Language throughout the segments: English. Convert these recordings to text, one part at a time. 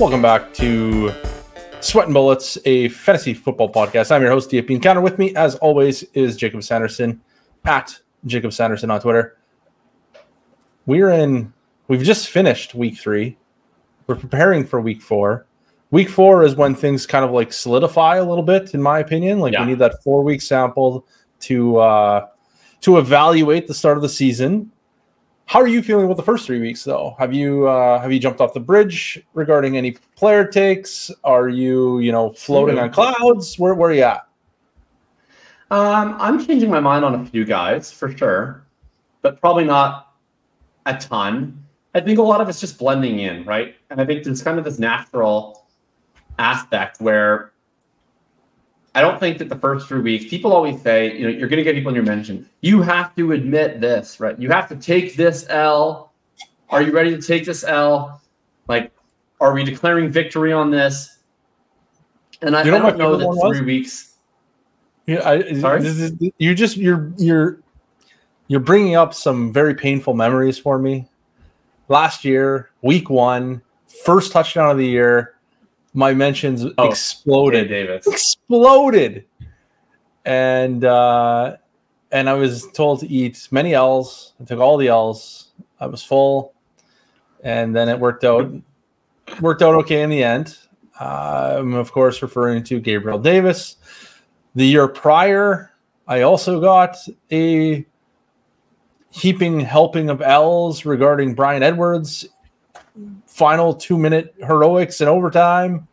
Welcome back to Sweat and Bullets, a fantasy football podcast. I'm your host, DF Bean Counter. With me, as always, is Jakob Sanderson at Jakob Sanderson on Twitter. We're in, we've just finished week three. We're preparing for week four. Week four is when things kind of like solidify a little bit, in my opinion. Like Yeah. we need that four week sample to uh to evaluate the start of the season. How are you feeling with the first three weeks, though? Have you uh, have you jumped off the bridge regarding any player takes? Are you you know floating on clouds? Where where are you at? Um, I'm changing my mind on a few guys for sure, but probably not a ton. I think a lot of it's just blending in, right? And I think there's kind of this natural aspect where I don't think that the first three weeks, people always say, you know, you're going to get people in your mention. You have to admit this, right? You have to take this L. Are you ready to take this L? Like, are we declaring victory on this? And I, You know I don't know that one was? three weeks. Yeah, I, Sorry? This is, you just you're you're you're bringing up some very painful memories for me. Last year, week one, first touchdown of the year, my mentions Oh, exploded, Gabe Davis. exploded, and uh, and I was told to eat many L's. I took all the L's. I was full, and then it worked out worked out okay in the end. Uh, I'm of course referring to Gabriel Davis. The year prior, I also got a heaping helping of L's regarding Bryan Edwards' final two minute heroics in overtime.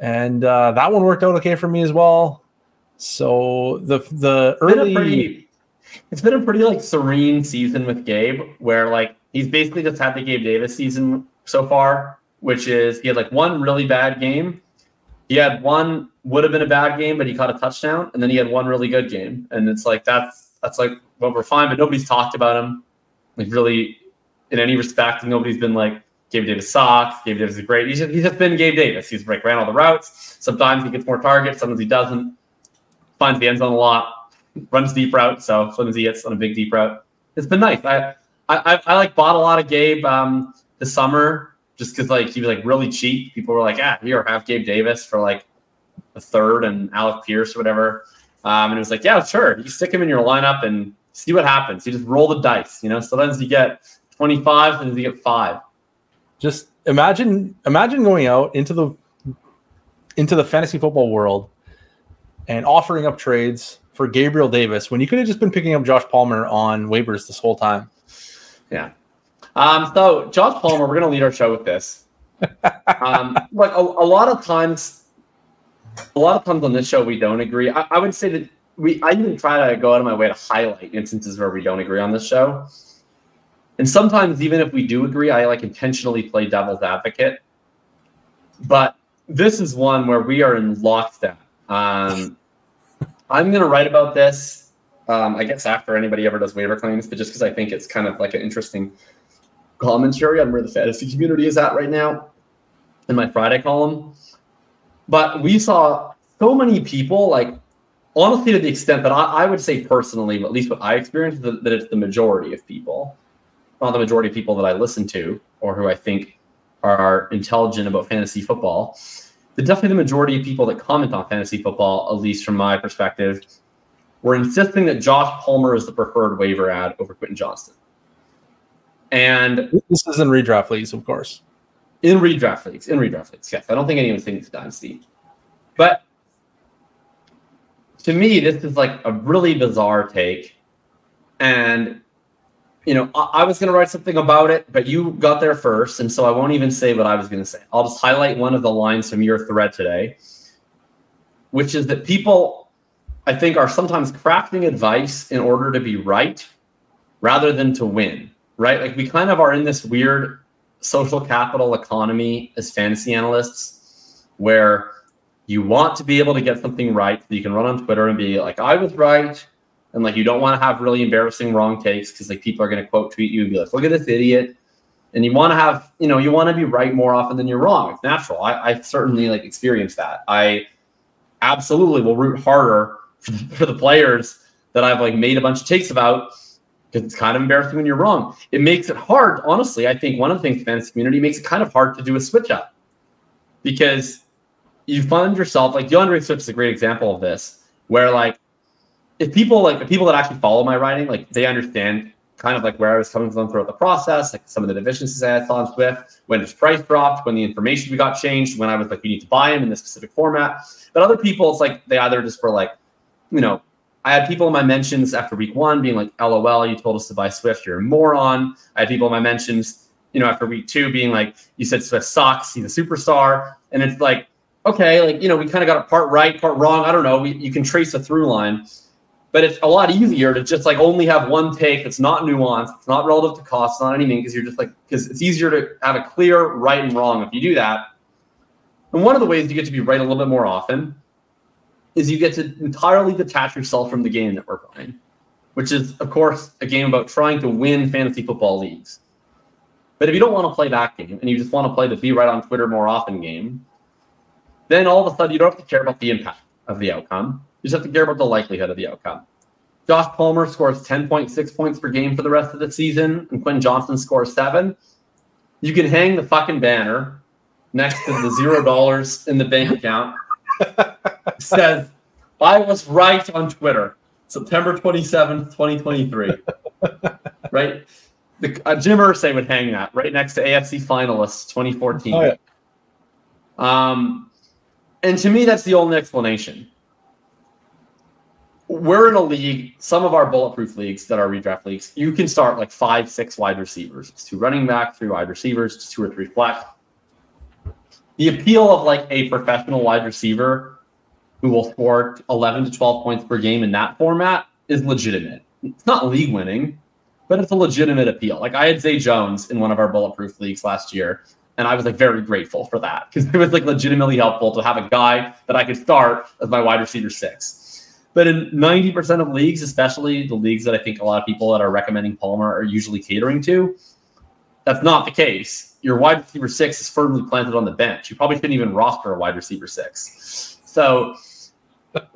And uh, that one worked out okay for me as well. So the the It's been early pretty, it's been a pretty like serene season with Gabe, where like he's basically just had the Gabe Davis season so far, which is he had like one really bad game. He had one would have been a bad game, but he caught a touchdown, and then he had one really good game, and it's like that's that's like well we're fine, but nobody's talked about him like really in any respect. Nobody's been like Gabe Davis sucks. Gabe Davis is great. He's just, he's just been Gabe Davis. He's like ran all the routes. Sometimes he gets more targets, sometimes he doesn't. Finds the end zone a lot. Runs deep route, so sometimes he gets on a big deep route. It's been nice. I I, I, I like bought a lot of Gabe um, this summer just because like he was like really cheap. People were like, ah, here have Gabe Davis for like a third and Alec Pierce or whatever. Um, and it was like, yeah, sure. You stick him in your lineup and see what happens. You just roll the dice. You know, sometimes you get 25, sometimes you get five. Just imagine imagine going out into the into the fantasy football world and offering up trades for Gabriel Davis when you could have just been picking up Josh Palmer on waivers this whole time. Yeah. Um, so Josh Palmer, we're gonna lead our show with this. Um, like a, a lot of times, a lot of times on this show we don't agree. I, I would say that we I even try to go out of my way to highlight instances where we don't agree on this show. And sometimes even if we do agree, I like intentionally play devil's advocate. But this is one where we are in lockstep. Um, I'm gonna write about this um, I guess after anybody ever does waiver claims, but just because I think it's kind of like an interesting commentary on where the fantasy community is at right now in my Friday column. But we saw so many people, like honestly, to the extent that I, I would say personally, at least what I experienced, that, that it's the majority of people, not the majority of people that I listen to or who I think are intelligent about fantasy football. But definitely the majority of people that comment on fantasy football, at least from my perspective, we're insisting that Josh Palmer is the preferred waiver ad over Quentin Johnston. And This is in redraft leagues, of course. in redraft leagues, in redraft leagues, yes. I don't think anyone thinks dynasty. But to me, this is like a really bizarre take. And, you know, I, I was going to write something about it, but you got there first. And so I won't even say what I was going to say. I'll just highlight one of the lines from your thread today, which is that people, I think, are sometimes crafting advice in order to be right rather than to win, right? Like we kind of are in this weird social capital economy as fantasy analysts where you want to be able to get something right so you can run on Twitter and be like, I was right. And like you don't want to have really embarrassing wrong takes because like people are going to quote tweet you and be like, look at this idiot. And you want to have, you know, you want to be right more often than you're wrong. It's natural. I, I certainly like experience that. I absolutely will root harder for the, for the players that I've like made a bunch of takes about because it's kind of embarrassing when you're wrong. It makes it hard, honestly. I think one of the things fantasy community makes it kind of hard to do a switch up because you find yourself like D'Andre Swift is a great example of this, where like if people like the people that actually follow my writing, like they understand kind of like where I was coming from throughout the process, like some of the deficiencies I saw on Swift, when his price dropped, when the information we got changed, when I was like, you need to buy him in this specific format. But other people, it's like they either just were like, you know, I had people in my mentions after week one being like, LOL, you told us to buy Swift, you're a moron. I had people in my mentions, you know, after week two being like, you said Swift sucks, he's a superstar. And it's like, okay, like, you know, we kind of got a part right, part wrong. I don't know. We, you can trace a through line, but it's a lot easier to just like only have one take that's not nuanced, it's not relative to cost, not anything, because you're just like, because it's easier to have a clear right and wrong if you do that. And one of the ways you get to be right a little bit more often is you get to entirely detach yourself from the game that we're playing, which is, of course, a game about trying to win fantasy football leagues. But if you don't want to play that game and you just want to play the be right on Twitter more often game, then all of a sudden you don't have to care about the impact of the outcome. You just have to care about the likelihood of the outcome. Josh Palmer scores 10.6 points per game for the rest of the season, and Quentin Johnston scores seven. You can hang the fucking banner next to the zero dollars in the bank account says, I was right on Twitter, September 27th, 2023. right? The, uh, Jim Irsay would hang that right next to AFC finalists 2014. Oh, yeah. Um, and to me, that's the only explanation. We're in a league, some of our bulletproof leagues that are redraft leagues, you can start like five, six wide receivers. It's two running back, three wide receivers, it's two or three flex the appeal of like a professional wide receiver who will score 11 to 12 points per game in that format is legitimate. It's not league winning, but it's a legitimate appeal. Like I had Zay Jones in one of our bulletproof leagues last year, and I was like very grateful for that because it was like legitimately helpful to have a guy that I could start as my wide receiver six. But in 90% of leagues, especially the leagues that I think a lot of people that are recommending Palmer are usually catering to, that's not the case. Your wide receiver six is firmly planted on the bench. You probably couldn't even roster a wide receiver six. So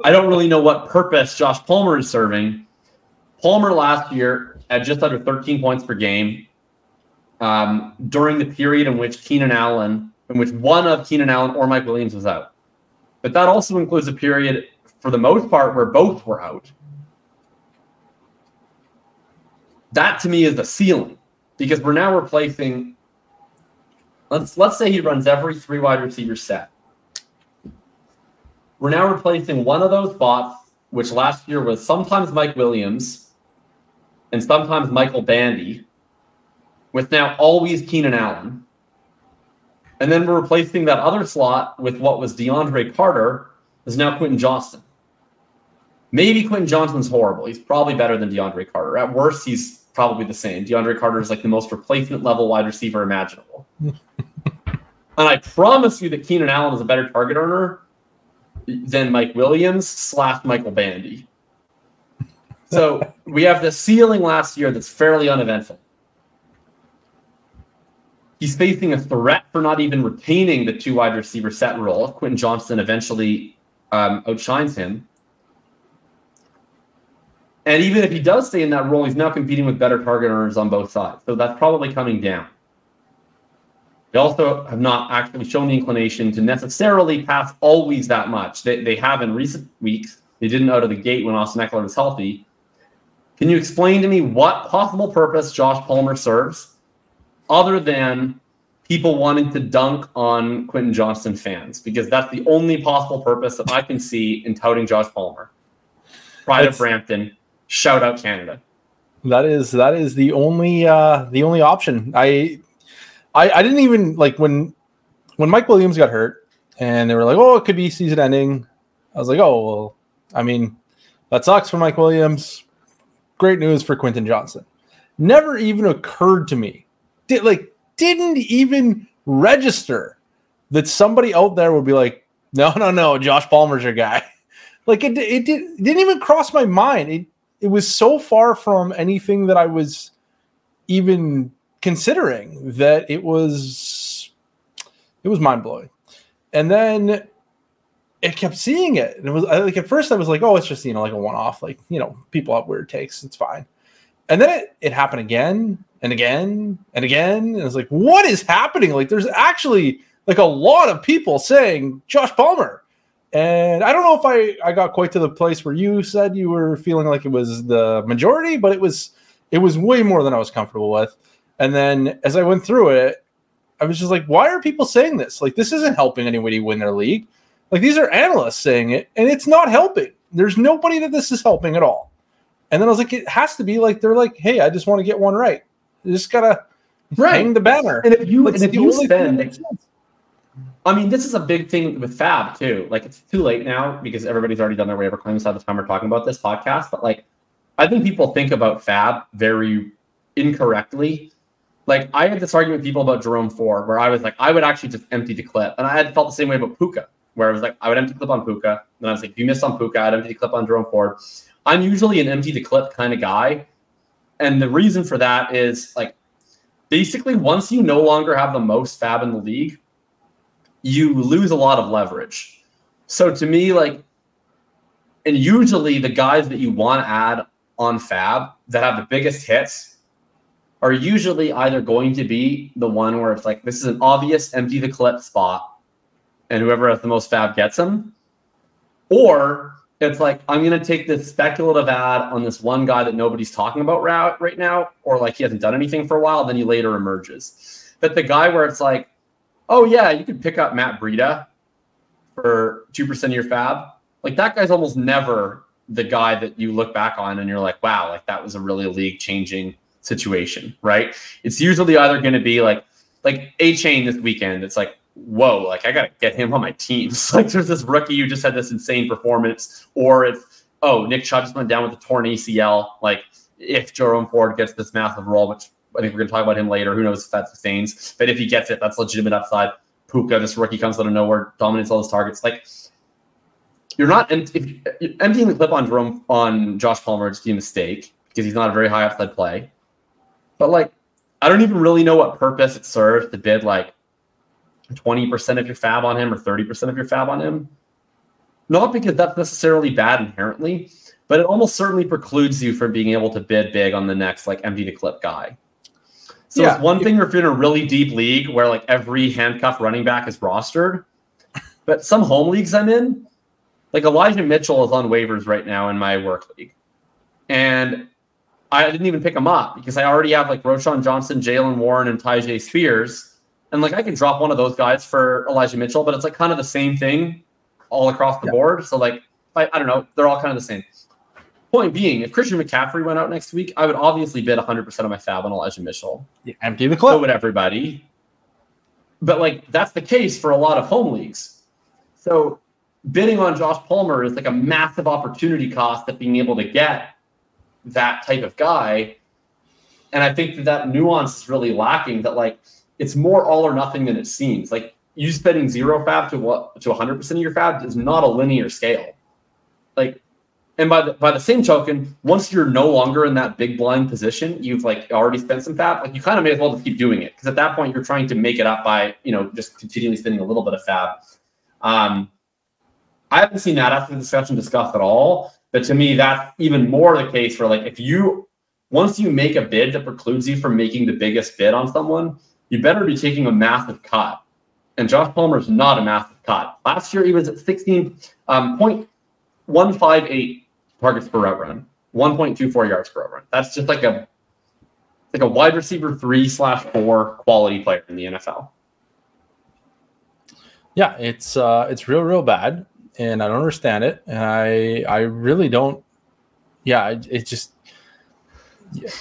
I don't really know what purpose Josh Palmer is serving. Palmer last year at just under 13 points per game um, during the period in which Keenan Allen, in which one of Keenan Allen or Mike Williams was out. But that also includes a period, for the most part, where both were out. That to me is the ceiling because we're now replacing. Let's let's say he runs every three wide receiver set. We're now replacing one of those spots, which last year was sometimes Mike Williams and sometimes Michael Bandy, with now always Keenan Allen. And then we're replacing that other slot with what was DeAndre Carter, is now Quentin Johnston. Maybe Quentin Johnston's horrible. He's probably better than DeAndre Carter. At worst, he's probably the same. DeAndre Carter is like the most replacement level wide receiver imaginable. and I promise you that Keenan Allen is a better target earner than Mike Williams slash Michael Bandy. So we have the ceiling last year that's fairly uneventful. He's facing a threat for not even retaining the two wide receiver set role if Quentin Johnston eventually um, outshines him. And even if he does stay in that role, he's now competing with better target earners on both sides. So that's probably coming down. They also have not actually shown the inclination to necessarily pass always that much. They, they have in recent weeks. They didn't out of the gate when Austin Ekeler was healthy. Can you explain to me what possible purpose Josh Palmer serves other than people wanting to dunk on Quentin Johnston fans? Because that's the only possible purpose that I can see in touting Josh Palmer. Pride of Brampton, shout out Canada. That is that is the only uh the only option. I I I didn't even like when when Mike Williams got hurt and they were like, "Oh, it could be season ending." I was like, "Oh, well, I mean, that sucks for Mike Williams. Great news for Quentin Johnston. Never even occurred to me. Did like didn't even register that somebody out there would be like, "No, no, no, Josh Palmer's your guy." Like it, it, did, didn't even cross my mind. It it was so far from anything that I was even considering that it was it was mind blowing. And then it kept seeing it, and it was like at first I was like, oh, it's just you know like a one off, like you know people have weird takes, it's fine. and then it, it happened again and again and again. And it's like, what is happening? Like, there's actually like a lot of people saying Josh Palmer. And I don't know if I, I got quite to the place where you said you were feeling like it was the majority, but it was it was way more than I was comfortable with. And then as I went through it, I was just like, why are people saying this? Like, this isn't helping anybody win their league. Like, these are analysts saying it, and it's not helping. There's nobody that this is helping at all. And then I was like, it has to be like they're like, hey, I just want to get one right. You just gotta right. hang the banner. And if you like, and if you spend, I mean, this is a big thing with FAAB too. Like, it's too late now because everybody's already done their waiver claims by the time we're talking about this podcast. But like, I think people think about FAAB very incorrectly. Like, I had this argument with people about Jerome Ford, where I was like, I would actually just empty the clip, and I had felt the same way about Puka, where I was like, I would empty the clip on Puka, and I was like, if you missed on Puka, I'd empty the clip on Jerome Ford. I'm usually an empty the clip kind of guy. And the reason for that is like basically once you no longer have the most FAAB in the league, you lose a lot of leverage. So to me, like, and usually the guys that you want to add on FAAB that have the biggest hits are usually either going to be the one where it's like this is an obvious empty the clip spot and whoever has the most FAAB gets them or it's like I'm gonna take this speculative ad on this one guy that nobody's talking about right, right now, or like he hasn't done anything for a while, then he later emerges. But the guy where it's like, oh yeah, you could pick up Matt Breida for two percent of your FAAB, like that guy's almost never the guy that you look back on and you're like, wow, like that was a really league changing situation, right? It's usually either going to be like like Achane this weekend. It's like whoa, like I got to get him on my teams. like there's this rookie who just had this insane performance, or if oh Nick Chubb just went down with a torn ACL. Like if Jerome Ford gets this massive role, which I think we're going to talk about him later. Who knows if that sustains? But if he gets it, that's legitimate upside. Puka, this rookie comes out of nowhere, dominates all his targets. Like you're not if emptying the clip on Jerome on Josh Palmer is a mistake because he's not a very high upside play. But like, I don't even really know what purpose it serves to bid like 20% of your FAAB on him or 30% of your FAAB on him. Not because that's necessarily bad inherently, but it almost certainly precludes you from being able to bid big on the next like empty to clip guy. So yeah. it's one thing if you're in a really deep league where like every handcuff running back is rostered, but some home leagues I'm in, like Elijah Mitchell is on waivers right now in my work league. And I didn't even pick him up because I already have like Roschon Johnson, Jaylen Warren, and Tyjae Spears and like I can drop one of those guys for Elijah Mitchell, but it's like kind of the same thing all across the yeah. board. So like I, I don't know, they're all kind of the same. Point being, if Christian McCaffrey went out next week, I would obviously bid 100% of my FAAB on Elijah Mitchell. Yeah, empty the clip. So would everybody. But like that's the case for a lot of home leagues. So bidding on Josh Palmer is like a massive opportunity cost of being able to get that type of guy. And I think that that nuance is really lacking. That like it's more all or nothing than it seems. Like you spending zero FAAB to what to 100 percent of your FAAB is not a linear scale. Like, and by the by the same token, once you're no longer in that big blind position, you've like already spent some FAAB. Like you kind of may as well just keep doing it because at that point you're trying to make it up by you know just continually spending a little bit of FAAB. Um, I haven't seen that after the discussion discussed at all. But to me, that's even more the case for like if you once you make a bid that precludes you from making the biggest bid on someone, you better be taking a massive cut. And Josh Palmer is not a massive cut. Last year, he was at 16.158 um, targets per route run, 1.24 yards per run. That's just like a like a wide receiver three slash four quality player in the NFL. Yeah, it's uh, it's real, real bad, and I don't understand it, and I I really don't. Yeah, it, it just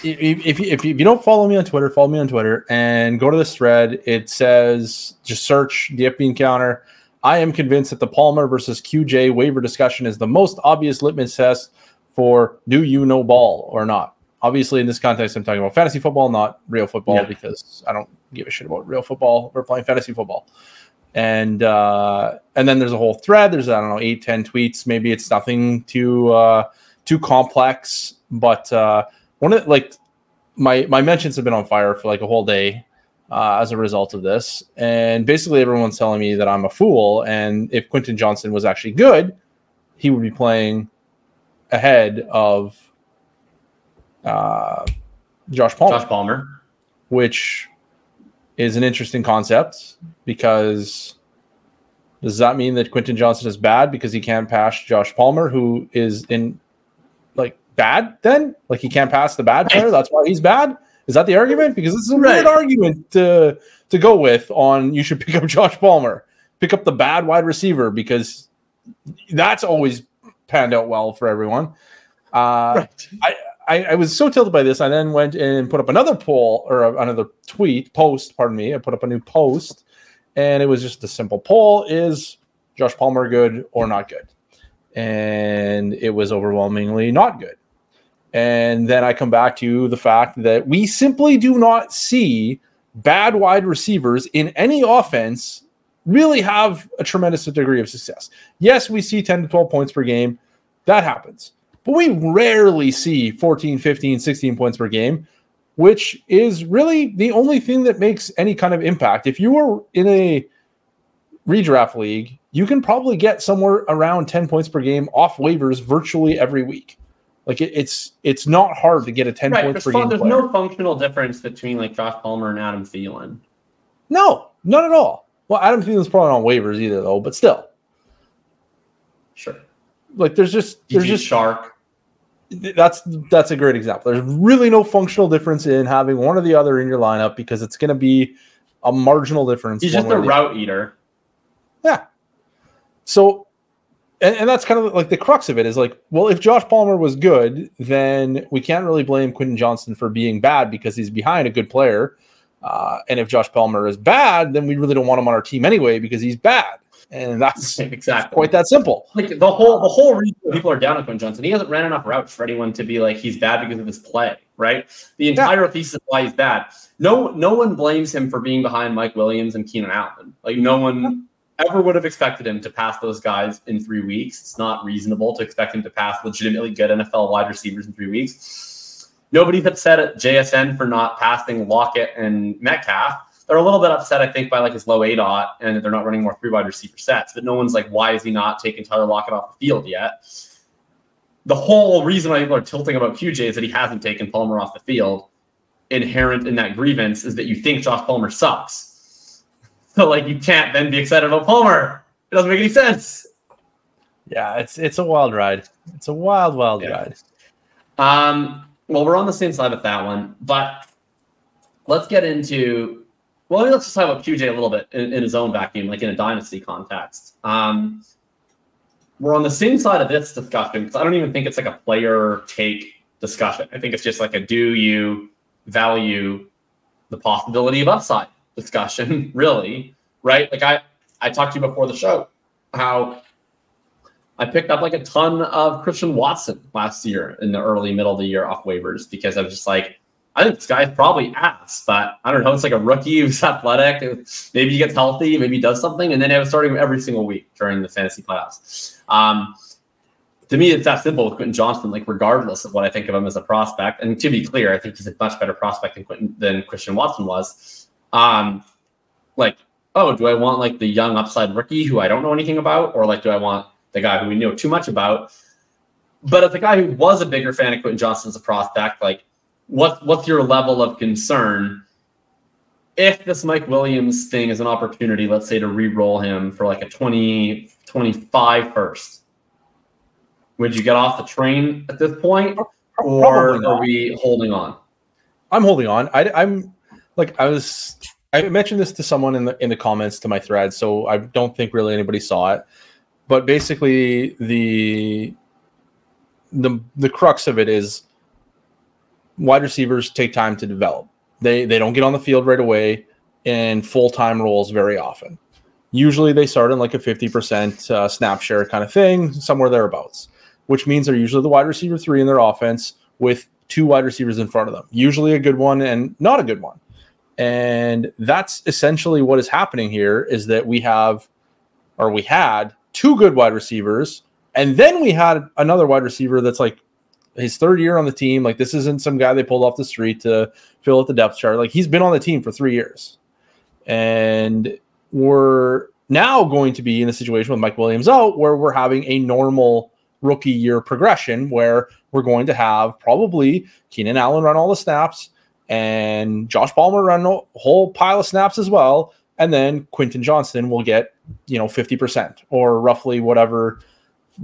if, if, if, you don't follow me on Twitter, follow me on Twitter and go to this thread. It says just search DF Bean Counter. I am convinced that the Palmer versus QJ waiver discussion is the most obvious litmus test for do you know ball or not. Obviously, in this context, I'm talking about fantasy football, not real football, yeah. because I don't give a shit about real football. We're playing fantasy football. And uh, and then there's a whole thread. There's I don't know eight, ten tweets. Maybe it's nothing too uh, too complex, but uh, one of like my my mentions have been on fire for like a whole day uh, as a result of this, and basically everyone's telling me that I'm a fool. And if Quentin Johnston was actually good, he would be playing ahead of uh, Josh Palmer. Josh Palmer. Which is an interesting concept because does that mean that Quentin Johnston is bad because he can't pass Josh Palmer, who is in like bad then? Like he can't pass the bad player? That's why he's bad? Is that the argument? Because this is a right. weird argument to to go with on you should pick up Josh Palmer. Pick up the bad wide receiver because that's always panned out well for everyone. Uh, right. I, I, I, was so tilted by this. I then went and put up another poll or another tweet post. Pardon me. I put up a new post, and it was just a simple poll: Is Josh Palmer good or not good? And it was overwhelmingly not good. And then I come back to the fact that we simply do not see bad wide receivers in any offense really have a tremendous degree of success. Yes, we see 10 to 12 points per game. That happens. But we rarely see 14, 15, 16 points per game, which is really the only thing that makes any kind of impact. If you were in a redraft league, you can probably get somewhere around 10 points per game off waivers virtually every week. Like it, it's it's not hard to get a 10 right, points per fun, game. There's player. no functional difference between like Josh Palmer and Adam Thielen. No, not at all. Well, Adam Thielen's probably on waivers either though, but still. Sure. Like there's just there's just shark. that's that's a great example. There's really no functional difference in having one or the other in your lineup because it's going to be a marginal difference. He's just a route eater. Yeah. So, and, and, that's kind of like the crux of it is like, well, if Josh Palmer was good, then we can't really blame Quentin Johnston for being bad because he's behind a good player. Uh, and if Josh Palmer is bad, then we really don't want him on our team anyway because he's bad and that's exactly quite that simple. Like the whole the whole reason people are down on Quentin Johnston, he hasn't ran enough routes for anyone to be like he's bad because of his play, right? The entire yeah. thesis why he's bad. No, no one blames him for being behind Mike Williams and Keenan Allen. Like no one ever would have expected him to pass those guys in three weeks. It's not reasonable to expect him to pass legitimately good NFL wide receivers in three weeks. Nobody's upset at JSN for not passing Lockett and Metcalf they're a little bit upset, I think, by like his low aDOT and they're not running more three wide receiver sets. But no one's like, why is he not taking Tyler Lockett off the field yet? The whole reason why people are tilting about QJ is that he hasn't taken Palmer off the field. Inherent in that grievance is that you think Josh Palmer sucks. So like you can't then be excited about Palmer. It doesn't make any sense. Yeah, it's it's a wild ride. It's a wild, wild yeah. ride. Um, well, we're on the same side with that one, but let's get into well, let's just talk about QJ a little bit in, in his own vacuum, like in a dynasty context. Um, we're on the same side of this discussion because I don't even think it's like a player take discussion. I think it's just like a do you value the possibility of upside discussion, really, right? Like I, I talked to you before the show how I picked up like a ton of Christian Watson last year in the early middle of the year off waivers because I was just like, I think this guy's probably ass, but I don't know. It's like a rookie who's athletic. Maybe he gets healthy, maybe he does something, and then I was starting every single week during the fantasy playoffs. Um, to me, it's that simple with Quentin Johnston. Like, regardless of what I think of him as a prospect, and to be clear, I think he's a much better prospect than Quentin, than Christian Watson was. Um, like, oh, do I want like the young upside rookie who I don't know anything about, or like do I want the guy who we know too much about? But as a guy who was a bigger fan of Quentin Johnston as a prospect, like what what's your level of concern if this Mike Williams thing is an opportunity, let's say to re-roll him for like a 20, 25 first? Would you get off the train at this point, or are we holding on? I'm holding on. I, I'm like I was. I mentioned this to someone in the in the comments to my thread, so I don't think really anybody saw it. But basically, the the the crux of it is wide receivers take time to develop. They they don't get on the field right away in full time roles very often. Usually they start in like a 50% uh, snap share kind of thing, somewhere thereabouts, which means they're usually the wide receiver three in their offense with two wide receivers in front of them, usually a good one and not a good one. And that's essentially what is happening here is that we have, or we had two good wide receivers, and then we had another wide receiver that's like his third year on the team. Like this isn't some guy they pulled off the street to fill out the depth chart. Like he's been on the team for three years, and we're now going to be in a situation with Mike Williams out where we're having a normal rookie year progression where we're going to have probably Keenan Allen run all the snaps. And Josh Palmer run a whole pile of snaps as well, and then Quentin Johnston will get you know 50% or roughly whatever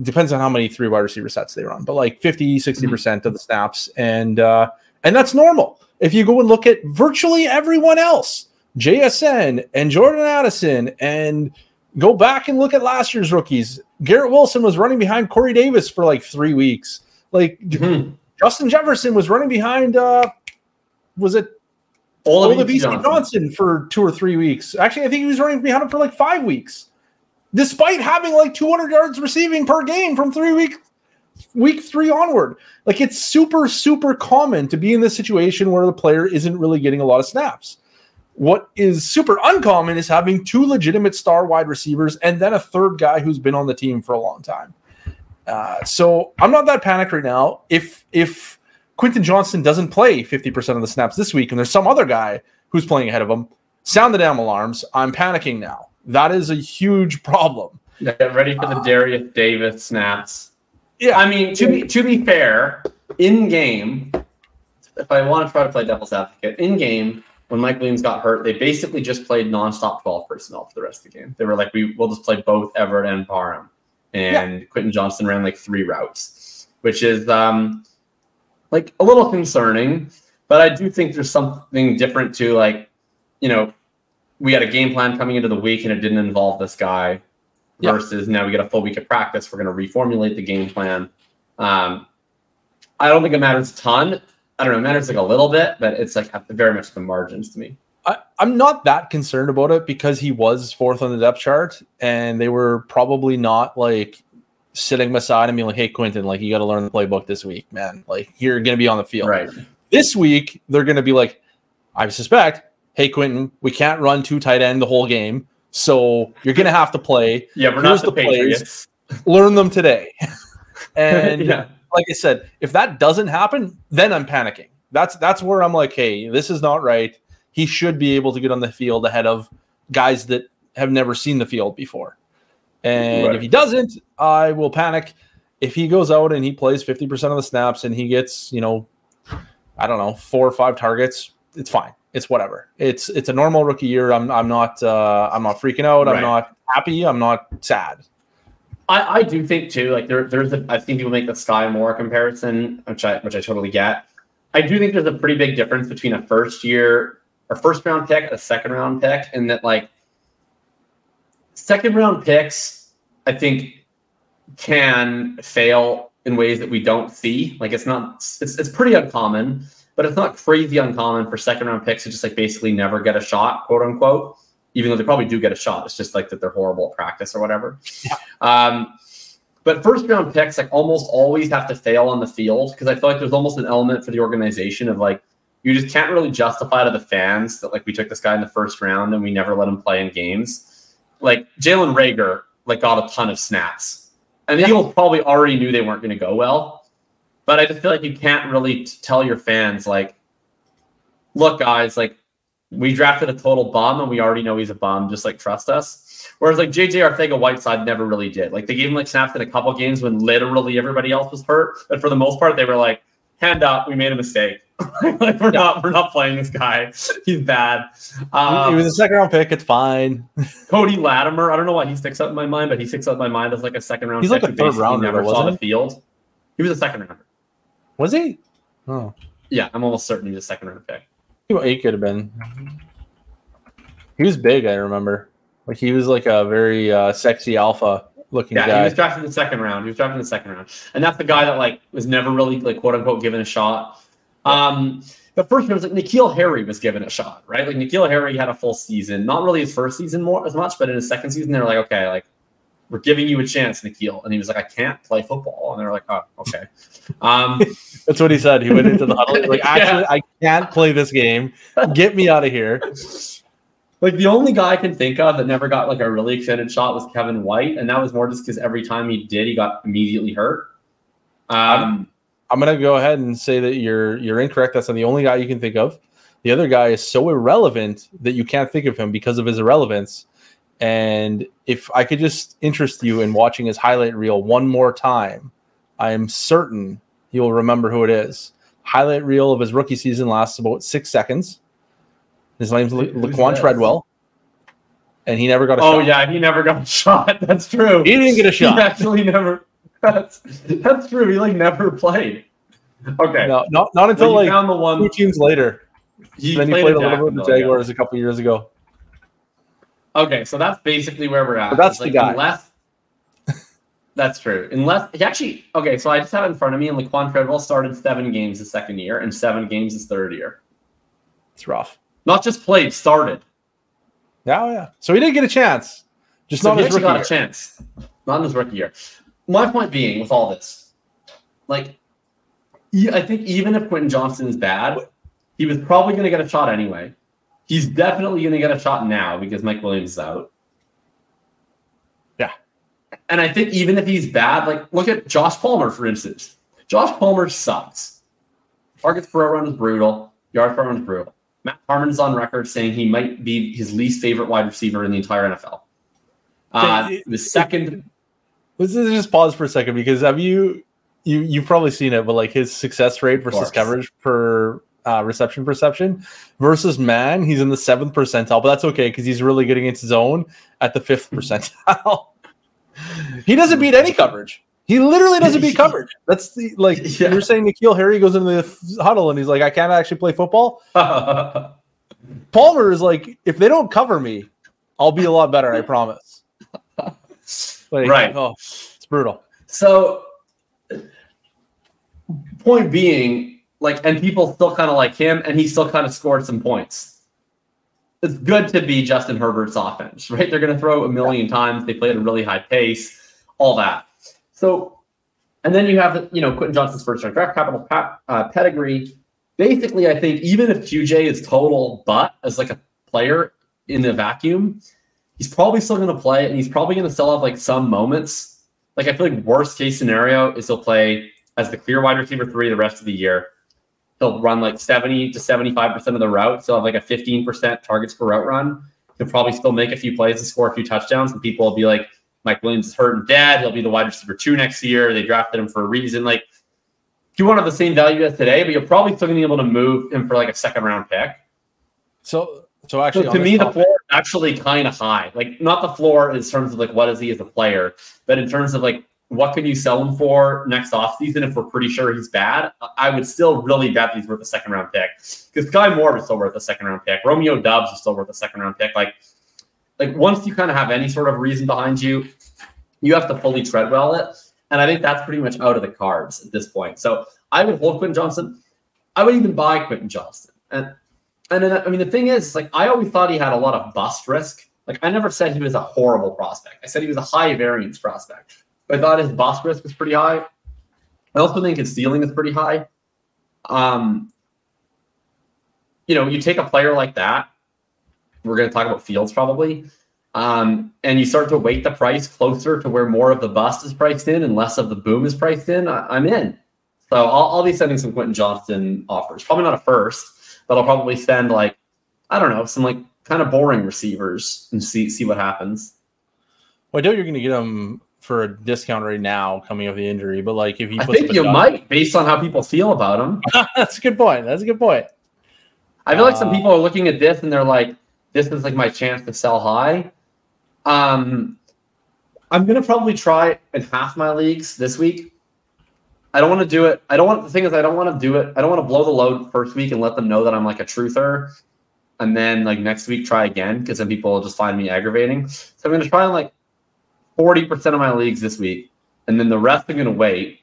depends on how many three wide receiver sets they run, but like 50, 60% mm-hmm. of the snaps. And uh and that's normal. If you go and look at virtually everyone else, JSN and Jordan Addison, and go back and look at last year's rookies. Garrett Wilson was running behind Corey Davis for like three weeks. Like mm-hmm. Justin Jefferson was running behind uh was it Olabisi Johnson. Johnson for two or three weeks. Actually, I think he was running behind him for like five weeks despite having like 200 yards receiving per game from three week week three onward. Like it's super super common to be in this situation where the player isn't really getting a lot of snaps. What is super uncommon is having two legitimate star wide receivers and then a third guy who's been on the team for a long time. Uh, so I'm not that panicked right now. If if Quentin Johnston doesn't play 50% of the snaps this week and there's some other guy who's playing ahead of him, sound the damn alarms. I'm panicking now. That is a huge problem. Get ready for the uh, Derius Davis snaps. Yeah, I mean to be to be fair, in game, if I want to try to play devil's advocate, in game when Mike Williams got hurt, they basically just played nonstop 12 personnel for the rest of the game. They were like, we will just play both Everett and Parham. And yeah. Quentin Johnston ran like three routes, which is um like a little concerning. But I do think there's something different to like, you know, we had a game plan coming into the week and it didn't involve this guy versus now we get a full week of practice. We're going to reformulate the game plan. Um, I don't think it matters a ton. I don't know. It matters like a little bit, but it's like very much the margins to me. I, am not that concerned about it because he was fourth on the depth chart and they were probably not like sitting beside him being like, hey, Quentin, like you got to learn the playbook this week, man. Like you're going to be on the field. Right. This week, they're going to be like, I suspect hey Quentin, we can't run two tight end the whole game, so you're gonna have to play. Yeah, we're Here's not the, the plays. Learn them today. and yeah. like I said, if that doesn't happen, then I'm panicking. That's that's where I'm like, hey, this is not right. He should be able to get on the field ahead of guys that have never seen the field before. And right. if he doesn't, I will panic. If he goes out and he plays 50% of the snaps and he gets, you know, I don't know, four or five targets, it's fine it's whatever. It's it's a normal rookie year. I'm I'm not uh, I'm not freaking out. I'm not happy. I'm not sad. I, I do think too. Like there there's a, I think people make the Skyy Moore comparison, which I which I totally get. I do think there's a pretty big difference between a first year or first round pick, a second round pick, and that like second round picks, I think can fail in ways that we don't see. Like it's not it's it's pretty uncommon but it's not crazy uncommon for second round picks to just like basically never get a shot, quote unquote. Even though they probably do get a shot, it's just like that they're horrible at practice or whatever. Yeah. Um, but first round picks like almost always have to fail on the field because I feel like there's almost an element for the organization of like you just can't really justify to the fans that like we took this guy in the first round and we never let him play in games. Like Jalen Reagor like got a ton of snaps, and the Eagles probably already knew they weren't going to go well. But I just feel like you can't really tell your fans like, look, guys, like we drafted a total bum and we already know he's a bum. Just like trust us. Whereas like JJ Arcega Whiteside never really did. Like they gave him like snaps in a couple games when literally everybody else was hurt. But for the most part, they were like, hand up, we made a mistake. like we're yeah. not we're not playing this guy. He's bad. Um, he was a second round pick. It's fine. Cody Latimer. I don't know why he sticks up in my mind, but he sticks up in my mind as like a second round. He's like a third rounder. Never saw the field. He was a second rounder. Was he? Oh. Yeah, I'm almost certain he was a second round pick. He could have been. He was big, I remember. Like he was like a very uh, sexy alpha looking yeah, guy. he was drafted in the second round. He was drafted in the second round, and that's the guy that like was never really like quote unquote given a shot. Um, but first was like N'Keal Harry was given a shot, right? Like N'Keal Harry had a full season, not really his first season more as much, but in his second season they're like, okay, like we're giving you a chance, N'Keal. And he was like, I can't play football. And they're like, oh, okay. Um, That's what he said. He went into the huddle. Like, actually, yeah. I can't play this game. Get me out of here. Like the only guy I can think of that never got like a really extended shot was Kevin White, and that was more just because every time he did, he got immediately hurt. Um, I'm gonna go ahead and say that you're you're incorrect. That's not the only guy you can think of. The other guy is so irrelevant that you can't think of him because of his irrelevance. And if I could just interest you in watching his highlight reel one more time, I am certain you'll remember who it is. highlight reel of his rookie season lasts about six seconds. His name's Who's Laquon? Treadwell, and he never got a Oh shot. yeah, he never got a shot. That's true. he didn't get a shot. He actually never. That's that's true. He like never played. Okay. No, not not until like the one. two teams later. He then he played a little bit with the Jacksonville, yeah. Jaguars a couple years ago. Okay, so that's basically where we're at. But that's the like, guy. Unless that's true. Unless he actually okay, so I just have it in front of me, and Laquon Treadwell started seven games his second year and seven games his third year. It's rough. Not just played, started. Yeah, oh, yeah. So he didn't get a chance, just So not his rookie. got year. a chance. Not in his rookie year. My point being with all this, like, I think even if Quentin Johnston is bad, he was probably going to get a shot anyway. He's definitely going to get a shot now because Mike Williams is out. Yeah. And I think even if he's bad, like, look at Josh Palmer, for instance. Josh Palmer sucks. Targets per run is brutal. Yards per run is brutal. Matt Harmon is on record saying he might be his least favorite wide receiver in the entire NFL. Uh, the second Let's just pause for a second because have you you you've probably seen it, but like his success rate versus coverage per uh, reception perception versus man, he's in the seventh percentile, but that's okay because he's really good against zone at the fifth percentile. he doesn't beat any coverage. He literally doesn't beat coverage. That's the like Yeah. you're saying. N'Keal Harry goes into the huddle and he's like, I can't actually play football. Palmer is like, if they don't cover me, I'll be a lot better. I promise. Like, Right. Oh, it's brutal. so, point being, like, and people still kind of like him, and he still kind of scored some points. It's good to be Justin Herbert's offense, right? They're going to throw a million times. They play at a really high pace, all that. So, and then you have, you know, Quentin Johnston's first round draft capital uh, pedigree. Basically, I think even if QJ is total butt as like a player in the vacuum, he's probably still going to play, and he's probably going to still have like some moments. Like I feel like worst case scenario is he'll play as the clear wide receiver three the rest of the year. He'll run like seventy to seventy five percent of the route, so have like a fifteen percent targets per route run. He'll probably still make a few plays and score a few touchdowns, and people will be like, Mike Williams is hurt and dead. He'll be the wide receiver two next year. They drafted him for a reason. Like he won't have the same value as today, but you're probably still gonna be able to move him for like a second round pick. So, so actually, So to me, the topic- is actually kind of high. Like not the floor in terms of like what is he as a player, but in terms of like what can you sell him for next offseason if we're pretty sure he's bad, I- would still really bet he's worth a second round pick. Because Skyy Moore is still worth a second round pick. Romeo Doubs is still worth a second round pick. Like, like once you kind of have any sort of reason behind you, you have to fully Treadwell it. And I think that's pretty much out of the cards at this point. So I would hold Quentin Johnston. I would even buy Quentin Johnston. And and then I mean the thing is, like I always thought he had a lot of bust risk. Like I never said he was a horrible prospect. I said he was a high variance prospect. I thought his bust risk was pretty high. I also think his ceiling is pretty high. Um, you know, you take a player like that. We're going to talk about Fields probably, um, and you start to weight the price closer to where more of the bust is priced in and less of the boom is priced in. I, I'm in. So I'll, I'll be sending some Quentin Johnston offers. Probably not a first, but I'll probably send like I don't know some like kind of boring receivers and see see what happens. well, I doubt you're going to get them for a discount right now coming off the injury, but like if he I think you might, based on how people feel about him. That's a good point. That's a good point. I feel like some Uh, people are looking at this and they're like, "This is like my chance to sell high." Um, I'm gonna probably try in half my leagues this week. I don't want to do it. I don't want the thing is I don't want to do it. I don't want to blow the load first week and let them know that I'm like a truther, and then like next week try again because then people will just find me aggravating. So I'm gonna try in like forty percent of my leagues this week, and then the rest I'm gonna wait.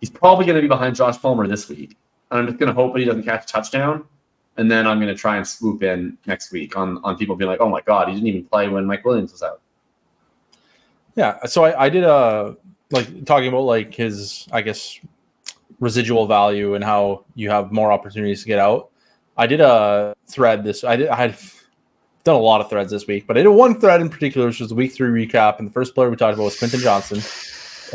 He's probably gonna be behind Josh Palmer this week, and I'm just gonna hope that he doesn't catch a touchdown and then I'm going to try and swoop in next week on on people being like, "Oh my god, he didn't even play when Mike Williams was out." Yeah. So I, I did a like talking about like his I guess residual value and how you have more opportunities to get out. I did a thread this. I did. I had done a lot of threads this week, but I did one thread in particular, which was the week three recap. And the first player we talked about was Quentin Johnston,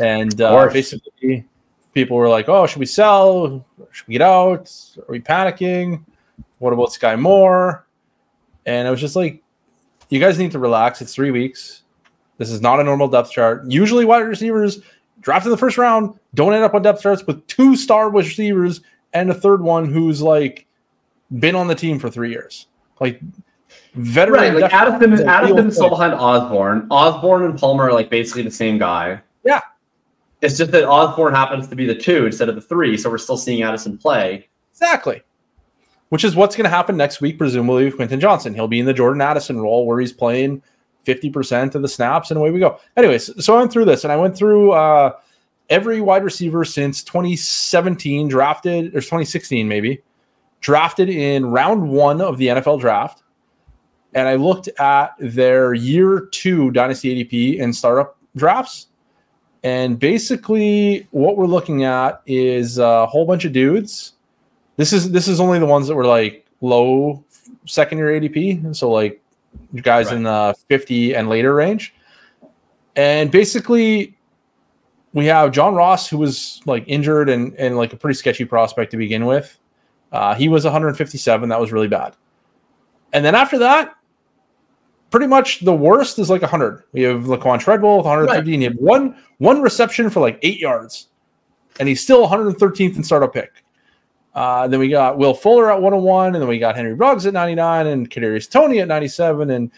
and uh, basically people were like, "Oh, should we sell? Should we get out? Are we panicking? What about Skyy Moore?" And I was just like, "You guys need to relax. It's three weeks. This is not a normal depth chart. Usually, wide receivers drafted in the first round don't end up on depth charts with two star receivers and a third one who's like been on the team for three years. Like veteran. Right, like Addison, is Addison is still behind Osborn. Osborn and Palmer are like basically the same guy. Yeah. It's just that Osborn happens to be the two instead of the three, so we're still seeing Addison play. Exactly. Which is what's going to happen next week, presumably with Quentin Johnston. He'll be in the Jordan Addison role where he's playing 50% of the snaps, and away we go. Anyways, so I went through this and I went through uh, every wide receiver since 2017, drafted, or 2016 maybe, drafted in round one of the NFL draft. And I looked at their year two dynasty ADP and startup drafts. And basically, what we're looking at is a whole bunch of dudes this is this is only the ones that were like low second year ADP, And so like guys in the 50 and later range. And basically we have John Ross who was like injured and and like a pretty sketchy prospect to begin with. Uh, he was 157, that was really bad. And then after that, pretty much the worst is like 100. We have Laquon Treadwell with 115. He had one one reception for like 8 yards. And he's still 113th in startup pick. Uh, then we got Will Fuller at 101, and then we got Henry Ruggs at 99, and Kadarius Toney at 97, and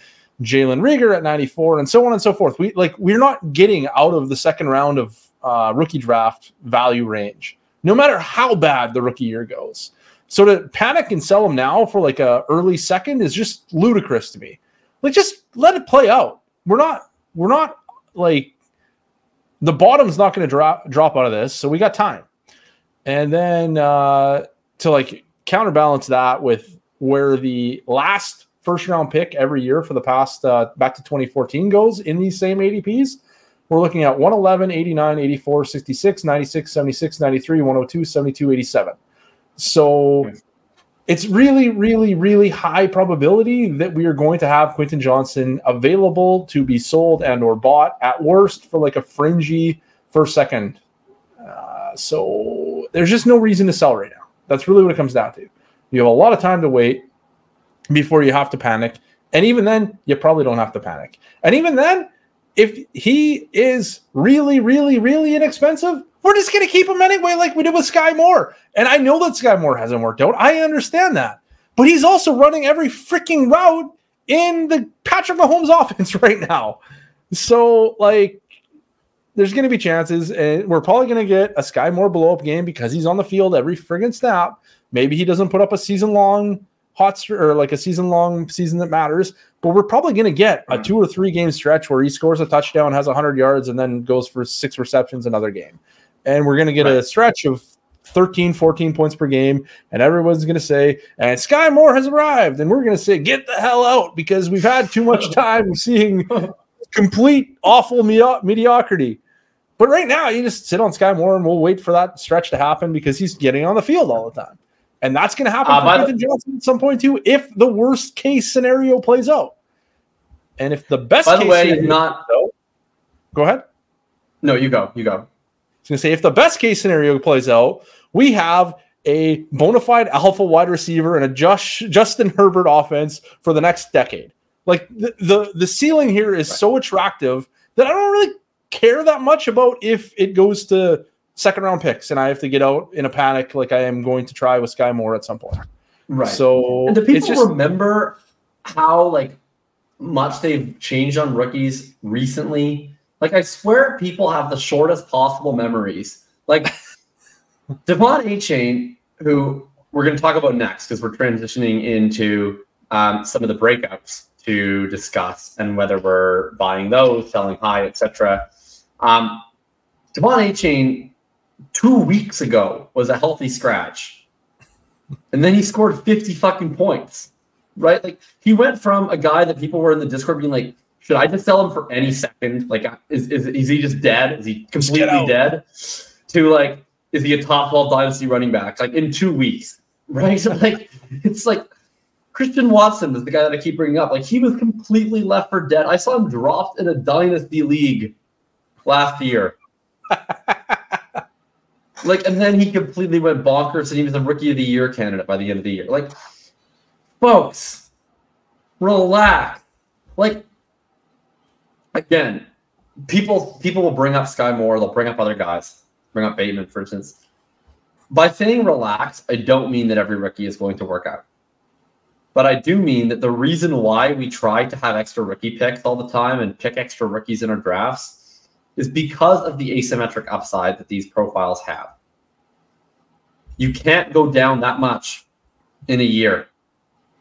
Jalen Reagor at 94, and so on and so forth. We like we're not getting out of the second round of uh, rookie draft value range, no matter how bad the rookie year goes. So to panic and sell them now for like a early second is just ludicrous to me. Like just let it play out. We're not we're not like the bottom's not going to drop drop out of this, so we got time. And then uh, to like counterbalance that with where the last first round pick every year for the past uh, back to 2014 goes in these same ADPs, we're looking at 111, 89, 84, 66, 96, 76, 93, 102, 72, 87. So it's really, really, really high probability that we are going to have Quentin Johnston available to be sold and or bought at worst for like a fringy first second. Uh, so there's just no reason to sell right now. That's really what it comes down to. You have a lot of time to wait before you have to panic. And even then, you probably don't have to panic. And even then, if he is really, really, really inexpensive, we're just going to keep him anyway, like we did with Skyy Moore. And I know that Skyy Moore hasn't worked out. I understand that. But he's also running every freaking route in the Patrick Mahomes offense right now. So, like, there's going to be chances, and we're probably going to get a Skyy Moore blow up game because he's on the field every friggin' snap. Maybe he doesn't put up a season long hot st- or like a season long season that matters, but we're probably going to get a hmm. two or three game stretch where he scores a touchdown, has 100 yards, and then goes for six receptions another game. And we're going to get a stretch of 13, 14 points per game, and everyone's going to say, and Skyy Moore has arrived. And we're going to say, get the hell out because we've had too much time seeing complete awful medi- mediocrity. But right now, you just sit on Skyy Moore and we'll wait for that stretch to happen because he's getting on the field all the time. And that's going to happen Uh, for Quentin Johnston at some point too, if the worst case scenario plays out. And if the best By the case way, scenario not out- go ahead. no, you go, you go. I was going to say, if the best case scenario plays out, we have a bona fide alpha wide receiver and a Josh, Justin Herbert offense for the next decade. Like the, the, the ceiling here is so attractive that I don't really care that much about if it goes to second round picks and I have to get out in a panic like I am going to try with Skyy Moore at some point. Right. So And do it's people just remember how like much they've changed on rookies recently? Like I swear people have the shortest possible memories. Like De'Von Achane, who we're going to talk about next because we're transitioning into um, some of the breakups to discuss and whether we're buying those, selling high, etc. Um, De'Von Achane two weeks ago was a healthy scratch. And then he scored 50 fucking points. Right? Like he went from a guy that people were in the Discord being like, should I just sell him for any second? Like, is, is, is he just dead? Is he completely dead? To like, is he a top 12 dynasty running back? Like in two weeks. Right? So like it's like Christian Watson is the guy that I keep bringing up. Like he was completely left for dead. I saw him dropped in a dynasty league last year. like, and then he completely went bonkers, and he was a rookie of the year candidate by the end of the year. Like, folks, relax. Like, again, people people will bring up Skyy Moore. They'll bring up other guys. Bring up Bateman, for instance. by saying relax, I don't mean that every rookie is going to work out. But I do mean that the reason why we try to have extra rookie picks all the time and pick extra rookies in our drafts is because of the asymmetric upside that these profiles have. You can't go down that much in a year.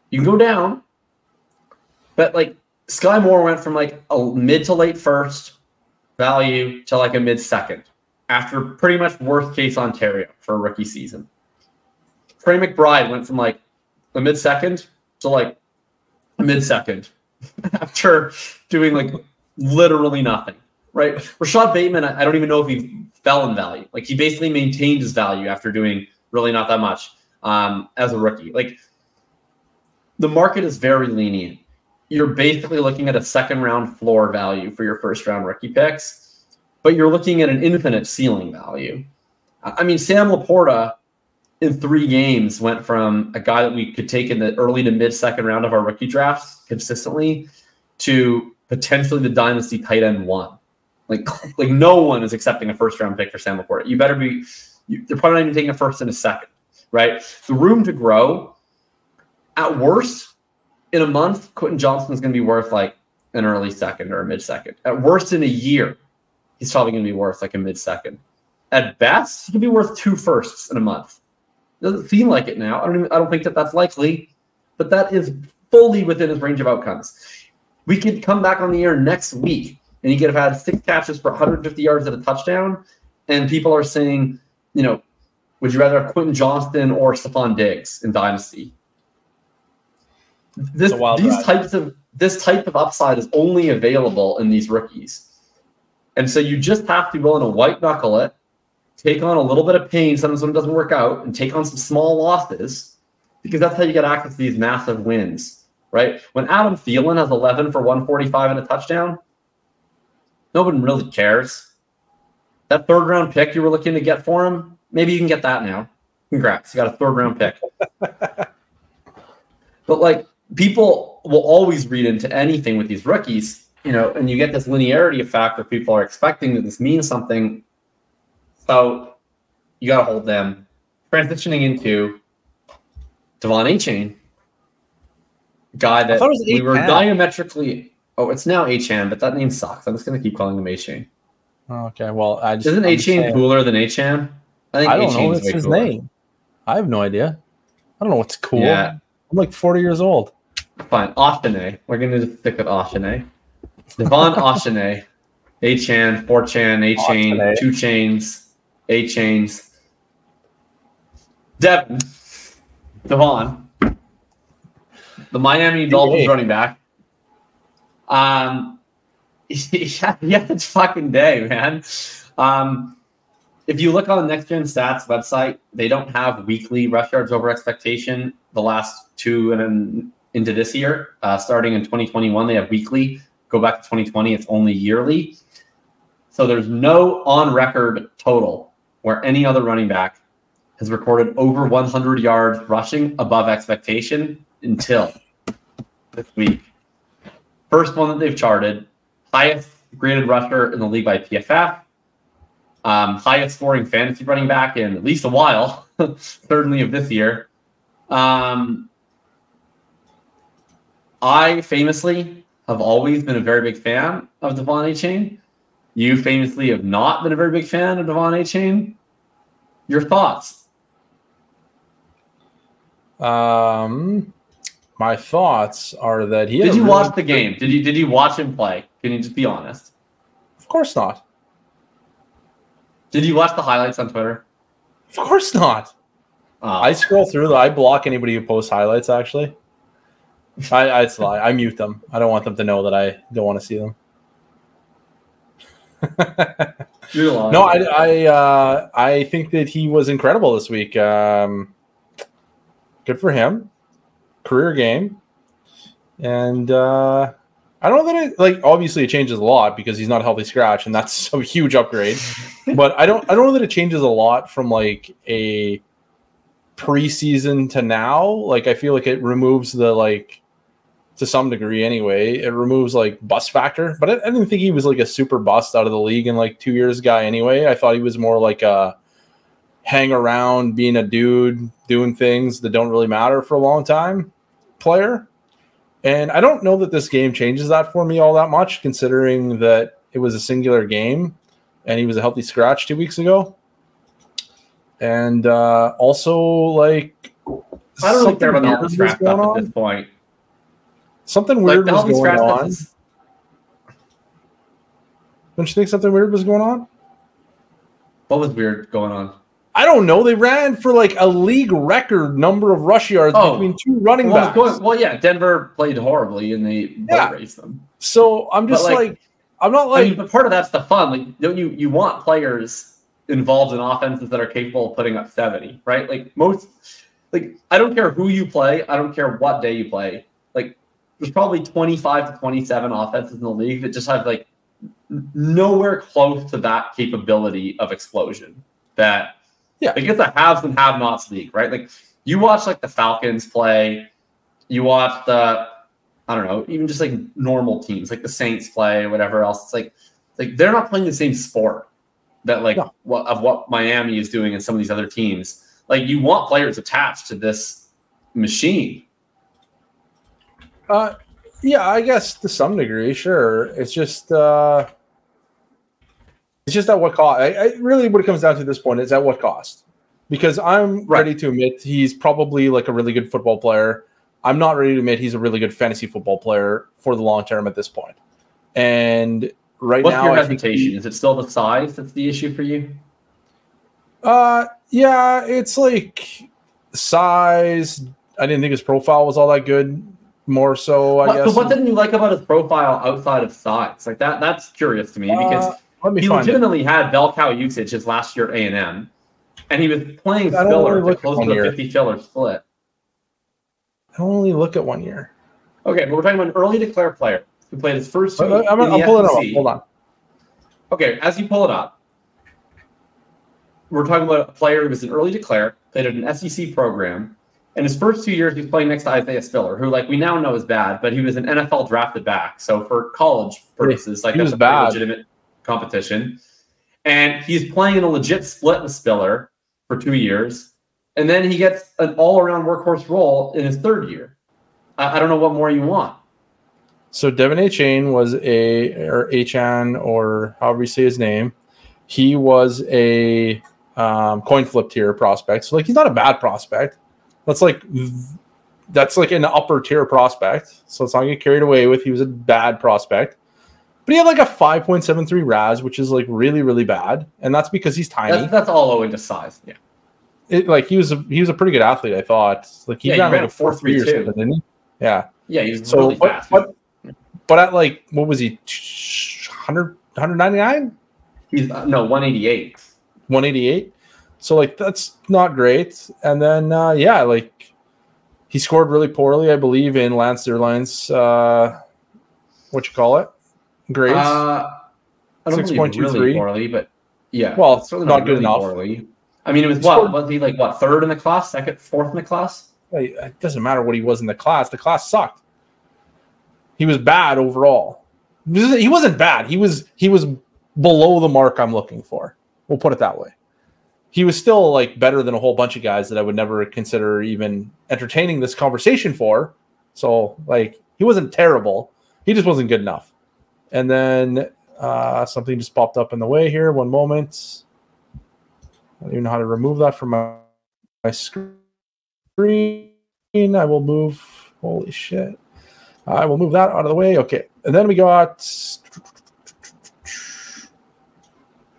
You can go down, but like Skyy Moore went from like a mid to late first value to like a mid second after pretty much worst case Ontario for a rookie season. Trey McBride went from like a mid second to like a mid second after doing like literally nothing. Right. Rashod Bateman, I don't even know if he fell in value. Like he basically maintained his value after doing really not that much um, as a rookie. Like the market is very lenient. You're basically looking at a second round floor value for your first round rookie picks but you're looking at an infinite ceiling value. I mean, Sam LaPorta in three games went from a guy that we could take in the early to mid second round of our rookie drafts consistently to potentially the dynasty tight end one. Like, like no one is accepting a first round pick for Sam LaPorta. You better be. You, they're probably not even taking a first and a second, right? The room to grow. At worst, in a month, Quentin Johnston is going to be worth like an early second or a mid second. At worst, in a year, he's probably going to be worth like a mid second. At best, he could be worth two firsts in a month. Doesn't seem like it now. I don't. Even, I don't think that that's likely, but that is fully within his range of outcomes. We could come back on the air next week, and he could have had six catches for 150 yards at a touchdown, and people are saying, you know, would you rather have Quentin Johnston or Stefon Diggs in Dynasty? This, these ride. types of this type of upside is only available in these rookies. And so you just have to be willing to white knuckle it, take on a little bit of pain sometimes when it doesn't work out, and take on some small losses because that's how you get access to these massive wins, right? When Adam Thielen has 11 for 145 and a touchdown, no one really cares. That third round pick you were looking to get for him, maybe you can get that now. Congrats, you got a third round pick. but like people will always read into anything with these rookies you know, and you get this linearity effect where people are expecting that this means something. So you got to hold them. Transitioning into De'Von Achane, guy that we were diametrically. Oh, it's now Achane, but that name sucks. I'm just going to keep calling him Achane. Okay, well, I just isn't Achane cooler than Achane? I think I don't know what's his cooler. name. I have no idea. I don't know what's cool. Yeah. I'm like 40 years old. Fine, Ashane. We're gonna just stick with Ashane. Devon Achane, A Chan, 4 Chan, A Chain, 2 Chains, A Chains. Devin, Devon, the Miami Dolphins running back. Um, yeah, yeah, it's fucking day, man. Um, if you look on the Next Gen Stats website, they don't have weekly rush yards over expectation. The last two and then into this year, uh, starting in 2021, they have weekly. Go back to 2020, it's only yearly. So there's no on record total where any other running back has recorded over 100 yards rushing above expectation until this week. First one that they've charted, highest graded rusher in the league by PFF, um, highest scoring fantasy running back in at least a while, certainly of this year. Um, I famously have always been a very big fan of De'Von Chain. You famously have not been a very big fan of De'Von Chain. Your thoughts? Um, my thoughts are that he. Did you really watch the game? Did you Did you watch him play? Can you just be honest? Of course not. Did you watch the highlights on Twitter? Of course not. Oh. I scroll through. I block anybody who posts highlights. Actually. I, I it's lie. I mute them. I don't want them to know that I don't want to see them. no, I I uh, I think that he was incredible this week. Um, good for him. Career game, and uh, I don't know that it like obviously it changes a lot because he's not a healthy scratch, and that's a huge upgrade. but I don't I don't know that it changes a lot from like a preseason to now. Like I feel like it removes the like to some degree anyway. It removes like bust factor, but I, I, didn't think he was like a super bust out of the league in like two years guy anyway. I thought he was more like a hang around being a dude doing things that don't really matter for a long time player. And I don't know that this game changes that for me all that much, considering that it was a singular game and he was a healthy scratch two weeks ago. And uh, also, like, I don't really care about the healthy was scratch at this point. Something weird the was going on. is Don't you think something weird was going on? what was weird going on. I don't know. They ran for like a league record number of rush yards Oh. between two running Well, backs. well, yeah, Denver played horribly and they Yeah. raced them. So I'm just like, like- I'm not I like, mean, but part of that's the fun. Like, don't you you want players involved in offenses that are capable of putting up seventy, right? Like most, like I don't care who you play, I don't care what day you play. Like, there's probably twenty five to twenty seven offenses in the league that just have like nowhere close to that capability of explosion. That Yeah. like it's a haves and have nots league, right? Like you watch like the Falcons play, you watch the I don't know, even just like normal teams, like the Saints play, whatever else. It's like, like they're not playing the same sport that like No. what of what Miami is doing and some of these other teams. Like you want players attached to this machine. uh, yeah, I guess to some degree, sure. It's just, uh, it's just at what cost. I, I really, what it comes down to at this point is at what cost. Because I'm Right. ready to admit he's probably like a really good football player. I'm not ready to admit he's a really good fantasy football player for the long term at this point. And right What's now, your hesitation? he- Is it still the size that's the issue for you? Uh, yeah, it's like size. I didn't think his profile was all that good. More so, I What, guess. so what didn't you like about his profile outside of size? Like that that's curious to me because Uh, let me he find it. legitimately had bell cow usage his last year at A and M, and he was playing I don't filler really to close the fifty filler split. I only look at one year. Okay, but we're talking about an early declare player who played his first two. I'm, I'm, I'm pulling it up. Hold on. Okay, as you pull it up, we're talking about a player who was an early declare, played at an SEC program, and his first two years he was playing next to Isaiah Spiller, who like we now know is bad, but he was an NFL drafted back. So for college purposes, like he that's was a pretty bad. legitimate competition. And he's playing in a legit split with Spiller for two years. And then he gets an all-around workhorse role in his third year. I, I don't know what more you want. So De'Von Achane was a or Achan or however you say his name. He was a um, coin flip tier prospect. So like he's not a bad prospect. That's like that's like an upper tier prospect. So let's not get carried away with he was a bad prospect. But he had like a 5.73 RAS, which is like really, really bad. And that's because he's tiny. That's, that's all owing to size. Yeah. it, like he was a, he was a pretty good athlete, I thought. Like he Yeah, he ran ran like a four three or something, didn't he? Yeah. Yeah, he's So really but, fast. but but at like what was he 100 199 He's uh, no 188. 188 so like that's not great and then uh yeah like he scored really poorly i believe in lance Zierlein's uh what you call it grades Uh, I don't believe 6.23. really poorly, but yeah. Well, it's certainly not good really enough. Poorly. I mean, it was what was he like? What third in the class? Second, fourth in the class? It doesn't matter what he was in the class the class sucked he was bad overall he wasn't bad he was he was below the mark i'm looking for we'll put it that way he was still like better than a whole bunch of guys that i would never consider even entertaining this conversation for so like he wasn't terrible he just wasn't good enough and then uh something just popped up in the way here one moment i don't even know how to remove that from my, my screen i will move holy shit I will move that out of the way. Okay. And then we got.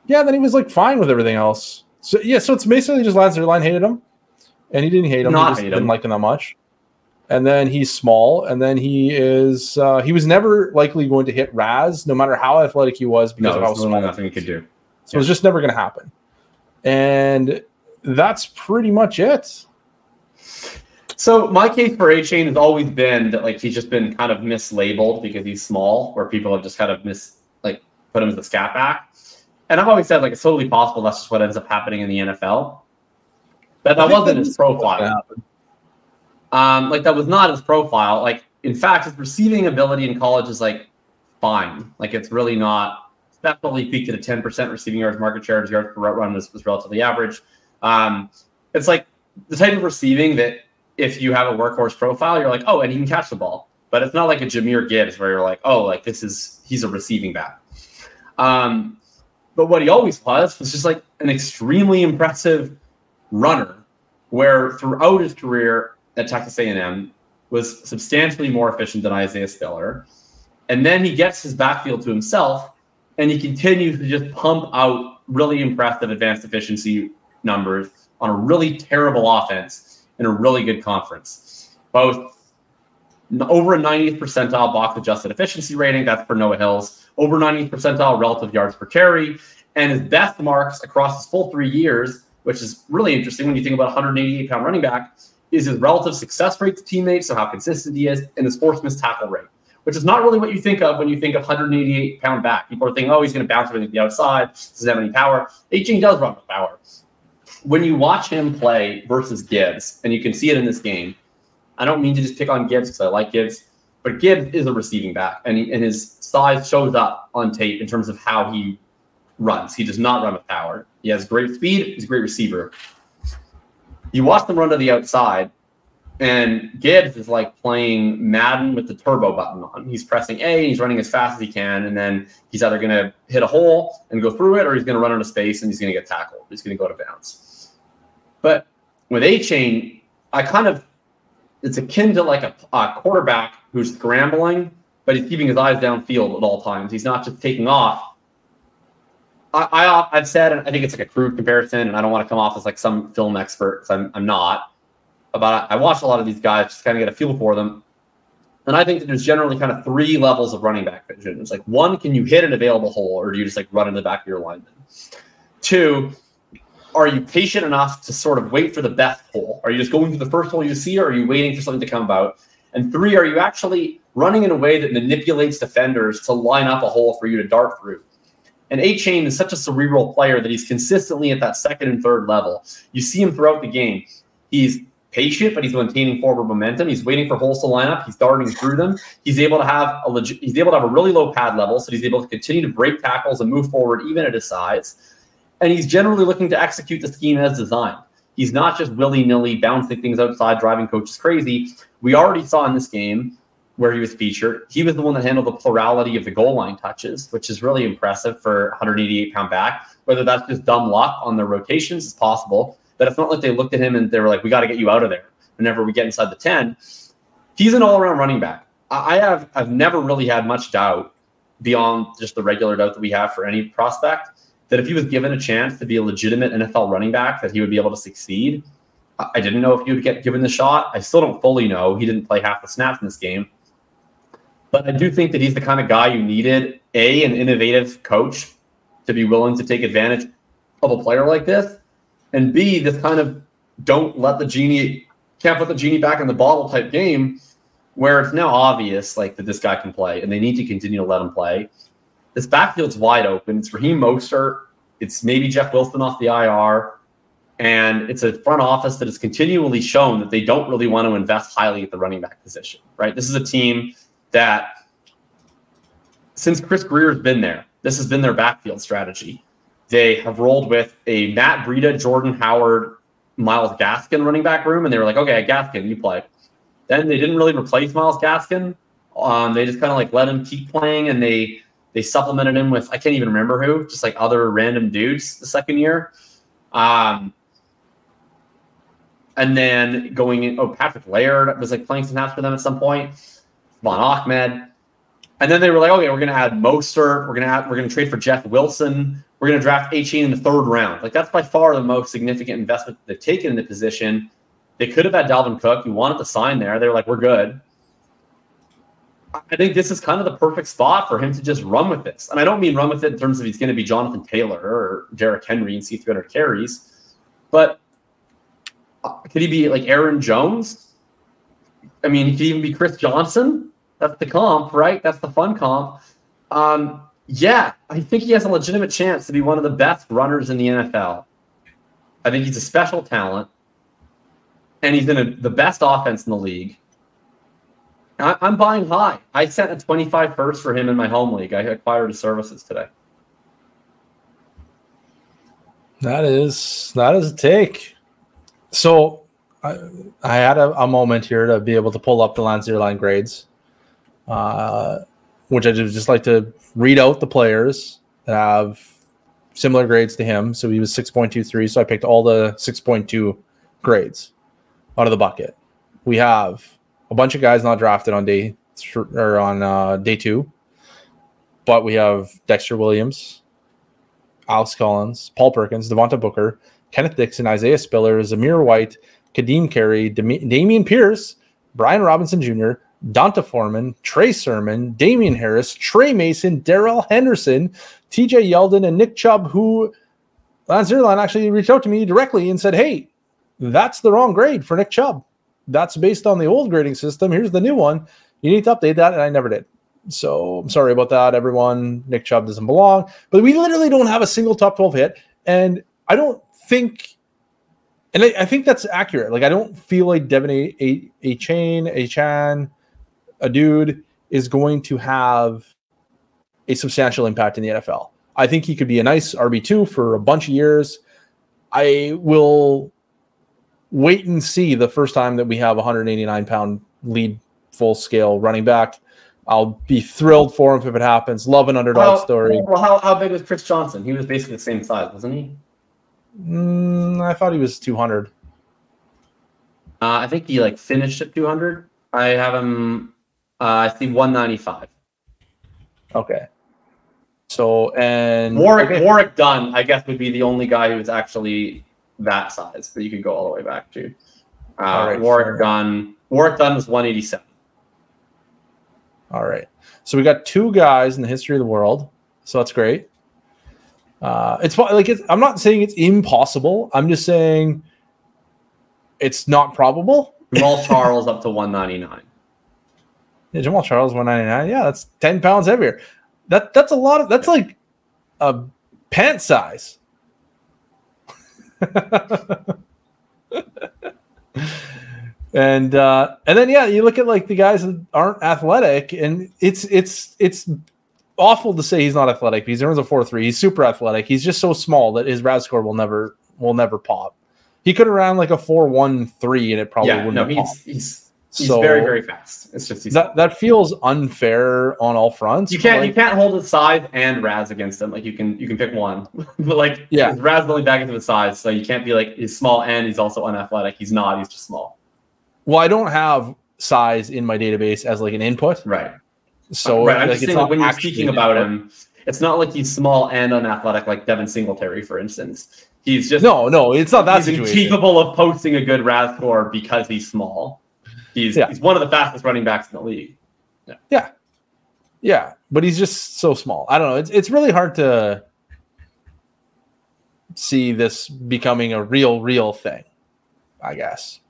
Yeah, then he was like fine with everything else. So, yeah, so it's basically just Lance Line hated him. And he didn't hate him. Not he just hate didn't him. like him that much. And then he's small. And then he is. Uh, he was never likely going to hit RAS, no matter how athletic he was, because No, of how there's small. nothing he could do. So it's just never going to happen. And that's pretty much it. So my case for Achane has always been that like he's just been kind of mislabeled because he's small, where people have just kind of mis like put him as a scat back. And I've always said like it's totally possible that's just what ends up happening in the NFL. But that wasn't his is what's gonna profile. Um, like that was not his profile. Like in fact, his receiving ability in college is like fine. Like it's really not. Definitely peaked at a ten percent receiving yards market share. His yards per route run was, was relatively average. Um, it's like the type of receiving that if you have a workhorse profile, you're like, oh, and he can catch the ball. But it's not like a Jahmyr Gibbs where you're like, oh, like this is he's a receiving back. Um, but what he always was was just like an extremely impressive runner, where throughout his career at Texas A&M was substantially more efficient than Isaiah Spiller. And then he gets his backfield to himself, and he continues to just pump out really impressive advanced efficiency numbers on a really terrible offense in a really good conference. Both over a 90th percentile box adjusted efficiency rating, that's for Noah Hills, over 90th percentile relative yards per carry, and his best marks across his full three years, which is really interesting when you think about 188 pound running back, is his relative success rate to teammates, so how consistent he is, and his forced missed tackle rate, which is not really what you think of when you think of 188 pound back. People are thinking, oh, he's going to bounce everything to the outside, doesn't have any power. Achane does run with power. When you watch him play versus Gibbs, and you can see it in this game, I don't mean to just pick on Gibbs because I like Gibbs, but Gibbs is a receiving back, and, he, and his size shows up on tape in terms of how he runs. He does not run with power. He has great speed. He's a great receiver. You watch them run to the outside, and Gibbs is like playing Madden with the turbo button on. He's pressing A, he's running as fast as he can, and then he's either going to hit a hole and go through it, or he's going to run into space and he's going to get tackled. He's going to go to bounds. But with Achane, I kind of it's akin to like a, a quarterback who's scrambling, but he's keeping his eyes downfield at all times. He's not just taking off. I, I I've said, and I think it's like a crude comparison, and I don't want to come off as like some film expert because I'm I'm not. About I watch a lot of these guys just kind of get a feel for them, and I think that there's generally kind of three levels of running back vision. It's like one, can you hit an available hole, or do you just like run in the back of your lineman? Two, are you patient enough to sort of wait for the best hole? Are you just going to the first hole you see, or are you waiting for something to come about? And three, are you actually running in a way that manipulates defenders to line up a hole for you to dart through? And Achane is such a cerebral player that he's consistently at that second and third level. You see him throughout the game. He's patient, but he's maintaining forward momentum. He's waiting for holes to line up. He's darting through them. He's able to have a he's able to have a really low pad level, so he's able to continue to break tackles and move forward even at his size and he's generally looking to execute the scheme as designed. He's not just willy nilly bouncing things outside, driving coaches crazy. We already saw in this game where he was featured, he was the one that handled the plurality of the goal line touches, which is really impressive for 188 pound back. Whether that's just dumb luck on their rotations is possible, but it's not like they looked at him and they were like, "We got to get you out of there." Whenever we get inside the 10, he's an all around running back. I have I've never really had much doubt beyond just the regular doubt that we have for any prospect that if he was given a chance to be a legitimate NFL running back, that he would be able to succeed. I didn't know if he would get given the shot. I still don't fully know. He didn't play half the snaps in this game. But I do think that he's the kind of guy you needed, A, an innovative coach to be willing to take advantage of a player like this, and B, this kind of don't let the genie, can't put the genie back in the bottle type game where it's now obvious like that this guy can play and they need to continue to let him play. This backfield's wide open. It's Raheem Mostert. It's maybe Jeff Wilson off the IR. And it's a front office that has continually shown that they don't really want to invest highly at the running back position, right? This is a team that, since Chris Grier's been there, this has been their backfield strategy. They have rolled with a Matt Breida, Jordan Howard, Myles Gaskin running back room, and they were like, okay, Gaskin, you play. Then they didn't really replace Myles Gaskin. Um, they just kind of like let him keep playing, and they they supplemented him with I can't even remember who, just like other random dudes the second year. Um, and then going in, oh, Patrick Laird was like playing some snaps for them at some point. Von Ahmed. And then they were like, okay, we're gonna add Mostert, we're gonna add, we're gonna trade for Jeff Wilson, we're gonna draft Achane in the third round. Like that's by far the most significant investment they've taken in the position. They could have had Dalvin Cook. You wanted to sign there. They were like, we're good. I think this is kind of the perfect spot for him to just run with this. And I don't mean run with it in terms of he's going to be Jonathan Taylor or Derrick Henry and see 300 carries, but uh, could he be like Aaron Jones? I mean, he could even be Chris Johnson. That's the comp, right? That's the fun comp. Um, yeah, I think he has a legitimate chance to be one of the best runners in the NFL. I think he's a special talent, and he's in a, the best offense in the league. I, am buying high. I sent a 25 first for him in my home league. I acquired his services today. That is that is a take. So I, I had a, a, moment here to be able to pull up the Lance line grades, uh, which I just like to read out the players that have similar grades to him. So he was 6.23. So I picked all the 6.2 grades out of the bucket. We have a bunch of guys not drafted on day th- or on uh, day two, but we have Dexter Williams, Alex Collins, Paul Perkins, Devontae Booker, Kenneth Dixon, Isaiah Spiller, Zamir White, Kadeem Carey, Dam- Dameon Pierce, Brian Robinson Jr., D'Onta Foreman, Trey Sermon, Damien Harris, Tre Mason, Darrell Henderson, TJ Yeldon, and Nick Chubb, who Lance Zierlein actually reached out to me directly and said, Hey, that's the wrong grade for Nick Chubb. That's based on the old grading system. Here's the new one. You need to update that. And I never did. So I'm sorry about that, everyone. Nick Chubb doesn't belong. But we literally don't have a single top 12 hit. And I don't think, and I, I think that's accurate. Like, I don't feel like Devon a, a, a chain, a chan, a dude is going to have a substantial impact in the NFL. I think he could be a nice RB2 for a bunch of years. I will wait and see the first time that we have a 189 pound lead full scale running back. I'll be thrilled for him if it happens. Love an underdog how, story. Well, how, how big was Chris Johnson? He was basically the same size, wasn't he? Mm, I thought he was 200. Uh, I think he like finished at 200. I have him. Uh, I see 195. Okay. So and Warwick okay. Warrick Dunn, I guess, would be the only guy who was actually that size that you could go all the way back to. Uh, right, Warrick Dunn. Warrick Dunn was 187. All right. So we got two guys in the history of the world. So that's great. Uh, it's like it's, I'm not saying it's impossible. I'm just saying it's not probable. Jamaal Charles up to 199. Yeah, Jamaal Charles 199. Yeah, that's 10 pounds heavier. That that's a lot of that's like a pant size. and uh and then yeah, you look at like the guys that aren't athletic, and it's it's it's awful to say he's not athletic because he runs a four three. He's super athletic. He's just so small that his RAS score will never will never pop. He could have ran like a four one three, and it probably yeah, wouldn't. no, have he's popped. he's he's So- very very fast. It's just he's that that feels unfair on all fronts. you can't like, you can't hold his size and RAS against him. Like you can you can pick one, but like Yeah. RAS only back into the size, so you can't be like he's small and he's also unathletic. He's not. He's just small. Well, I don't have size in my database as like an input, Right. So right. I'm like, just saying like, when you're speaking about him, it's not like he's small and unathletic like Devin Singletary, for instance. He's just No, no, it's not that he's situation. incapable of posting a good RAS score because he's small. He's Yeah. he's one of the fastest running backs in the league. Yeah, Yeah, but he's just so small. I don't know. It's it's really hard to see this becoming a real, real thing. I guess.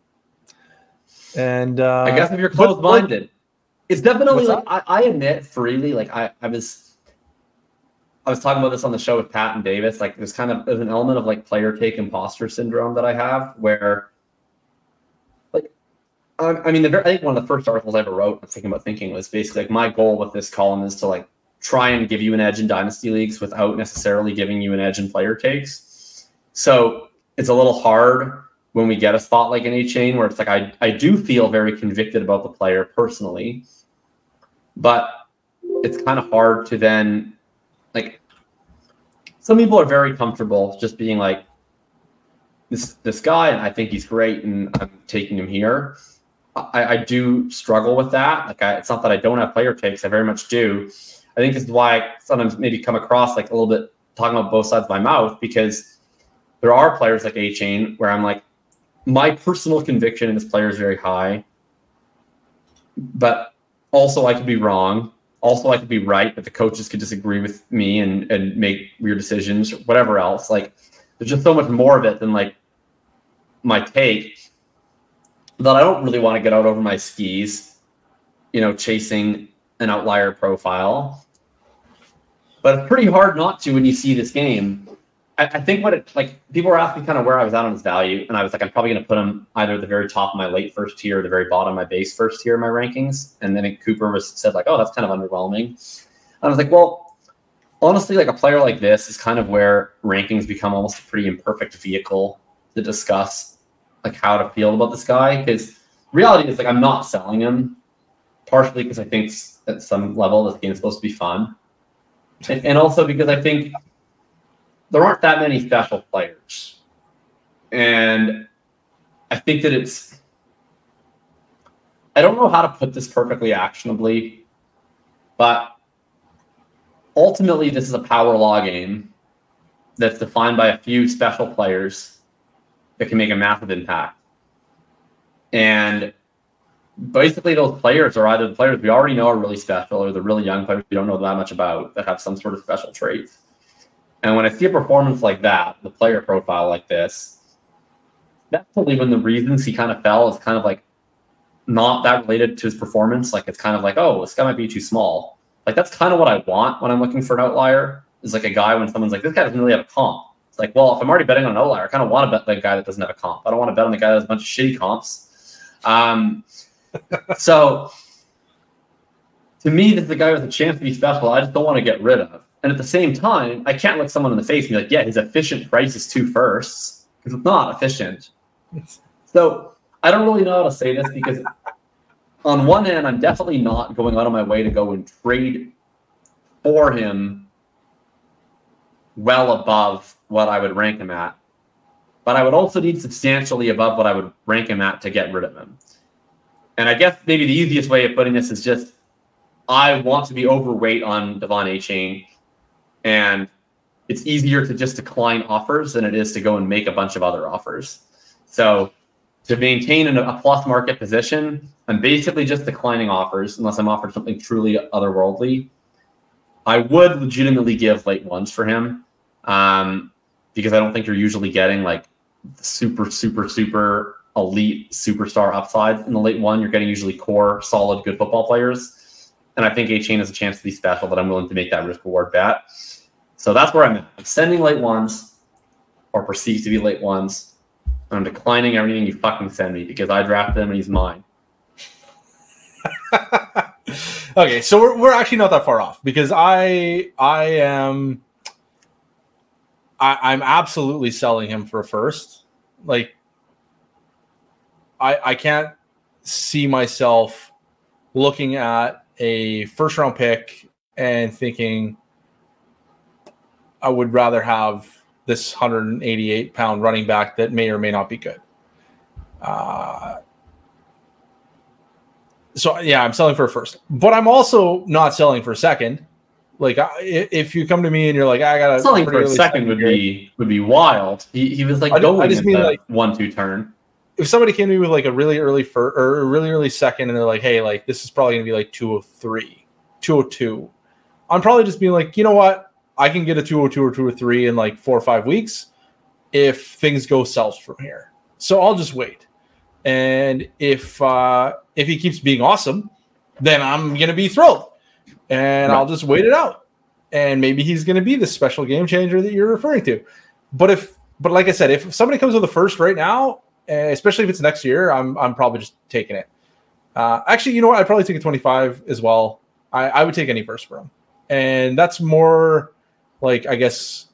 And uh, I guess if you're closed minded, it's definitely What's like I, I admit freely, like I, I was I was talking about this on the show with Pat and Davis. Like there's kind of there's an element of like player take imposter syndrome that I have where like I, I mean the, I think one of the first articles I ever wrote, I'm thinking about thinking was basically like my goal with this column is to like try and give you an edge in dynasty leagues without necessarily giving you an edge in player takes. So it's a little hard when we get a spot like an Achane where it's like I, I do feel very convicted about the player personally, but it's kind of hard to then like some people are very comfortable just being like this this guy and I think he's great and I'm taking him here. I, I do struggle with that. Like I, it's not that I don't have player takes, I very much do. I think this is why I sometimes maybe come across like a little bit talking about both sides of my mouth because there are players like Achane where I'm like, my personal conviction in this player is very high, but also I could be wrong. Also, I could be right, but the coaches could disagree with me and and make weird decisions or whatever else. Like, there's just so much more of it than like my take that I don't really want to get out over my skis, you know, chasing an outlier profile. But it's pretty hard not to when you see this game. I, think what it like people were asking kind of where I was at on his value, and I was like, I'm probably going to put him either at the very top of my late first tier or the very bottom of my base first tier in my rankings. And then Cooper was said like, oh, that's kind of underwhelming. And I was like, well, honestly, like a player like this is kind of where rankings become almost a pretty imperfect vehicle to discuss like how to feel about this guy. Because reality is like I'm not selling him, partially because I think at some level this game is supposed to be fun, and also because I think there aren't that many special players, and I think that it's. I don't know how to put this perfectly actionably, but ultimately, this is a power law game that's defined by a few special players that can make a massive impact. And basically, those players are either the players we already know are really special or the really young players we don't know that much about that have some sort of special traits. And when I see a performance like that, the player profile like this, that's probably when the reasons he kind of fell is kind of like not that related to his performance. Like it's kind of like, oh, this guy might be too small like that's kind of what I want when I'm looking for an outlier. Is like a guy when someone's like, this guy doesn't really have a comp. It's like, well, if I'm already betting on an outlier, I kind of want to bet the guy that doesn't have a comp. I don't want to bet on the guy that has a bunch of shitty comps. Um, so to me, this is a guy with a chance to be special. I just don't want to get rid of. And at the same time, I can't look someone in the face and be like, yeah, his efficient price is two firsts because it's not efficient. So I don't really know how to say this because on one hand, I'm definitely not going out of my way to go and trade for him well above what I would rank him at. But I would also need substantially above what I would rank him at to get rid of him. And I guess maybe the easiest way of putting this is just I want to be overweight on De'Von Achane. And it's easier to just decline offers than it is to go and make a bunch of other offers. So to maintain a plus market position, I'm basically just declining offers unless I'm offered something truly otherworldly. I would legitimately give late ones for him um, because I don't think you're usually getting like super, super, super elite superstar upsides in the late one. You're getting usually core, solid, good football players. And I think Achane has a chance to be special, but I'm willing to make that risk reward bet. So that's where I'm at. I'm sending late ones or perceived to be late ones. I'm declining everything you fucking send me because I drafted him and he's mine. okay, so we're, we're actually not that far off because I I am I, I'm absolutely selling him for first. Like I I can't see myself looking at a first round pick and thinking I would rather have this 188 pound running back that may or may not be good. Uh, so yeah, I'm selling for a first, but I'm also not selling for a second. Like if you come to me and you're like, I got selling for a second would be would be wild. He, he was like I, going I just mean like one two turn. If somebody came to me with like a really early first or a really early second, and they're like, hey, like this is probably gonna be like 203, 202, I'm probably just being like, you know what, I can get a 202 or 203 in like four or five weeks if things go south from here. So I'll just wait. And if uh, if he keeps being awesome, then I'm gonna be thrilled, and right. I'll just wait it out. And maybe he's gonna be the special game changer that you're referring to. But if but like I said, if somebody comes with a first right now, especially if it's next year, I'm I'm probably just taking it. Uh, actually, you know what? I'd probably take a 25 as well. I, I would take any first for him, and that's more like I guess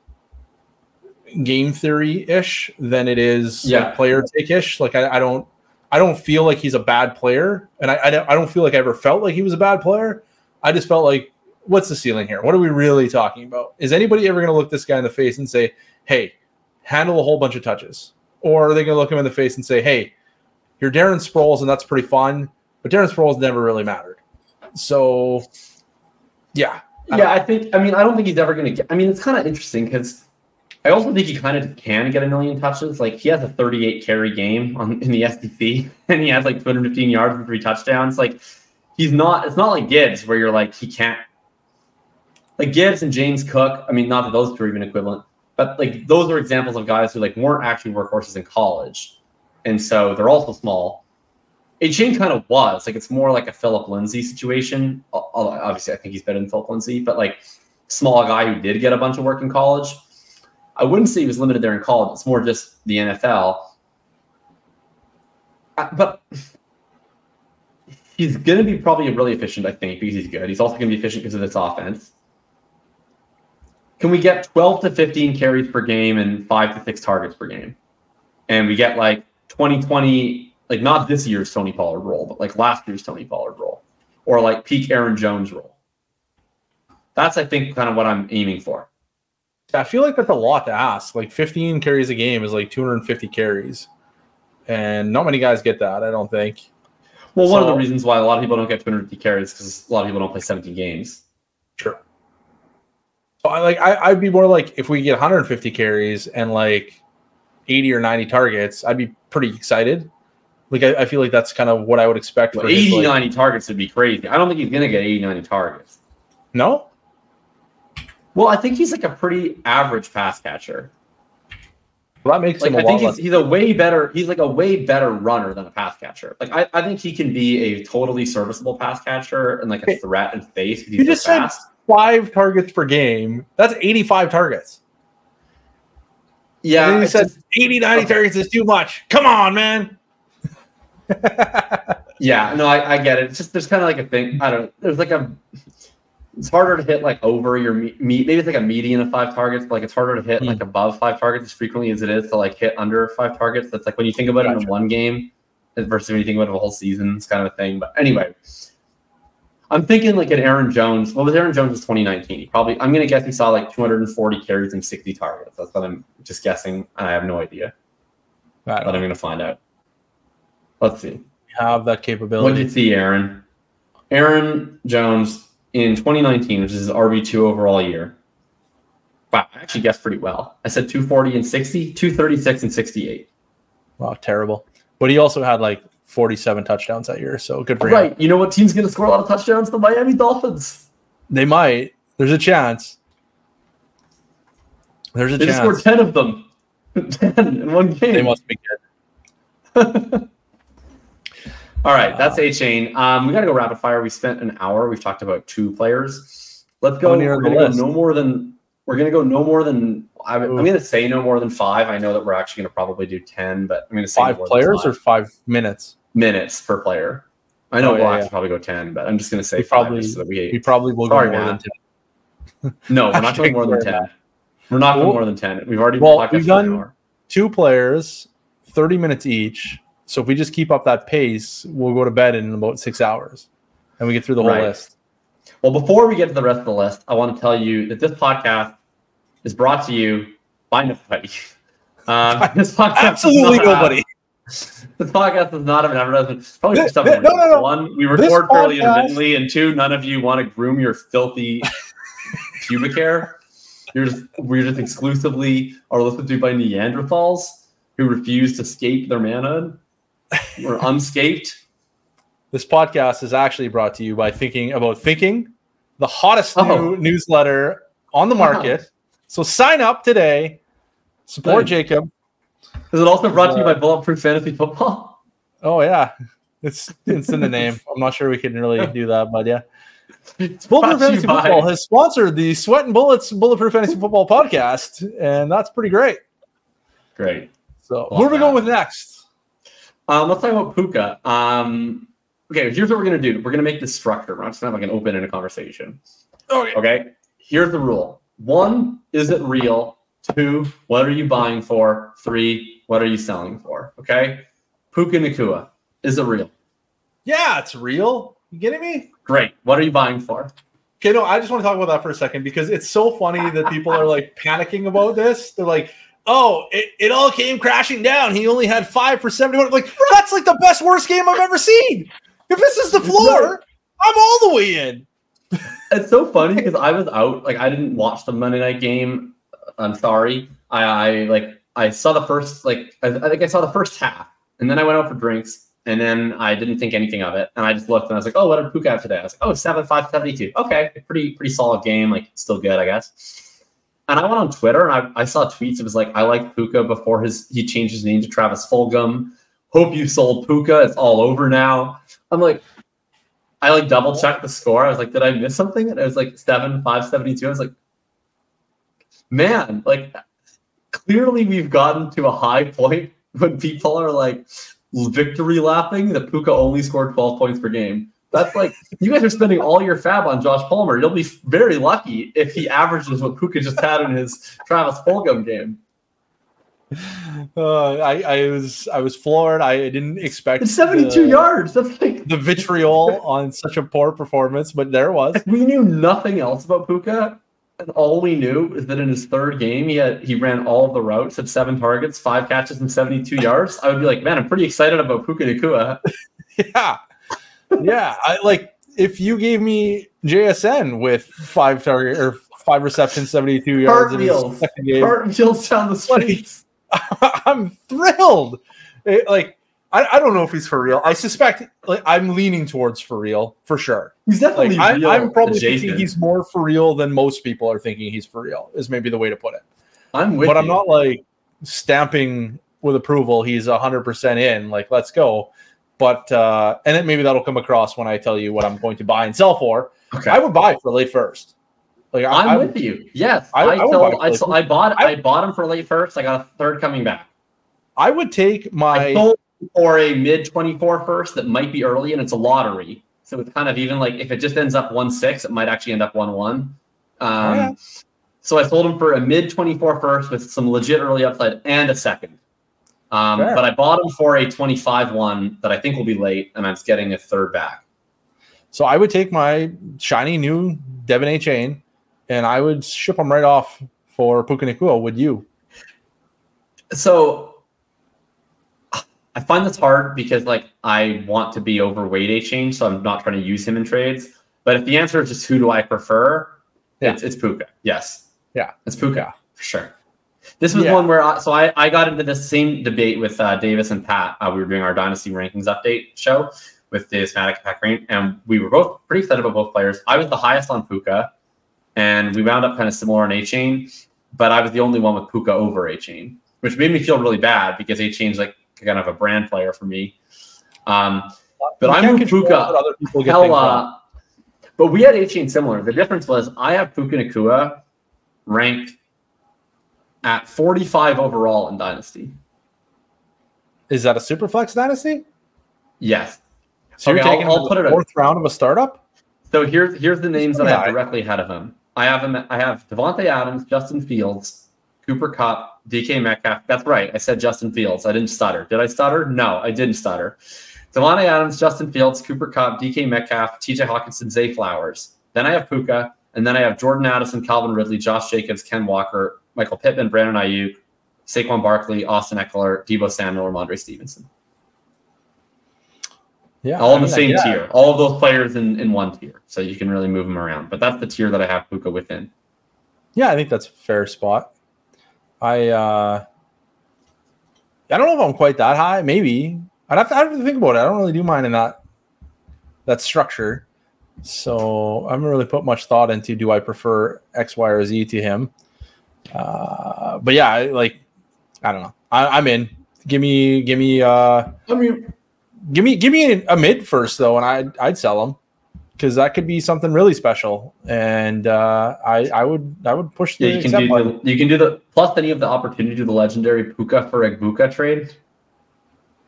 game theory ish than it is yeah. like player take ish. Like I, I, don't I don't feel like he's a bad player, and I, I don't, I don't feel like I ever felt like he was a bad player. I just felt like what's the ceiling here? What are we really talking about? Is anybody ever going to look this guy in the face and say, "Hey, handle a whole bunch of touches," or are they going to look him in the face and say, "Hey, you're Darren Sproles, and that's pretty fun," but Darren Sproles never really mattered. So, yeah, yeah, I think. I mean, I don't think he's ever going to get. I mean, it's kind of interesting because I also think he kind of can get a million touches. Like he has a 38 carry game on in the SDC, and he has like 215 yards and three touchdowns. Like he's not. It's not like Gibbs where you're like he can't. Like Gibbs and James Cook. I mean, not that those two are even equivalent, but like those are examples of guys who like weren't actually workhorses in college, and so they're also small. Achane kind of was like it's more like a Phillip Lindsay situation. Obviously, I think he's better than Phillip Lindsay, but like small guy who did get a bunch of work in college. I wouldn't say he was limited there in college. It's more just the NFL. Uh, but he's going to be probably really efficient, I think, because he's good. He's also going to be efficient because of this offense. Can we get 12 to 15 carries per game and five to six targets per game? And we get like 2020, like not this year's Tony Pollard role, but like last year's Tony Pollard role, or like peak Aaron Jones role. That's, I think, kind of what I'm aiming for. I feel like that's a lot to ask. Like 15 carries a game is like 250 carries. And not many guys get that, I don't think. Well, one of the reasons why a lot of people don't get 250 carries is because a lot of people don't play 17 games. Sure. So I like I, I'd be more like if we get 150 carries and like 80 or 90 targets, I'd be pretty excited. Like I, I feel like that's kind of what I would expect Well, for his, 80, like- 90 targets would be crazy. I don't think he's going to get 80, 90 targets. no? Well, I think he's like a pretty average pass catcher. Well, that makes Like him a I think he's, he's a way better. He's like a way better runner than a pass catcher. Like I, I think he can be a totally serviceable pass catcher and like a threat and face. 'cause you just said- fast. Five targets per game. That's 85 targets. yeah. you said 80, 90 Okay. targets is too much. Come on, man. yeah. No, I, I get it. It's just there's kind of like a thing. I don't. There's like a. It's harder to hit like over your meat. Maybe it's like a median of five targets, but like it's harder to hit Hmm. like above five targets as frequently as it is to like hit under five targets. That's like when you think about it in one game versus when you think about it a whole season. It's kind of a thing. But anyway, I'm thinking like an Aaron Jones. Well, Aaron Jones' was 2019? He probably. I'm gonna guess he saw like 240 carries and 60 targets. That's what I'm just guessing. I have no idea, I but I'm gonna find out. Let's see. have that capability. What did you see, Aaron? Aaron Jones in 2019, which is his RB2 overall year. Wow, I actually guessed pretty well. I said 240 and 60, 236 and 68. Wow, terrible. But he also had like 47 touchdowns that year, so good for him. Right. You know what team's going to score a lot of touchdowns? The Miami Dolphins. They might. There's a chance. There's a They just scored 10 of them. 10 in one game. They must be good. All right, that's Achane. Um, we got to go rapid fire. We spent an hour. We've talked about two players. Let's go. How many are We're gonna go no more than. We're gonna go no more than. I'm, I'm gonna say no more than five. I know that we're actually gonna probably do ten, but I'm gonna say no Five than players five. or five minutes? minutes per player. I know Oh, we'll yeah, actually yeah. probably go ten, but I'm just gonna say We probably- so that We we. probably will Sorry, go more than 10. No, we're not going more than ten. We're not going Cool. more than ten. We've already Well, we've done-. Two players, 30 minutes each. So if we just keep up that pace, we'll go to bed in about six hours and we get through the whole Right. list. Well, before we get to the rest of the list, I want to tell you that this podcast is brought to you by nobody. Um, this podcast Absolutely not have- nobody. This podcast does not an advertisement. Probably This- no, no, no. One, we record fairly podcast- intermittently, and two, none of you want to groom your filthy pubic hair. You're just we're just exclusively are listened to by Neanderthals who refuse to scape their manhood. We're unscaped. This podcast is actually brought to you by Thinking About Thinking, the hottest Oh. new newsletter on the market. So sign up today. Support Thanks. Jakob. Is it also brought to you Uh, by Bulletproof Fantasy Football? Oh yeah, it's it's in the name. I'm not sure we can really do that, but yeah. It's Bulletproof Fantasy by- Football has sponsored the Sweat and Bullets Bulletproof Fantasy Football podcast, and that's pretty great. Great. So, Love who are we that. going with next? Um, let's talk about Puka. Um, okay, here's what we're gonna do. We're gonna make this structure. We're not just gonna have like an open in a conversation. Okay. Okay. Here's the rule. One, is it real? Two, what are you buying for? Three, what are you selling for? Okay. Puka Nacua. Is it real? Yeah, it's real. You kidding me? Great. What are you buying for? Okay, no, I just want to talk about that for a second because it's so funny that people are like panicking about this. They're like, oh, it, it all came crashing down. He only had five for 71. Like, that's like the best worst game I've ever seen. If this is the floor, I'm all the way in. It's so funny because I was out. Like I didn't watch the Monday night game. I'm sorry. I, I like I saw the first like I, I think I saw the first half, and then I went out for drinks, and then I didn't think anything of it, and I just looked and I was like, oh, what did Puka have today? I was like, oh, seven five seventy two. Okay, pretty pretty solid game. Like still good, I guess. And I went on Twitter and I, I saw tweets. It was like, I like Puka before his he changed his name to Travis Fulgham. Hope you sold Puka. It's all over now. I'm like, I like double checked the score. I was like, did I miss something? And it was like seven five seventy two. I was like, man, like clearly we've gotten to a high point when people are like victory lapping that Puka only scored 12 points per game. That's like you guys are spending all your FAAB on Josh Palmer. You'll be very lucky if he averages what Puka just had in his Travis Fulgham game. Uh, I, I was I was floored. I didn't expect It's 72 the, yards. That's like the vitriol on such a poor performance, but there it was. we knew nothing else about Puka, and all we knew is that in his third game he had he ran all of the routes, had seven targets, five catches, and 72 yards. I would be like, man, I'm pretty excited about Puka Nacua. Yeah, yeah. I like if you gave me JSN with five target or five receptions, seventy two yards in his Cartwheels. second game. Cartwheels down the streets. I'm thrilled. It- like I, I don't know if he's for real. I suspect like I'm leaning towards for real for sure. He's definitely I, real I'm probably adjacent. thinking he's more for real than most people are thinking he's for real. Is maybe the way to put it. I'm with but I'm not like stamping with approval. He's hundred percent in. Like let's go. But uh, and then maybe that'll come across when I tell you what I'm going to buy and sell for. Okay. I would buy for late first. Like I'm I with you. Yes, I- I, I buy I, Clay. so I bought I- bought him for late first. I got a third coming back. I would take I my sold for a mid 24 first that might be early and it's a lottery. So it's kind of even like if it just ends up one six, it might actually end up one one. Um, yeah. So I sold him for a mid 24 first with some legit early upside and a second. Um, but I bought him for a 25 one that I think will be late, and I'm getting a third back. So I would take my shiny new De'Von Achane and I would ship them right off for Puka Nacua. Would you? So I find this hard because like I want to be overweight Achane, so I'm not trying to use him in trades. But if the answer is just who do I prefer, Yeah. it's, it's Puka. Yes. Yeah. It's Puka for sure. This was Yeah. one where I, so I, I got into the same debate with uh, Davis and Pat. Uh, we were doing our dynasty rankings update show with the Matic and Pat Kerrane, and we were both pretty excited about both players. I was the highest on Puka, and we wound up kind of similar on Achane, but I was the only one with Puka over Achane, which made me feel really bad because Achane's like kind of a brand player for me. Um, But You I'm can't with Puka. what other people get things wrong. hella. But we had Achane similar. The difference was I have Puka Nacua ranked at 45 overall in Dynasty. Is that a Superflex dynasty? Yes. So you're Okay, I'll- taking I'll put the it at- fourth round of a startup? So here's here's the names that I have directly ahead of him. I have him. I have Davante Adams, Justin Fields, Cooper Kupp, DK Metcalf. That's right. I said Justin Fields. I didn't stutter. Did I stutter? No, I didn't stutter. Davante Adams, Justin Fields, Cooper Kupp, DK Metcalf, TJ Hockenson, Zay Flowers. Then I have Puka, and then I have Jordan Addison, Calvin Ridley, Josh Jacobs, Ken Walker, Michael Pittman, Brandon Aiyuk, Saquon Barkley, Austin Ekeler, Deebo Samuel, Rhamondre Stevenson. Yeah. all I in the mean, same yeah. tier. All of those players in, in one tier. So you can really move them around. But that's the tier that I have Puka within. Yeah, I think that's a fair spot. I uh I don't know if I'm quite that high. Maybe I'd have to, I'd have to think about it. I don't really do mine in that that structure, so I haven't really put much thought into do I prefer X, Y, or Z to him. Uh, but yeah, like I don't know. I, I'm in. Give me, give me, uh, I mean, give me, give me a mid first though, and I'd I'd sell him because that could be something really special. And uh, I I would I would push the yeah, you can do button. the, you can do the plus any of the opportunity to do the legendary Puka for Egbuka trade.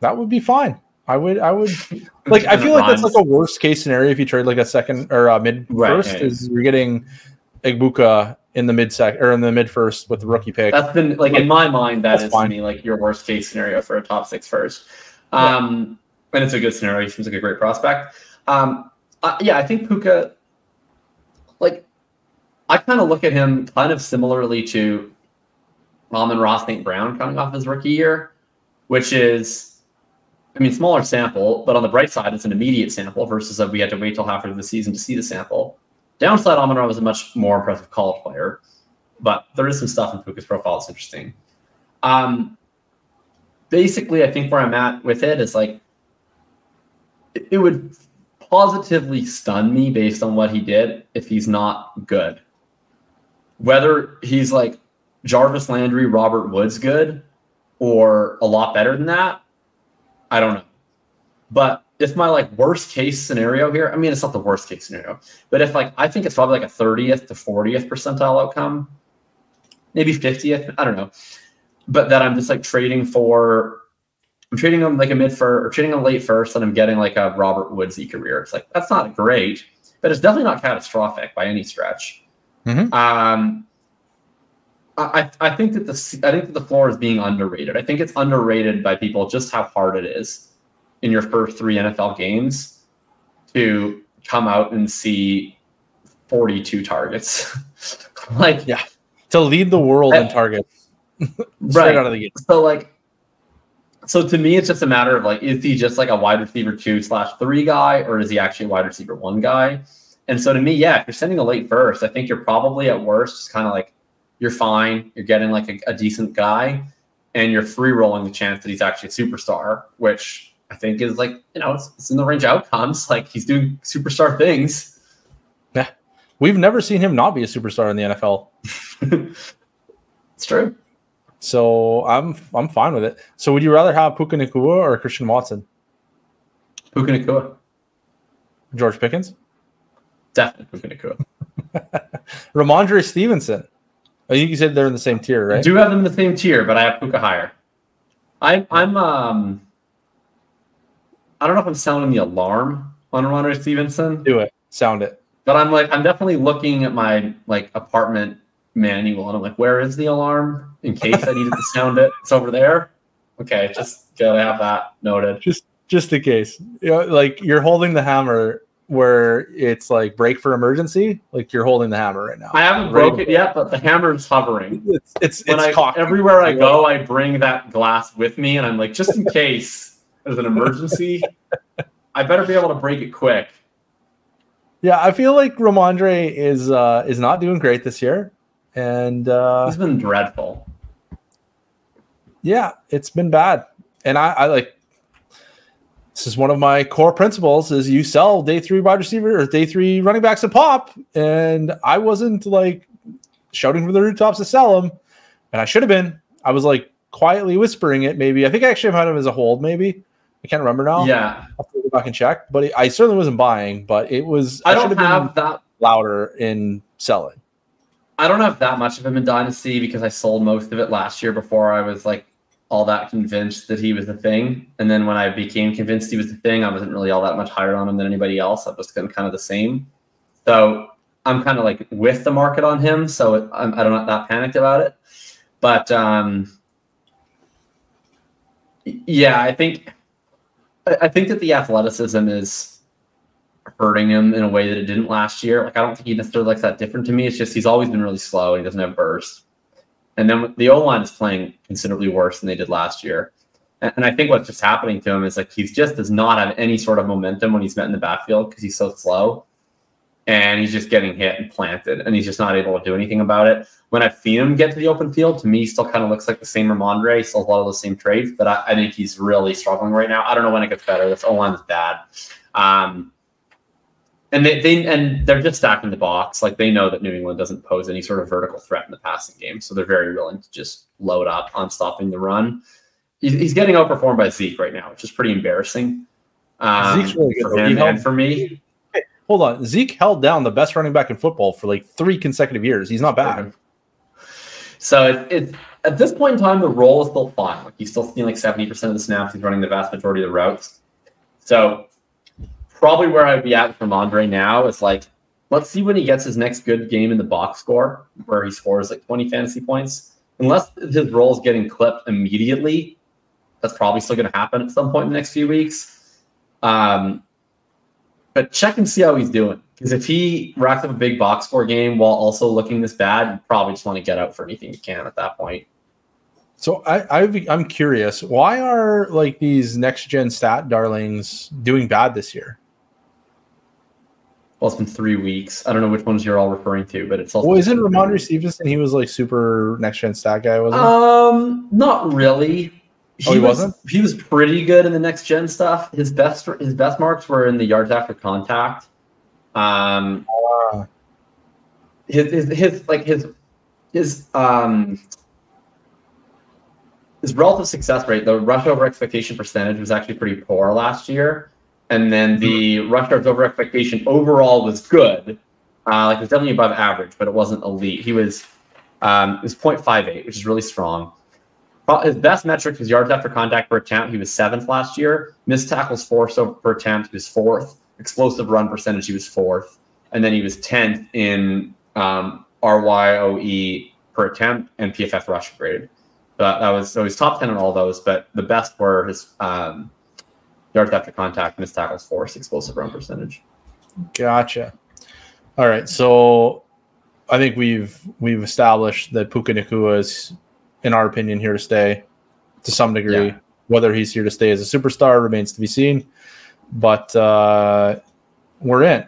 That would be fine. I would, I would like. I feel like that's like a worst case scenario if you trade like a second or a mid Right, first. yeah. Is you're getting Egbuka in the mid sec or in the mid first with the rookie pick. That's been like in my mind, That's fine. to me like your worst case scenario for a top six first. Um, and it's a good scenario. He seems like a great prospect. Um, uh, yeah, I think Puka, like, I kind of look at him kind of similarly to Amon Ra St. Brown coming off his rookie year, which is, I mean, smaller sample, but on the bright side, it's an immediate sample versus that we had to wait till halfway through the season to see the sample. Downside, Amon Ra was a much more impressive college player, but there is some stuff in Puka's profile that's interesting. Um, basically, I think where I'm at with it is like, it, would positively stun me based on what he did if he's not good. Whether he's like Jarvis Landry, Robert Woods good, or a lot better than that, I don't know. But if my like worst case scenario here, I mean, it's not the worst case scenario, but if like I think it's probably like a 30th to 40th percentile outcome, maybe 50th, I don't know. But that I'm just like trading for I'm trading him like a mid first or trading him late first, and I'm getting like a Robert Woodsy career. It's like that's not great, but it's definitely not catastrophic by any stretch. Mhm. Um, I, I think that the I think that the floor is being underrated. I think it's underrated by people just how hard it is in your first three NFL games to come out and see 42 targets. like Yeah. To lead the world in Uh, targets straight right. out of the gate. So like so to me it's just a matter of like is he just like a wide receiver two slash three guy or is he actually a wide receiver one guy? And so to me, yeah, if you're sending a late first, I think you're probably at worst just kind of like you're fine. You're getting like a, a decent guy, and you're free rolling the chance that he's actually a superstar, which I think is like you know it's, it's in the range of outcomes. Like he's doing superstar things. Yeah, we've never seen him not be a superstar in the NFL. It's true. So I'm I'm fine with it. So would you rather have Puka Nacua or Christian Watson? Puka Nacua, George Pickens? definitely Puka Nacua. Rhamondre Stevenson. I think you said they're in the same tier, right? I do have them in the same tier, but I have Puka higher. I'm I'm um I don't know if I'm sounding the alarm on Rhamondre Stevenson, Do it. Sound it. but I'm like I'm definitely looking at my like apartment manual and I'm like, where is the alarm in case I needed to sound it? It's over there. Okay, just gotta have that noted. Just just in case. You know, like you're holding the hammer where it's like break for emergency. Like you're holding the hammer right now. I haven't Ready broke it yet, but the hammer's hovering. It's it's When it's I cocked. everywhere I go, I bring that glass with me, and I'm like, just in case there's an emergency, I better be able to break it quick. Yeah, I feel like Rhamondre is uh is not doing great this year. And uh He's been dreadful. Yeah, it's been bad. And I, I like this is one of my core principles is you sell day three wide receiver or day three running backs to pop. And I wasn't like shouting from the rooftops to sell them. And I should have been. I was like quietly whispering it, maybe. I think I actually had him as a hold, maybe. I can't remember now. Yeah, I'll go back and check. But it, I certainly wasn't buying, but it was I should don't have have been that. louder in selling. I don't have that much of him in Dynasty because I sold most of it last year before I was like all that convinced that he was the thing. And then when I became convinced he was the thing, I wasn't really all that much higher on him than anybody else. I was kind of the same. So I'm kind of like with the market on him. So I'm, I'm not that panicked about it. But um, yeah, I think I think that the athleticism is hurting him in a way that it didn't last year. Like I don't think he necessarily likes that different to me. It's just he's always been really slow and he doesn't have burst. And then the O line is playing considerably worse than they did last year. And, I think what's just happening to him is like he just does not have any sort of momentum when he's met in the backfield because he's so slow. And he's just getting hit and planted, and he's just not able to do anything about it. When I've seen him get to the open field, to me, he still kind of looks like the same Rhamondre. He still has a lot of the same traits, but I, I think he's really struggling right now. I don't know when it gets better. This O line is bad. Um, and they, they and they're just stacking the box. Like they know that New England doesn't pose any sort of vertical threat in the passing game, so they're very willing to just load up on stopping the run. He's, he's getting outperformed by Zeke right now, which is pretty embarrassing. Um, Zeke's really good, for him held- and for me. Hold on. Zeke held down the best running back in football for like three consecutive years. He's not bad. So it, it at this point in time, the role is still fine. Like he's still seeing like seventy percent of the snaps. He's running the vast majority of the routes. So probably where I'd be at Rhamondre now is like, let's see when he gets his next good game in the box score, where he scores like twenty fantasy points. Unless his role is getting clipped immediately, that's probably still going to happen at some point in the next few weeks. Um, but check and see how he's doing. Because if he racks up a big box score game while also looking this bad, you probably just want to get out for anything you can at that point. So I, I I'm curious, why are like these next gen stat darlings doing bad this year? Well, it's been three weeks. I don't know which ones you're all referring to, but it's also. Well, isn't Rhamondre Stevenson? He was like super next gen stat guy, wasn't he? Um, not really. Oh, he was, wasn't? He was pretty good in the next gen stuff. His best his best marks were in the yards after contact. Um, Ah. his, his his like his his um his relative success rate, the rush over expectation percentage was actually pretty poor last year, and then the rush yards over expectation overall was good. Uh, like it was definitely above average, but it wasn't elite. He was um, it was 0.58, which is really strong. his best metric was yards after contact per attempt. He was seventh last year. Missed tackles forced per attempt. He was fourth. Explosive run percentage. He was fourth, and then he was tenth in um, RYOE per attempt and PFF rush grade. But that was so he's top ten in all those. But the best were his um, yards after contact, missed tackles forced, explosive run percentage. Gotcha. All right, so I think we've we've established that Puka Nacua is, in our opinion, here to stay to some degree. Yeah. Whether he's here to stay as a superstar remains to be seen, but uh, we're in.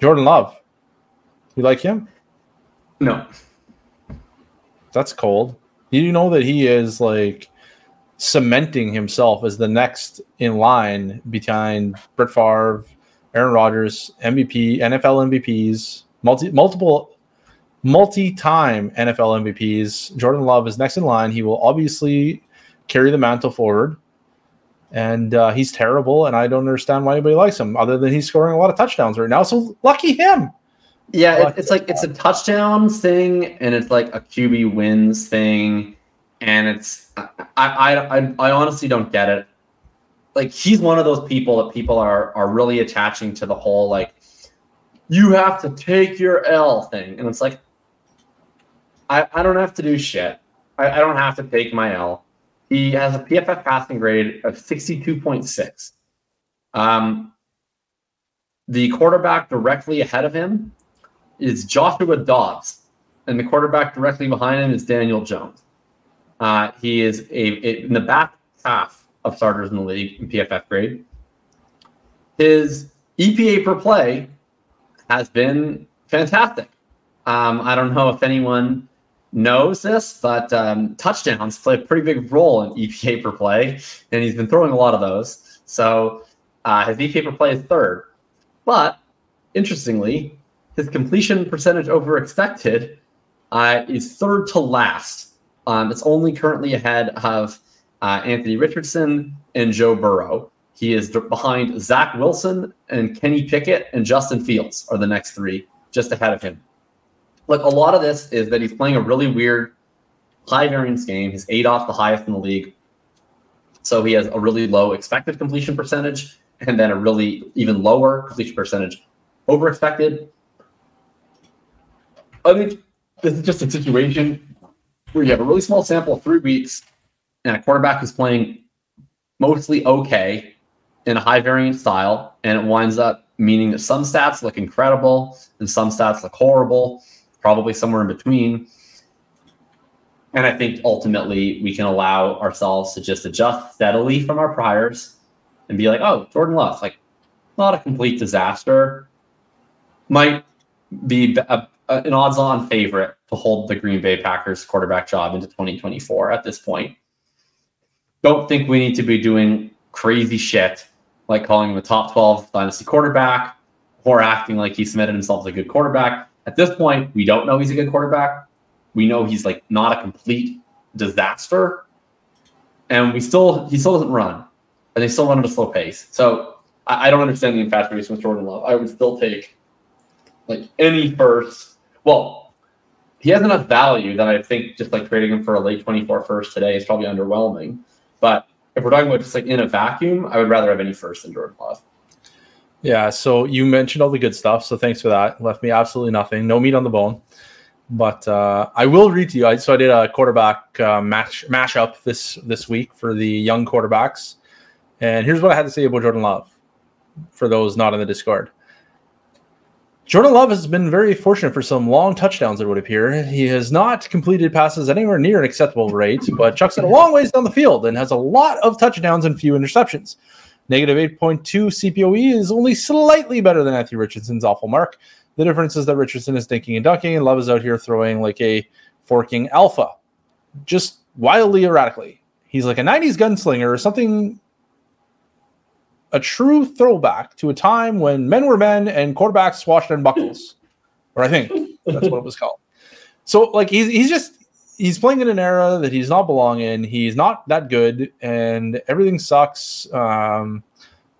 Jordan Love, you like him? No, That's cold. You know that he is like cementing himself as the next in line behind Brett Favre, Aaron Rodgers, MVP, NFL MVPs, multi multiple multi-time NFL MVPs. Jordan Love is next in line. He will obviously carry the mantle forward. And uh, he's terrible, and I don't understand why anybody likes him, other than he's scoring a lot of touchdowns right now. So lucky him. Yeah, it, it's like it's a touchdowns thing, and it's like a QB wins thing, and it's I, I I I honestly don't get it. Like he's one of those people that people are are really attaching to the whole like you have to take your L thing, and it's like I I don't have to do shit. I, I don't have to take my L. He has a PFF passing grade of sixty two point six. Um, the quarterback directly ahead of him is Joshua Dobbs, and the quarterback directly behind him is Daniel Jones. Uh, he is a, a- in the back half of starters in the league in PFF grade. His EPA per play has been fantastic. Um, I don't know if anyone knows this, but um, touchdowns play a pretty big role in EPA per play, and he's been throwing a lot of those. So uh, his EPA per play is third. But interestingly, his completion percentage over expected uh, is third to last. Um, it's only currently ahead of uh, Anthony Richardson and Joe Burrow. He is behind Zach Wilson and Kenny Pickett and Justin Fields are the next three, just ahead of him. Look, a lot of this is that he's playing a really weird high variance game. He's eight off the highest in the league. So he has a really low expected completion percentage and then a really even lower completion percentage over expected. I think this is just a situation where you have a really small sample three weeks and a quarterback who's playing mostly okay in a high variance style, and it winds up meaning that some stats look incredible and some stats look horrible, probably somewhere in between. And I think ultimately we can allow ourselves to just adjust steadily from our priors and be like, oh, Jordan Love, like not a complete disaster, might be a, a, an odds-on favorite to hold the Green Bay Packers quarterback job into 2024 at this point. Don't think we need to be doing crazy shit like calling him a top 12 dynasty quarterback or acting like he submitted himself as a good quarterback. At this point, we don't know he's a good quarterback. We know he's like not a complete disaster. And we still he still doesn't run. And they still run at a slow pace. So I, I don't understand the infatuation with Jordan Love. I would still take like any first. Well, he has enough value that I think just like trading him for a late 24 first today is probably underwhelming. But if we're talking about just like in a vacuum, I would rather have any first than Jordan Love. Yeah, so you mentioned all the good stuff, so thanks for that. Left me absolutely nothing, no meat on the bone. But uh, I will read to you. I, so I did a quarterback uh, match mashup this this week for the young quarterbacks, and here's what I had to say about Jordan Love. For those not in the Discord, Jordan Love has been very fortunate for some long touchdowns. It would appear he has not completed passes anywhere near an acceptable rate, but chucks it a long ways down the field and has a lot of touchdowns and few interceptions. Negative 8.2 CPOE is only slightly better than Anthony Richardson's awful mark. The difference is that Richardson is thinking and dunking, and Love is out here throwing like a forking alpha, just wildly erratically. He's like a 90s gunslinger or something, a true throwback to a time when men were men and quarterbacks swashed in buckles. or I think that's what it was called. So, like, he's, he's just he's playing in an era that he's not belong in. He's not that good, and everything sucks. Um,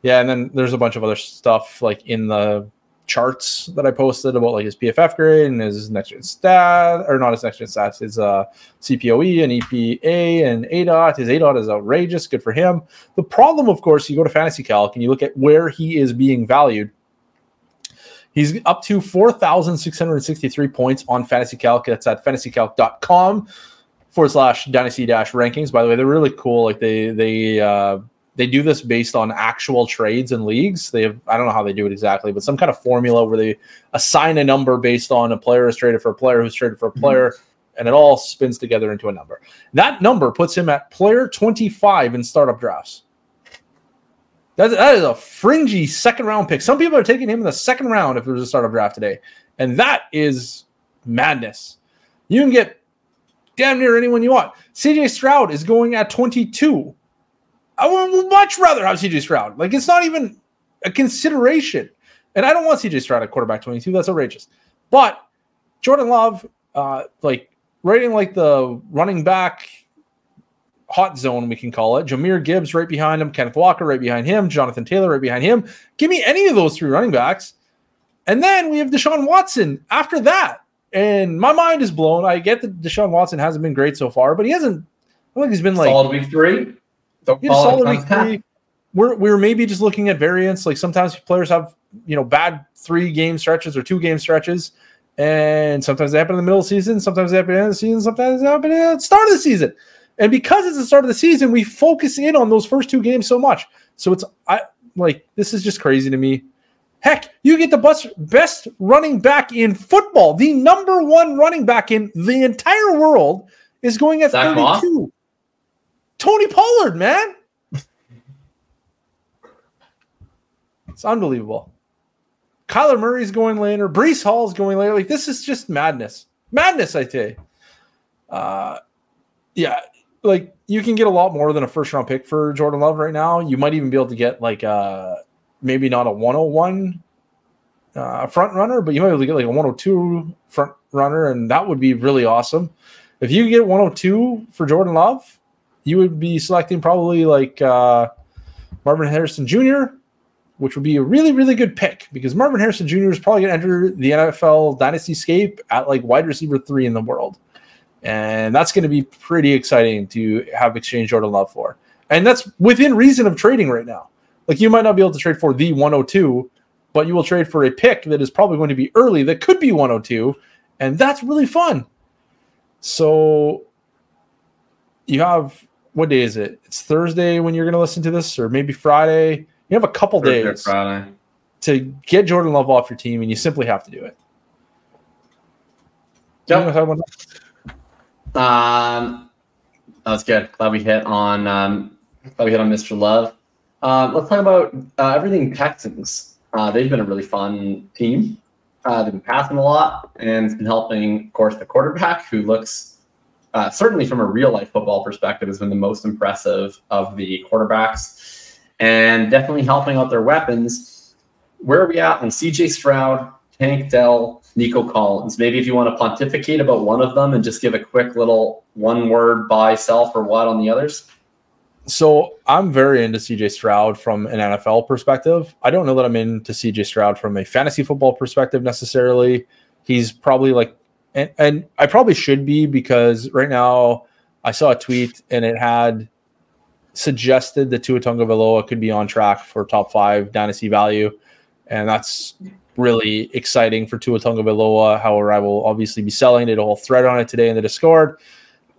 yeah, and then there's a bunch of other stuff like in the charts that I posted about like his PFF grade and his next gen stat, or not his next gen stats, his uh, CPOE and EPA and ADOT. His ADOT is outrageous. Good for him. The problem, of course, you go to Fantasy Calc and you look at where he is being valued. He's up to 4,663 points on Fantasy Calc. That's at fantasycalc.com forward slash dynasty dash rankings. By the way, they're really cool. Like they, they, uh, they do this based on actual trades and leagues. They have I don't know how they do it exactly, but some kind of formula where they assign a number based on a player is traded for a player who's traded for a mm-hmm. player, mm-hmm. and it all spins together into a number. That number puts him at player 25 in startup drafts. That, that is a fringy second round pick. Some people are taking him in the second round if there's a startup draft today. And that is madness. You can get damn near anyone you want. CJ Stroud is going at 22. I would much rather have CJ Stroud. Like it's not even a consideration. And I don't want CJ Stroud at quarterback 22. That's outrageous. But Jordan Love, uh, like rating like the running back hot zone, we can call it. Jahmyr Gibbs right behind him, Kenneth Walker right behind him, Jonathan Taylor right behind him. Give me any of those three running backs. And then we have Deshaun Watson after that. And my mind is blown. I get that Deshaun Watson hasn't been great so far, but he hasn't. I think he's been like solid week three. Yeah, solid week three. We're we're maybe just looking at variance. Like sometimes players have you know bad three game stretches or two game stretches, and sometimes they happen in the middle of the season, sometimes they happen in the season, sometimes they happen at the start of the season. And because it's the start of the season, we focus in on those first two games so much. So it's I like this is just crazy to me. Heck, you get the best, best running back in football. The number one running back in the entire world is going at Zach 32. Moss? Tony Pollard, man. it's unbelievable. Kyler Murray's going later. Breece Hall's going later. Like this is just madness. Madness, I you. Uh, yeah, like you can get a lot more than a first round pick for Jordan Love right now. You might even be able to get like uh maybe not a 101 uh, front runner, but you might be able to get like a 102 front runner, and that would be really awesome. If you get 102 for Jordan Love, you would be selecting probably like uh, Marvin Harrison Jr., which would be a really, really good pick because Marvin Harrison Jr. is probably going to enter the NFL dynasty scape at like wide receiver three in the world. And that's going to be pretty exciting to have exchange Jordan Love for. And that's within reason of trading right now. Like you might not be able to trade for the 102, but you will trade for a pick that is probably going to be early that could be 102. And that's really fun. So you have what day is it? It's Thursday when you're going to listen to this, or maybe Friday. You have a couple Thursday, days Friday. to get Jordan Love off your team, and you simply have to do it. Yep. Um, that was good. Glad we hit on. Um, glad we hit on Mr. Love. Um, let's talk about uh, everything Texans. Uh, they've been a really fun team. Uh, they've been passing a lot, and it's been helping, of course, the quarterback who looks uh, certainly from a real life football perspective, has been the most impressive of the quarterbacks and definitely helping out their weapons. Where are we at on CJ Stroud, Tank Dell, Nico Collins? Maybe if you want to pontificate about one of them and just give a quick little one word buy, sell for what on the others. So I'm very into CJ Stroud from an NFL perspective. I don't know that I'm into CJ Stroud from a fantasy football perspective necessarily. He's probably like and and I probably should be because right now I saw a tweet and it had suggested that Tua Veloa could be on track for top five dynasty value, and that's really exciting for Tua Veloa. However, I will obviously be selling. Did a whole thread on it today in the Discord.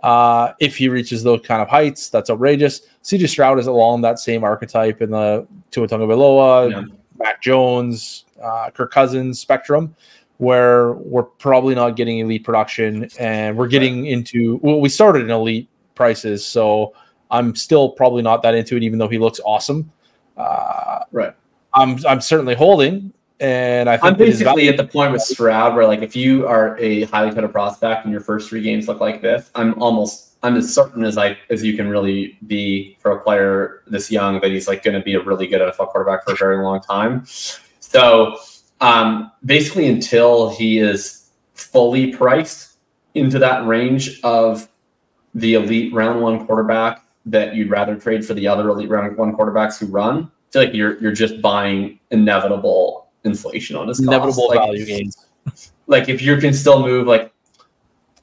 Uh, if he reaches those kind of heights, that's outrageous. CJ Stroud is along that same archetype in the Tua Tagovailoa, yeah. Mac Jones, uh, Kirk Cousins spectrum where we're probably not getting elite production and we're getting into well we started in elite prices so i'm still probably not that into it even though he looks awesome. Uh, right. I'm i'm certainly holding and i i'm basically at the point with stroud where like if you are a highly touted prospect and your first three games look like this i'm almost i'm as certain as i as you can really be for a player this young that he's like going to be a really good nfl quarterback for a very long time. So um, basically until he is fully priced into that range of the elite round one quarterback that you'd rather trade for the other elite round one quarterbacks who run. I feel like you're you're just buying inevitable inflation on his inevitable cost. Like, value gains. like if you can still move like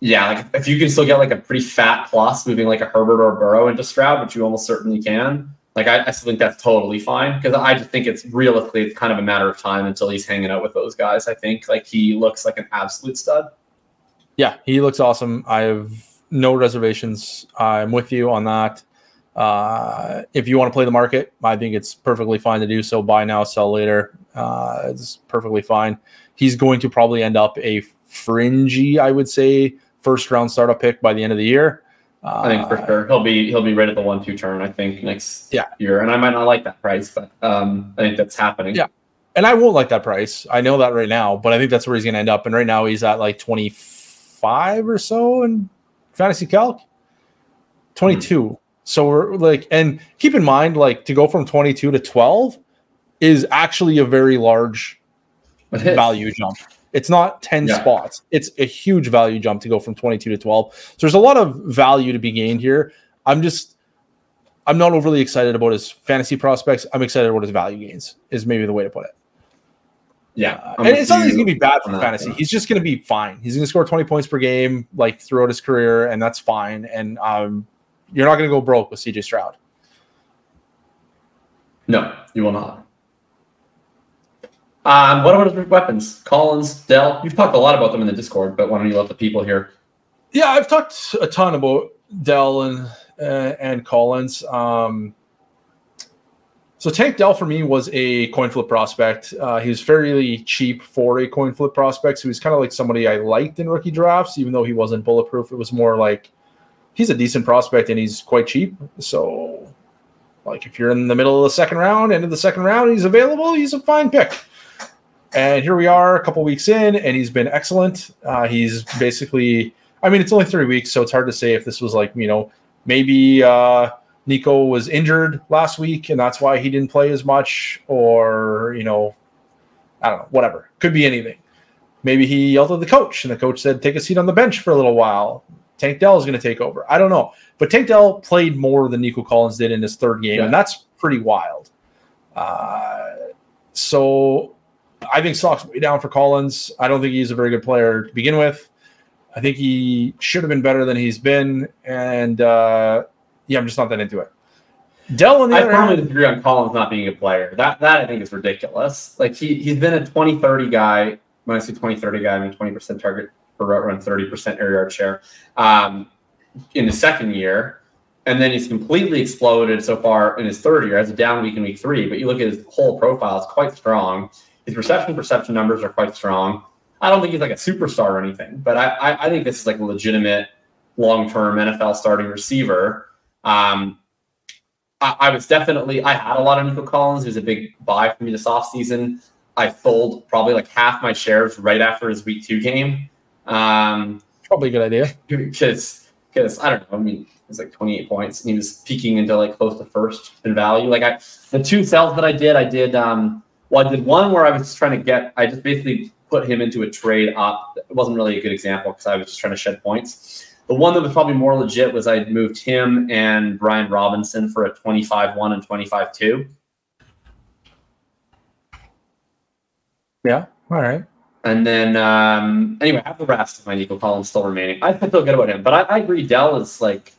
yeah, like if you can still get like a pretty fat plus moving like a Herbert or a Burrow into Stroud, which you almost certainly can. Like I, I still think that's totally fine because I just think it's realistically it's kind of a matter of time until he's hanging out with those guys. I think like he looks like an absolute stud. Yeah, he looks awesome. I have no reservations. I'm with you on that. Uh, if you want to play the market, I think it's perfectly fine to do so. Buy now, sell later. Uh, it's perfectly fine. He's going to probably end up a fringy, I would say, first round startup pick by the end of the year. I think for Uh, sure he'll be he'll be right at the one two turn. I think next Yeah. year, and I might not like that price, but um, I think that's happening. Yeah. and I won't like that price. I know that right now, but I think that's where he's going to end up. And right now he's at like 25 or so in fantasy calc, 22. So we're like, and keep in mind, like to go from 22 to 12 is actually a very large value jump. It's not 10 Yeah. spots. It's a huge value jump to go from 22 to 12. So there's a lot of value to be gained here. I'm just I'm not overly excited about his fantasy prospects. I'm excited about his value gains. Is maybe the way to put it. Yeah, Uh, and it's not he's going to be bad for that, fantasy. yeah. He's just going to be fine. He's going to score 20 points per game like throughout his career and that's fine and um you're not going to go broke with CJ Stroud. No, you will not. Um, what about his weapons? Collins, Dell. You've talked a lot about them in the Discord, but why don't you let the people hear? Yeah, I've talked a ton about Dell and uh, and Collins. Um, so Tank Dell for me was a coin flip prospect. Uh, he was fairly cheap for a coin flip prospect, so was kind of like somebody I liked in rookie drafts, even though he wasn't bulletproof. It was more like he's a decent prospect and he's quite cheap. So, like if you're in the middle of the second round, end of the second round, he's available. He's a fine pick. And here we are, a couple weeks in, and he's been excellent. Uh, he's basically I mean, it's only three weeks, so it's hard to say if this was like, you know, maybe uh, Nico was injured last week and that's why he didn't play as much, or, you know, I don't know, whatever. Could be anything. Maybe he yelled at the coach and the coach said, take a seat on the bench for a little while. Tank Dell is going to take over. I don't know. But Tank Dell played more than Nico Collins did in his third game, Yeah. and that's pretty wild. Uh, so I think stock's way down for Collins. I don't think he's a very good player to begin with. I think he should have been better than he's been, and uh, yeah, I'm just not that into it. Dell on the I other hand, disagree on Collins not being a player. That that I think is ridiculous. Like he he's been a 20-30 guy. When I say 20-30 guy, I mean 20% target per route run, 30% air yard share. Um, in the second year, and then he's completely exploded so far in his third year as a down week in week three. But you look at his whole profile; it's quite strong. His reception perception numbers are quite strong. I don't think he's like a superstar or anything, but I I, I think this is like a legitimate long term NFL starting receiver. Um, I, I was definitely I had a lot of Nico Collins. He was a big buy for me this offseason. I sold probably like half my shares right after his week two game. Um, probably a good idea. because because I don't know. I mean, it was like 28 points, and he was peaking into like close to first in value. Like I, the two sells that I did, I did. Um, well, I did one where I was just trying to get. I just basically put him into a trade up. It wasn't really a good example because I was just trying to shed points. The one that was probably more legit was I moved him and Brian Robinson for a 25-1 and 25-2. Yeah. All right. And then, um, anyway, I have the rest of my Nico Collins still remaining. I feel good about him, but I, I agree. Dell is like,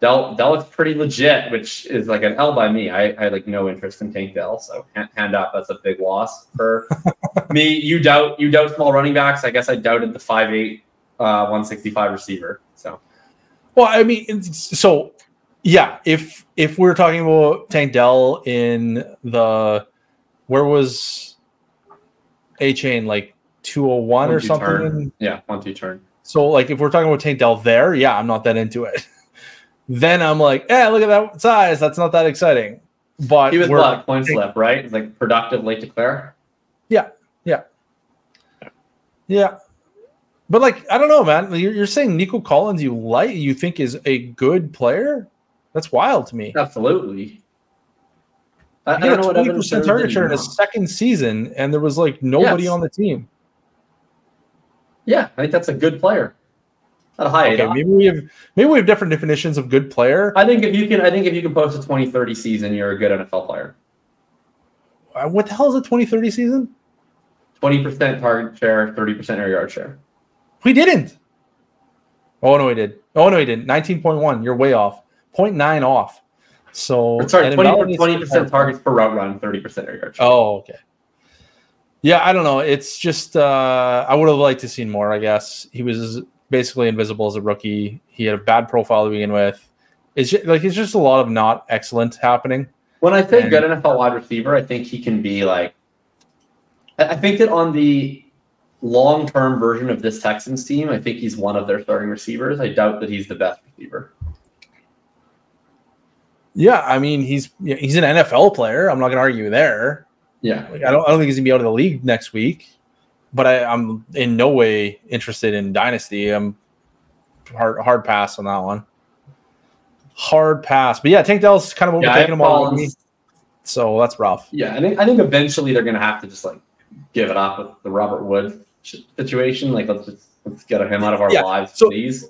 Dell, Dell looks pretty legit, which is like an L by me. I, I had, like no interest in Tank Dell, so hand, up. That's a big loss for me. You doubt, you doubt small running backs. I guess I doubted the 5'8", uh, 165 receiver. So Well, I mean, so yeah, if if we're talking about Tank Dell in the where was A chain like 201 or One, something? turn. yeah, one two turn. So like if we're talking about Tank Dell there, yeah, I'm not that into it. then I'm like, eh, look at that size. That's not that exciting. But He was a lot of coin flip, right? It's like productive late declare. Yeah. Yeah, yeah. But like, I don't know, man. You're, you're saying Nico Collins you like you think is a good player? That's wild to me. Absolutely. I, I He don't had a twenty percent target share in his second season, and there was like nobody Yes. on the team. Yeah, I think that's a good player. A high Okay, maybe we have maybe we have different definitions of good player. I think if you can, I think if you can post a 2030 season, you're a good NFL player. Uh, What the hell is a twenty thirty season? 20% target share, 30% air yard share. We didn't. Oh no, he did. Oh no, he didn't. 19.1. You're way off. 0.9 off. So Or sorry, 20, Invalid needs to 20% targets per route run, 30% air yard share. Oh, okay. Yeah, I don't know. It's just uh, I would have liked to seen more. I guess he was basically invisible as a rookie. He had a bad profile to begin with. It's just, like it's just a lot of not excellent happening. When I say And- good NFL wide receiver, I think he can be like. I think that on the long term version of this Texans team, I think he's one of their starting receivers. I doubt that he's the best receiver. Yeah, I mean he's he's an NFL player. I'm not going to argue there. Yeah. Like I don't I don't think he's gonna be out of the league next week. But I, I'm in no way interested in dynasty. I'm hard hard pass on that one. Hard pass. But yeah, Tank Dell's kind of Yeah, overtaking have them all. So that's rough. Yeah, I think I think eventually they're gonna have to just like give it up with the Robert Wood situation. Like let's just let's get him out of our Yeah, lives, so- please.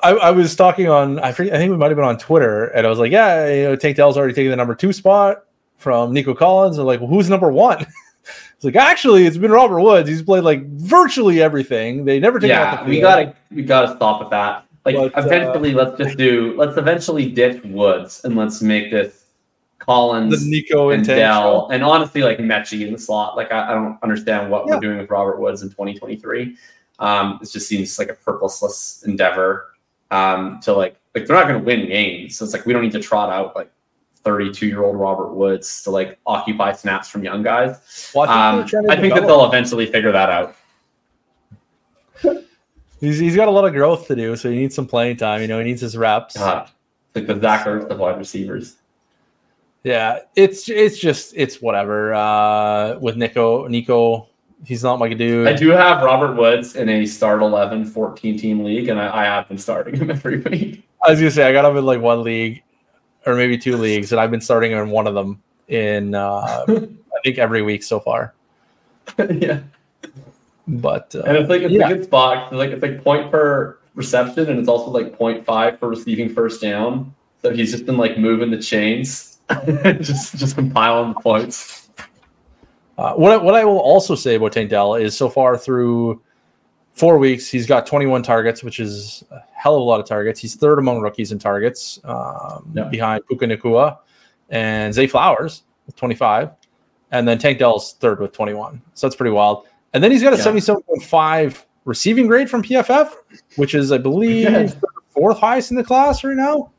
I, I was talking on I forget, I think we might have been on Twitter and I was like, yeah, you know, Tank Dell's already taking the number two spot from Nico Collins. They're like, well, who's number one? it's like actually it's been Robert Woods. He's played like virtually everything. They never take Yeah, we gotta we gotta stop with that. Like But, uh, eventually, let's just do let's eventually ditch Woods and let's make this Collins the Nico and and Dell, and honestly, like Mechie in the slot. Like I, I don't understand what Yeah. we're doing with Robert Woods in 2023. Um, it just seems like a purposeless endeavor. Um, to like like they're not going to win games. So it's like we don't need to trot out like 32 year old Robert Woods to like occupy snaps from young guys. Well, I Um, think, to I think that they'll eventually figure that out. he's, he's got a lot of growth to do, so he needs some playing time. You know, he needs his reps. Uh, like the Zach Ertz of wide receivers. Yeah, it's it's just it's whatever. Uh, with Nico, Nico, he's not like a dude. I do have Robert Woods in a start 11 14 team league, and I, I have been starting him every week. I was gonna say I got him in like one league, or maybe two leagues, and I've been starting in one of them in uh, I think every week so far. yeah. But uh, And it's like it's Yeah. a good spot. Like it's like point per reception, and it's also like 0.5 for receiving first down. So he's just been like moving the chains, just just compiling the points. Uh, what I, what I will also say about Tank Dell is so far through four weeks, he's got 21 targets, which is a hell of a lot of targets. He's third among rookies in targets, um, Yeah. behind Puka Nacua and Zay Flowers with 25, and then Tank Dell's third with 21. So that's pretty wild. And then he's got a Yeah. 77.5 receiving grade from PFF, which is, I believe, Yeah. fourth highest in the class right now.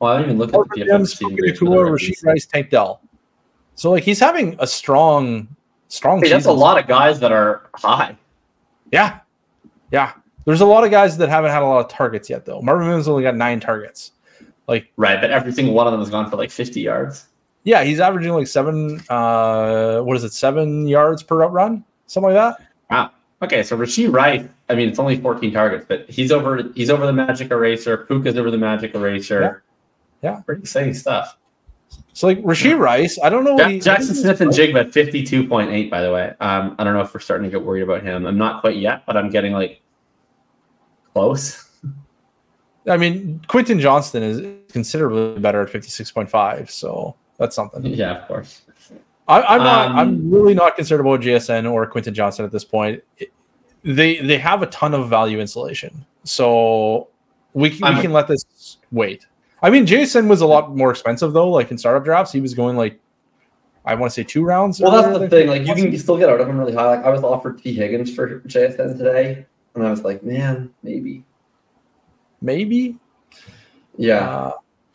Well, I didn't even look at the PFF receiving Puka grades for the Nacua. Rashee Rice, Tank Dell. So like he's having a strong, strong. Hey, that's a lot of guys that are high. Yeah. Yeah. There's a lot of guys that haven't had a lot of targets yet, though. Marvin Mims only got nine targets. Like, Right, but every single one of them has gone for like 50 yards. yeah, he's averaging like seven, uh, what is it, seven yards per route run? Something like that. Wow. Okay, so Rashee Rice, I mean, it's only 14 targets, but he's over he's over the magic eraser. Puka's over the magic eraser. Yeah. Yeah. Pretty exciting stuff. So, like, Rashee Rice, I don't know what Ja- he, Jaxon Smith-Njigba, 52.8, by the way. Um, I don't know if we're starting to get worried about him. I'm not quite yet, but I'm getting like close. I mean, Quentin Johnston is considerably better at 56.5. So that's something. yeah, of course. I, I'm not. Um, I'm really not concerned about JSN or Quentin Johnston at this point. It- they they have a ton of value insulation, so we can, we can let this wait. I mean, Jason was a lot more expensive though. Like in startup drafts, he was going like I want to say two rounds. Well, that's the thing. Like, you can still get out of him really high. Like, I was offered Tee Higgins for JSN today, and I was like, man, maybe. maybe. Yeah. Uh,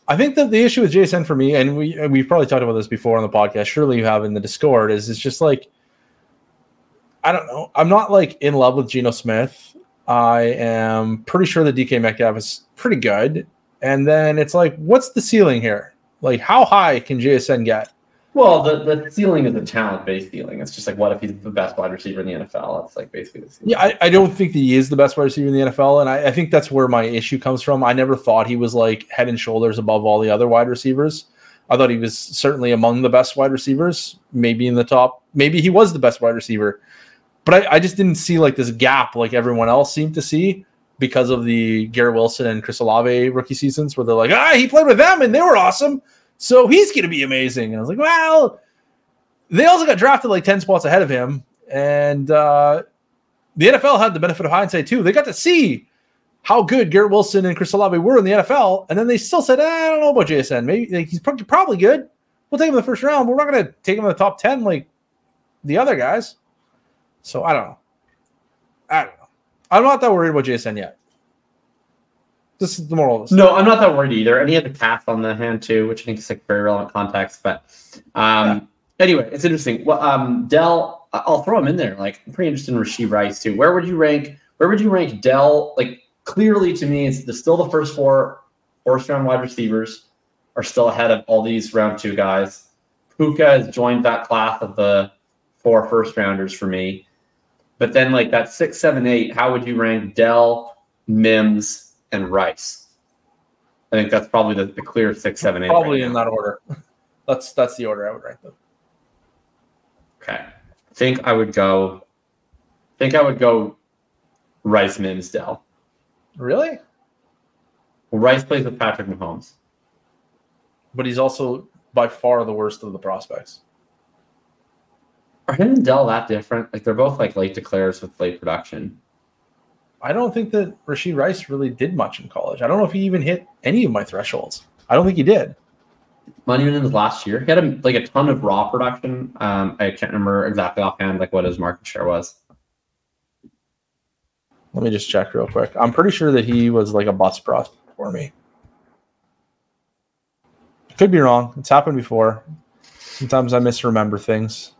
I think that the issue with JSN for me, and we we've probably talked about this before on the podcast. Surely you have in the Discord. Is it's just like I don't know. I'm not like in love with Geno Smith. I am pretty sure that DK Metcalf is pretty good. And then it's like, what's the ceiling here? Like, how high can JSN get? Well, the, the ceiling is a talent based ceiling. It's just like, what if he's the best wide receiver in the NFL? That's like basically the ceiling. Yeah, I, I don't think that he is the best wide receiver in the NFL, and I, I think that's where my issue comes from. I never thought he was like head and shoulders above all the other wide receivers. I thought he was certainly among the best wide receivers, maybe in the top. Maybe he was the best wide receiver, but I, I just didn't see like this gap like everyone else seemed to see because of the Garrett Wilson and Chris Olave rookie seasons, where they're like, ah, he played with them and they were awesome, so he's going to be amazing. And I was like, well, they also got drafted like ten spots ahead of him, And uh, the NFL had the benefit of hindsight too. They got to see how good Garrett Wilson and Chris Olave were in the NFL, and then they still said, eh, "I don't know about JSN. Maybe like, he's probably good. We'll take him in the first round. We're not going to take him in the top ten like the other guys." So I don't know. I don't know. I'm not that worried about JSN yet. This is the moral of this. No, I'm not that worried either. And he had the calf on the hand too, which I think is like very relevant context. But um, yeah. anyway, it's interesting. Well, um, Dell, I'll throw him in there. Like, I'm pretty interested in Rashee Rice too. Where would you rank? Where would you rank Dell? Like, clearly to me, it's the, still the first four first round wide receivers are still ahead of all these round two guys. Puka has joined that class of the four first rounders for me. But then, like that six, seven, eight, how would you rank Dell, Mims, and Rice? I think that's probably the, the clear six, seven, eight. Probably right in that order. That's that's the order I would rank them. Okay. I think I would go. I think I would go Rice, Mims, Dell. Really? Well, Rice plays with Patrick Mahomes. But he's also by far the worst of the prospects. Are him and Dell that different? Like they're both like late declares with late production. I don't think that Rashee Rice really did much in college. I don't know if he even hit any of my thresholds. I don't think he did. Not even in his last year. He had a, like a ton of raw production. Um, I can't remember exactly offhand like what his market share was. Let me just check real quick. I'm pretty sure that he was like a bus prospect for me. Could be wrong. It's happened before. Sometimes I misremember things.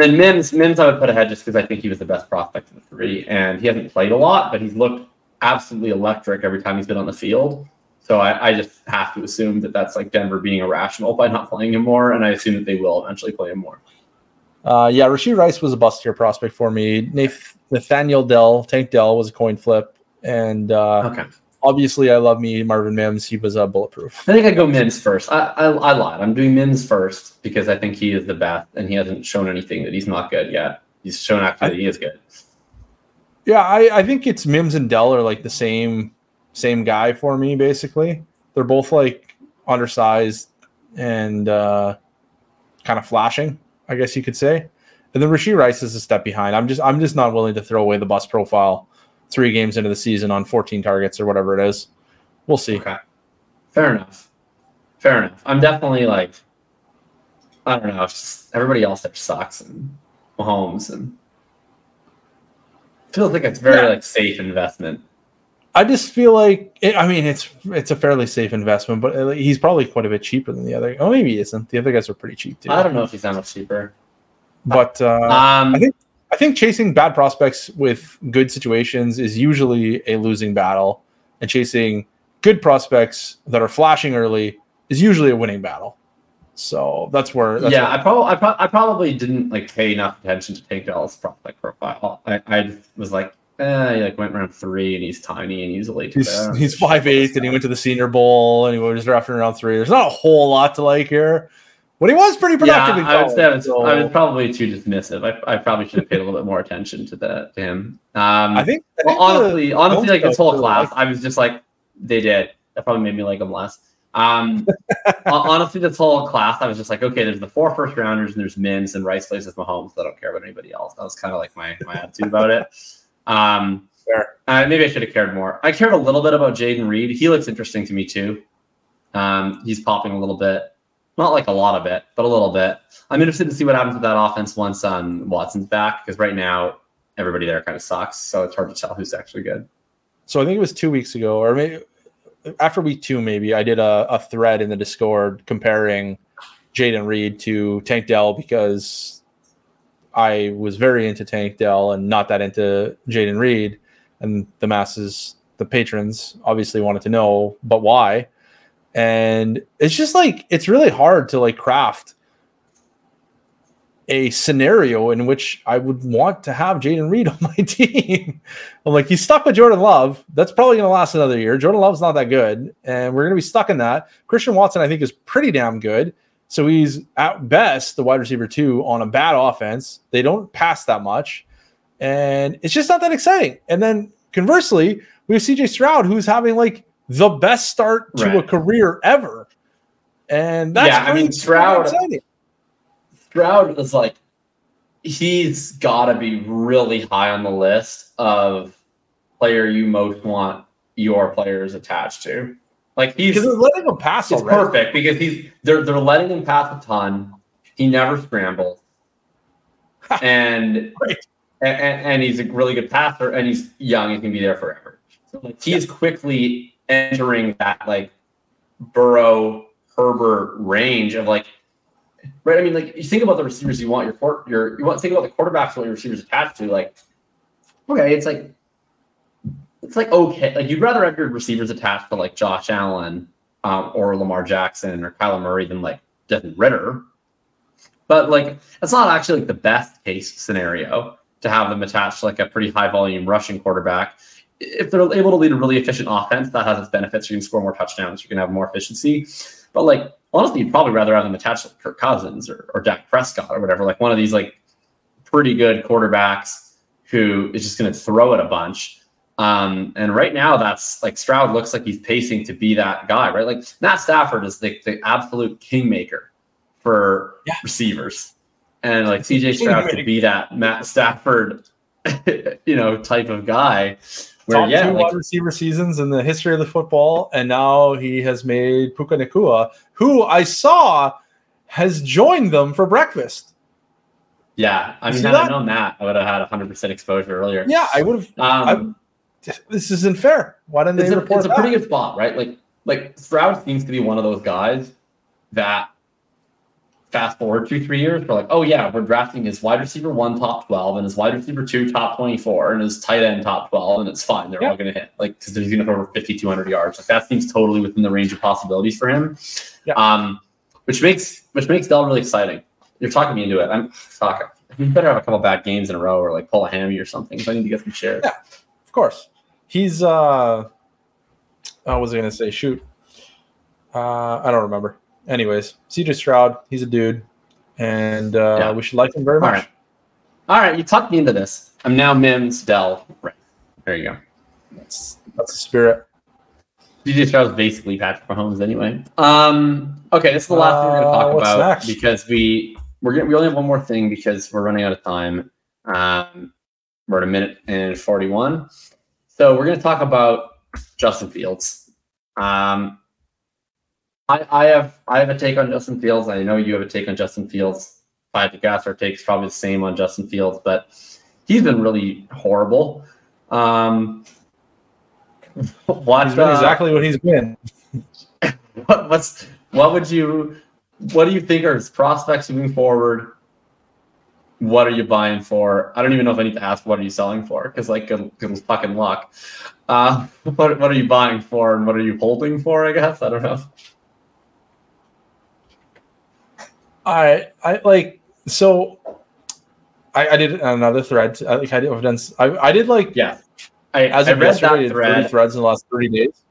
Then Mims, Mims, I would put ahead just because I think he was the best prospect of the three, and he hasn't played a lot, but he's looked absolutely electric every time he's been on the field. So I, I, just have to assume that that's like Denver being irrational by not playing him more, and I assume that they will eventually play him more. Uh, yeah, Rashee Rice was a bust here prospect for me. Nathaniel Dell, Tank Dell was a coin flip, and uh, okay. Obviously, I love me Marvin Mims. He was uh, bulletproof. I think I go Mims first. I, I, I lied. I'm doing Mims first because I think he is the best, and he hasn't shown anything that he's not good yet. He's shown actually that he is good. Yeah, I, I think it's Mims and Dell are like the same same guy for me. Basically, they're both like undersized and uh, kind of flashing. I guess you could say. And then Rashee Rice is a step behind. I'm just I'm just not willing to throw away the bus profile three games into the season on 14 targets or whatever it is. We'll see. Okay. Fair enough. Fair enough. I'm definitely like I don't know, everybody else there sucks and Mahomes and feels like it's very yeah. like safe investment. I just feel like it, I mean it's it's a fairly safe investment, but he's probably quite a bit cheaper than the other. Oh, maybe he isn't. The other guys are pretty cheap too. I don't know if he's that much cheaper. But uh, um, I think I think chasing bad prospects with good situations is usually a losing battle, and chasing good prospects that are flashing early is usually a winning battle. So that's where. That's yeah, where I probably I, pro- I, probably didn't like pay enough attention to Tank Dell's prospect profile. I, I was like, Eh, he like went round three, and he's tiny and he's late. He's, he's five eight, and he went to the Senior Bowl, and he was drafted in round three. There's not a whole lot to like here, but he was pretty productive. Yeah, I would say I was, so. I was, probably too dismissive. I, I probably should have paid a little bit more attention to that to him. Um, I think, I think well, honestly, honestly, like this whole class, I was just like, they did. That probably made me like him less. Um, honestly, this whole class, I was just like, okay, there's the four first rounders, and there's Mims and Rice plays with Mahomes. So I don't care about anybody else. That was kind of like my my attitude about it. Um, uh, maybe I should have cared more. I cared a little bit about Jayden Reed. He looks interesting to me too. Um, he's popping a little bit, not like a lot of it, but a little bit. I'm interested to see what happens with that offense once um, Watson's back, because right now everybody there kind of sucks. So it's hard to tell who's actually good. So I think it was two weeks ago, or maybe after week two, maybe I did a, a thread in the Discord comparing Jayden Reed to Tank Dell because I was very into Tank Dell and not that into Jayden Reed. And the masses, the patrons, obviously wanted to know, but why? And it's just like it's really hard to like craft a scenario in which I would want to have Jayden Reed on my team. I'm like, he's stuck with Jordan Love. That's probably going to last another year. Jordan Love's not that good, and we're going to be stuck in that. Christian Watson, I think, is pretty damn good. So he's at best the wide receiver two on a bad offense. They don't pass that much, and it's just not that exciting. And then conversely, we have CJ Stroud who's having like the best start to right. a career ever. and that's Yeah, I mean, Stroud- Stroud is like he's got to be really high on the list of player you most want your players attached to. Like he's because they're letting him pass It's already. perfect because he's they're they're letting him pass a ton. He never scrambles, and, Right. and and he's a really good passer, and he's young. He can be there forever. So like he is quickly entering that like Burrow Herbert range of like. Right, I mean, like you think about the receivers you want your court, your you want think about the quarterbacks want your receivers attached to. Like, okay, it's like it's like okay, like you'd rather have your receivers attached to like Josh Allen um, or Lamar Jackson or Kyler Murray than like Desmond Ridder. But like that's not actually like the best case scenario to have them attached to like a pretty high volume rushing quarterback. If they're able to lead a really efficient offense, that has its benefits. You can score more touchdowns, you can have more efficiency. But like honestly, you'd probably rather have them attached to Kirk Cousins or, or Dak Prescott or whatever, like one of these like pretty good quarterbacks who is just going to throw it a bunch. Um, and right now, that's like Stroud looks like he's pacing to be that guy, right? Like Matt Stafford is the, the absolute kingmaker for Yeah. receivers, and like CJ Stroud could be that Matt Stafford, you know, type of guy. Where Top yeah, two like, wide receiver seasons in the history of the football, and now he has made Puka Nakua, who I saw has joined them for breakfast. yeah. I mean, had I that? known that, I would have had 100 percent exposure earlier. Yeah, I would have. Um, This isn't fair. Why didn't they a, report it's a that? pretty good spot, right? Like like Stroud seems to be one of those guys that fast forward two, three years, we're like, oh yeah, we're drafting his wide receiver one top 12 and his wide receiver two top 24 and his tight end top 12, and it's fine. They're all gonna hit. Like because he's gonna throw over 5,200 yards. Like that seems totally within the range of possibilities for him. Yeah. Um, which makes which makes Dell really exciting. You're talking me into it. I'm fuck. You better have a couple bad games in a row or like pull a hammy or something. So I need to get some shares. Yeah. Of course. He's uh I was gonna say shoot. Uh I don't remember. Anyways, CJ Stroud, he's a dude. And uh Yeah. we should like him very All much. right. All right, you talked me into this. I'm now Mims Dell. Right. There you go. That's that's the spirit. CJ Stroud's basically Patrick Mahomes anyway. Um, okay, this is the last thing we're going to Uh, talk about next? because we we're gonna, we only have one more thing because we're running out of time. Um, we're at a minute and forty one, so we're going to talk about Justin Fields. Um, I, I have I have a take on Justin Fields. I know you have a take on Justin Fields. I guess, our take's probably the same on Justin Fields, but he's been really horrible. Um, what, He's been uh, exactly what he's been. what, what's what would you what do you think are his prospects moving forward? What are you buying for? I don't even know if I need to ask what are you selling for because like good, good fucking luck. Uh, what what are you buying for and what are you holding for? I guess I don't know. I I like so I, I did another thread. I like I did I've done I, I did like Yeah, I, as I of read yesterday, I that 30 thread. threads in the last 30 days.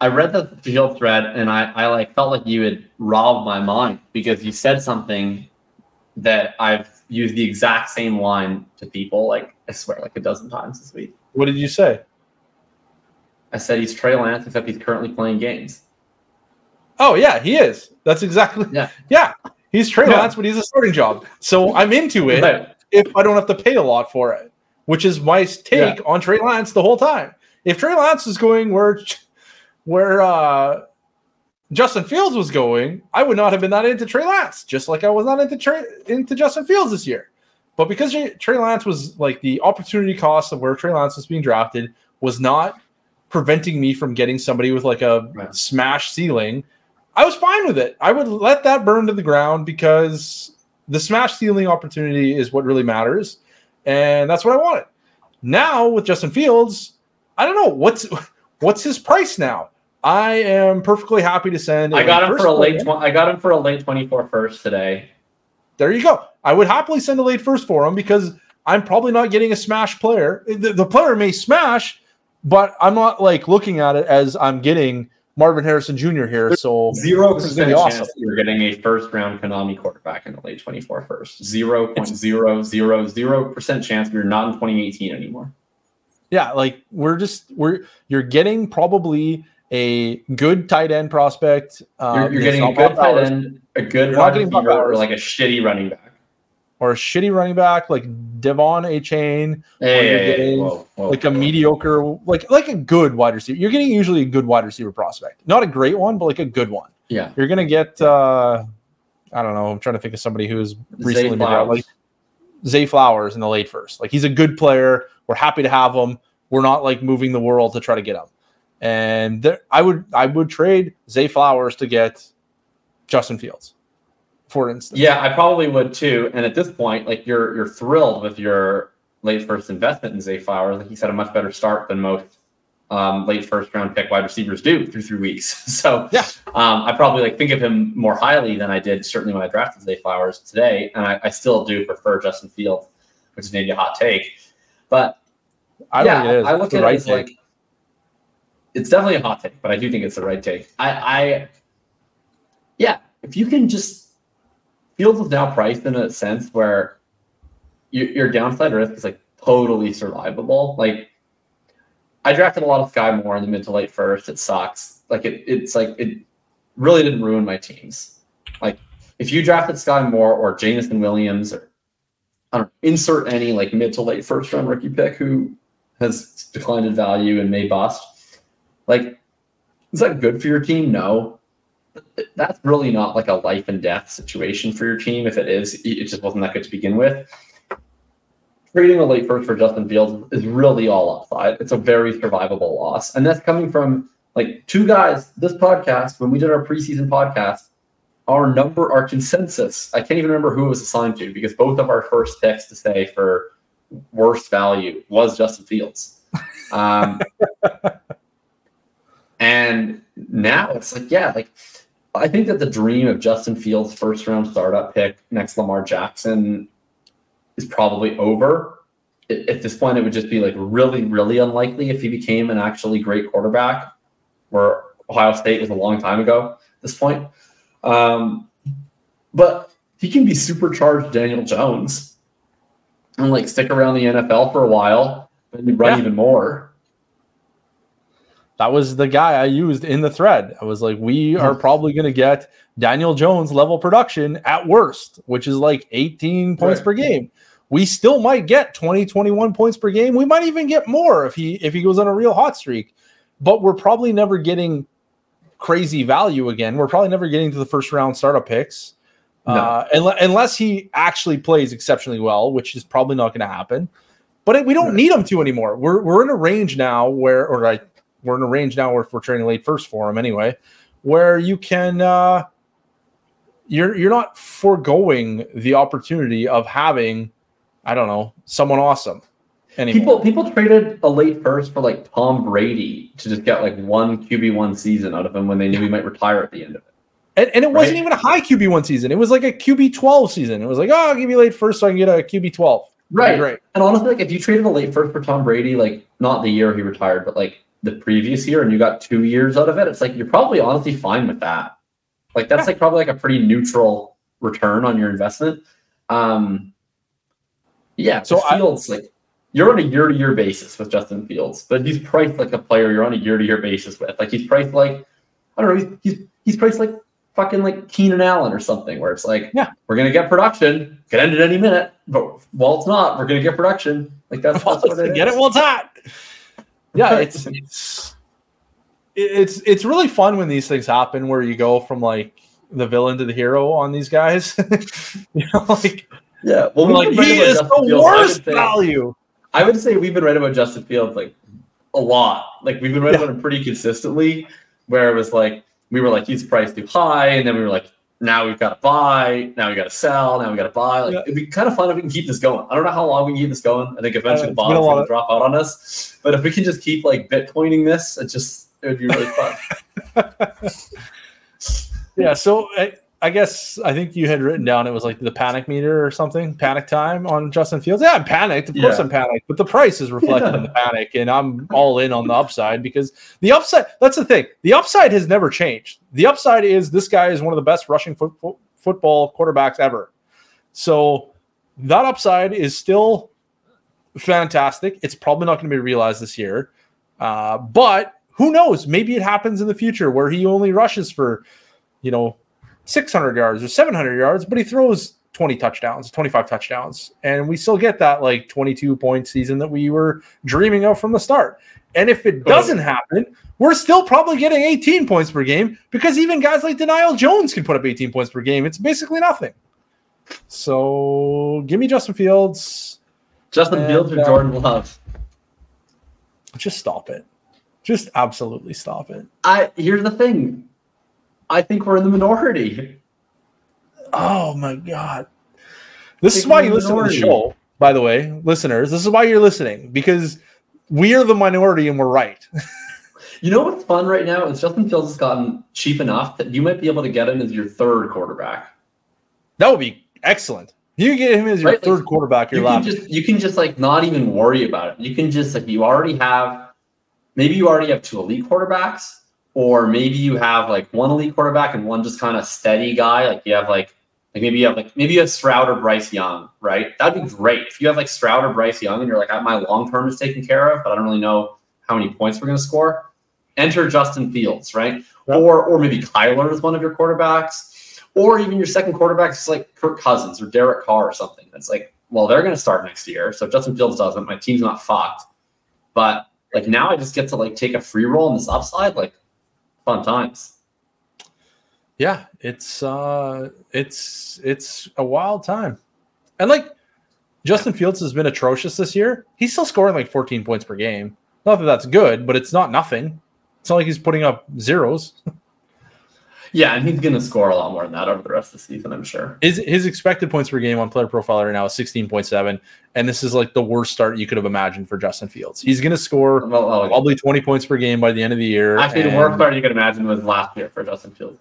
I read the field thread and I, I like felt like you had robbed my mind because you said something that I've used the exact same line to people like I swear like a dozen times this week. What did you say? I said he's Trey Lance except he's currently playing games. Oh yeah, he is. That's exactly Yeah. yeah. He's Trey Yeah. Lance, but he's a starting job. So I'm into it Right. if I don't have to pay a lot for it, which is my take on Trey Lance the whole time. If Trey Lance is going where where uh, Justin Fields was going, I would not have been that into Trey Lance, just like I was not into Trey, into Justin Fields this year. But because Trey Lance was like the opportunity cost of where Trey Lance was being drafted was not preventing me from getting somebody with like a Right. smash ceiling, I was fine with it. I would let that burn to the ground because the smash ceiling opportunity is what really matters, and that's what I wanted. Now with Justin Fields, I don't know what's what's his price now. I am perfectly happy to send. I got him for a late. Tw- I got him for a late twenty four first today. There you go. I would happily send a late first for him because I'm probably not getting a smash player. The, the player may smash, but I'm not like looking at it as I'm getting Marvin Harrison Jr. here. So Zero percent be chance awesome. you're getting a first round Konami quarterback in the late 24 first. Zero point zero zero zero percent chance you're not in 2018 anymore. yeah, like we're just we're you're getting probably a good tight end prospect. Uh, you're, you're getting a good tight end, a good wide receiver, or like a shitty running back, or a shitty running back like De'Von Achane. Hey, whoa, whoa, like a mediocre, like like a good wide receiver. You're getting usually a good wide receiver prospect, not a great one, but like a good one. Yeah, you're gonna get. uh I don't know. I'm trying to think of somebody who's recently been out, like Zay Flowers in the late first. Like he's a good player. We're happy to have him. We're not like moving the world to try to get him. And there, I would I would trade Zay Flowers to get Justin Fields, for instance. Yeah, I probably would too. And at this point, like you're you're thrilled with your late first investment in Zay Flowers. Like he's had a much better start than most um, late first round pick wide receivers do through three weeks. So yeah, um, I probably like think of him more highly than I did certainly when I drafted Zay Flowers today, and I, I still do prefer Justin Fields, which is maybe a hot take, but I yeah, I look at right it as take. like it's definitely a hot take, but I do think it's the right take. I, I, yeah, if you can just Fields is now priced in a sense where you, your downside risk is like totally survivable. Like I drafted a lot of Skyy Moore in the mid to late first. It sucks. Like it, it's like it really didn't ruin my teams. Like if you drafted Skyy Moore or Jameson Williams or I don't know, insert any like mid to late first round rookie pick who has declined in value and may bust like, is that good for your team? No. That's really not like a life and death situation for your team. If it is, it just wasn't that good to begin with. Trading a late first for Justin Fields is really all upside. It's a very survivable loss. And that's coming from like two guys. This podcast, when we did our preseason podcast, our number, our consensus, I can't even remember who it was assigned to because both of our first picks to say for worst value was Justin Fields. Um, And now it's like, yeah, like I think that the dream of Justin Fields' first round startup pick next Lamar Jackson is probably over. At this point, it would just be like really, really unlikely if he became an actually great quarterback, where Ohio State was a long time ago at this point. Um, but he can be supercharged Daniel Jones and like stick around the NFL for a while and run yeah. even more that was the guy I used in the thread. I was like, we are probably going to get Daniel Jones level production at worst, which is like 18 points right. per game. We still might get 20, 21 points per game. We might even get more if he if he goes on a real hot streak. But we're probably never getting crazy value again. We're probably never getting to the first round startup picks. No. Uh, unless he actually plays exceptionally well, which is probably not going to happen. But we don't need him to anymore. We're we're in a range now where, or I we're in a range now where we're trading late first for him anyway, where you can uh, you're you're not foregoing the opportunity of having, I don't know, someone awesome. Anymore. People people traded a late first for like Tom Brady to just get like one QB one season out of him when they knew he might retire at the end of it. And, and it wasn't even a high QB one season. It was like a QB twelve season. It was like, oh, I'll give you late first so I can get a QB twelve. Right. Right. And honestly, like if you traded a late first for Tom Brady, like not the year he retired, but like the previous year and you got two years out of it, it's like you're probably honestly fine with that. Like that's like probably like a pretty neutral return on your investment. Um, yeah. So Fields, I, like you're on a year to year basis with Justin Fields, but he's priced like a player you're on a year to year basis with. Like he's priced like I don't know, he's he's, he's priced like fucking like Keenan Allen or something, where it's like, yeah, we're gonna get production, could end at any minute, but while it's not, we're gonna get production. Like that's, that's what it get is. it while it's hot yeah, it's it's it's it's really fun when these things happen where you go from like the villain to the hero on these guys. you know, like yeah, well, like he is Justin the Fields. worst I value. I would say we've been right about Justin Fields like a lot. Like we've been right yeah. about him pretty consistently. Where it was like we were like he's priced too high, and then we were like now we've got to buy, now we got to sell, now we got to buy. Like yeah. it'd be kind of fun if we can keep this going. I don't know how long we can keep this going. I think eventually uh, the bottom's going to drop out on us. But if we can just keep like Bitcoining this, it just it would be really fun. yeah. So I, I, guess I think you had written down it was like the panic meter or something, panic time on Justin Fields. Yeah, I'm panicked. Of course, yeah. I'm panicked, but the price is reflected yeah. in the panic, and I'm all in on the upside because the upside. That's the thing. The upside has never changed. The upside is this guy is one of the best rushing fo- fo- football quarterbacks ever. So that upside is still fantastic. It's probably not going to be realized this year. Uh, but who knows? Maybe it happens in the future where he only rushes for, you know, 600 yards or 700 yards, but he throws 20 touchdowns, 25 touchdowns, and we still get that like 22 point season that we were dreaming of from the start. And if it doesn't happen, we're still probably getting 18 points per game because even guys like Daniel Jones can put up 18 points per game. It's basically nothing. So give me Justin Fields. Justin And, Fields or uh, Jordan Love? Just stop it. Just absolutely stop it. I here's the thing. I think we're in the minority. Oh my god. This is why you listen to the show, by the way, listeners. This is why you're listening because we are the minority and we're right. You know what's fun right now is Justin Fields has gotten cheap enough that you might be able to get him as your third quarterback. That would be excellent. You get him as your Right, like, third quarterback, you're You can just you can just like not even worry about it. You can just like you already have maybe you already have two elite quarterbacks, or maybe you have like one elite quarterback and one just kind of steady guy. Like you have like like maybe you have like maybe you have Stroud or Bryce Young, right? That'd be great if you have like Stroud or Bryce Young and you're like, my long term is taken care of, but I don't really know how many points we're going to score. Enter Justin Fields, right? Yep. Or or maybe Kyler is one of your quarterbacks, or even your second quarterback is like Kirk Cousins or Derek Carr or something. That's like, well, they're going to start next year, so if Justin Fields doesn't, my team's not fucked. But like now, I just get to like take a free roll on this upside, like fun times. yeah, it's uh it's it's a wild time. And like Justin Fields has been atrocious this year. He's still scoring like 14 points per game. Not that that's good, but it's not nothing. It's not like he's putting up zeros. Yeah, and he's going to score a lot more than that over the rest of the season, I'm sure. His his expected points per game on player profile right now is 16.7, and this is like the worst start you could have imagined for Justin Fields. He's going to score Well, well, probably 20 points per game by the end of the year. actually, the worst start you could imagine was last year for Justin Fields.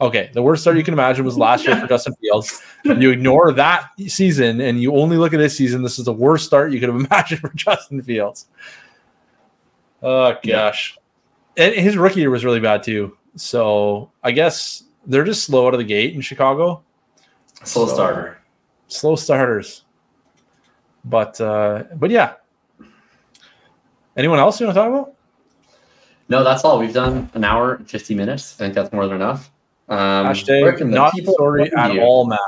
Okay, the worst start you can imagine was last year for Justin Fields. You ignore that season and you only look at this season, this is the worst start you could have imagined for Justin Fields. Oh gosh, and his rookie year was really bad too. So I guess they're just slow out of the gate in Chicago. Slow So- starter. slow starters. But uh but yeah. Anyone else you want to talk about? No, that's all. We've done an hour and 50 minutes. I think that's more than enough. Um, Hashtag not sorry at you? all, Matt.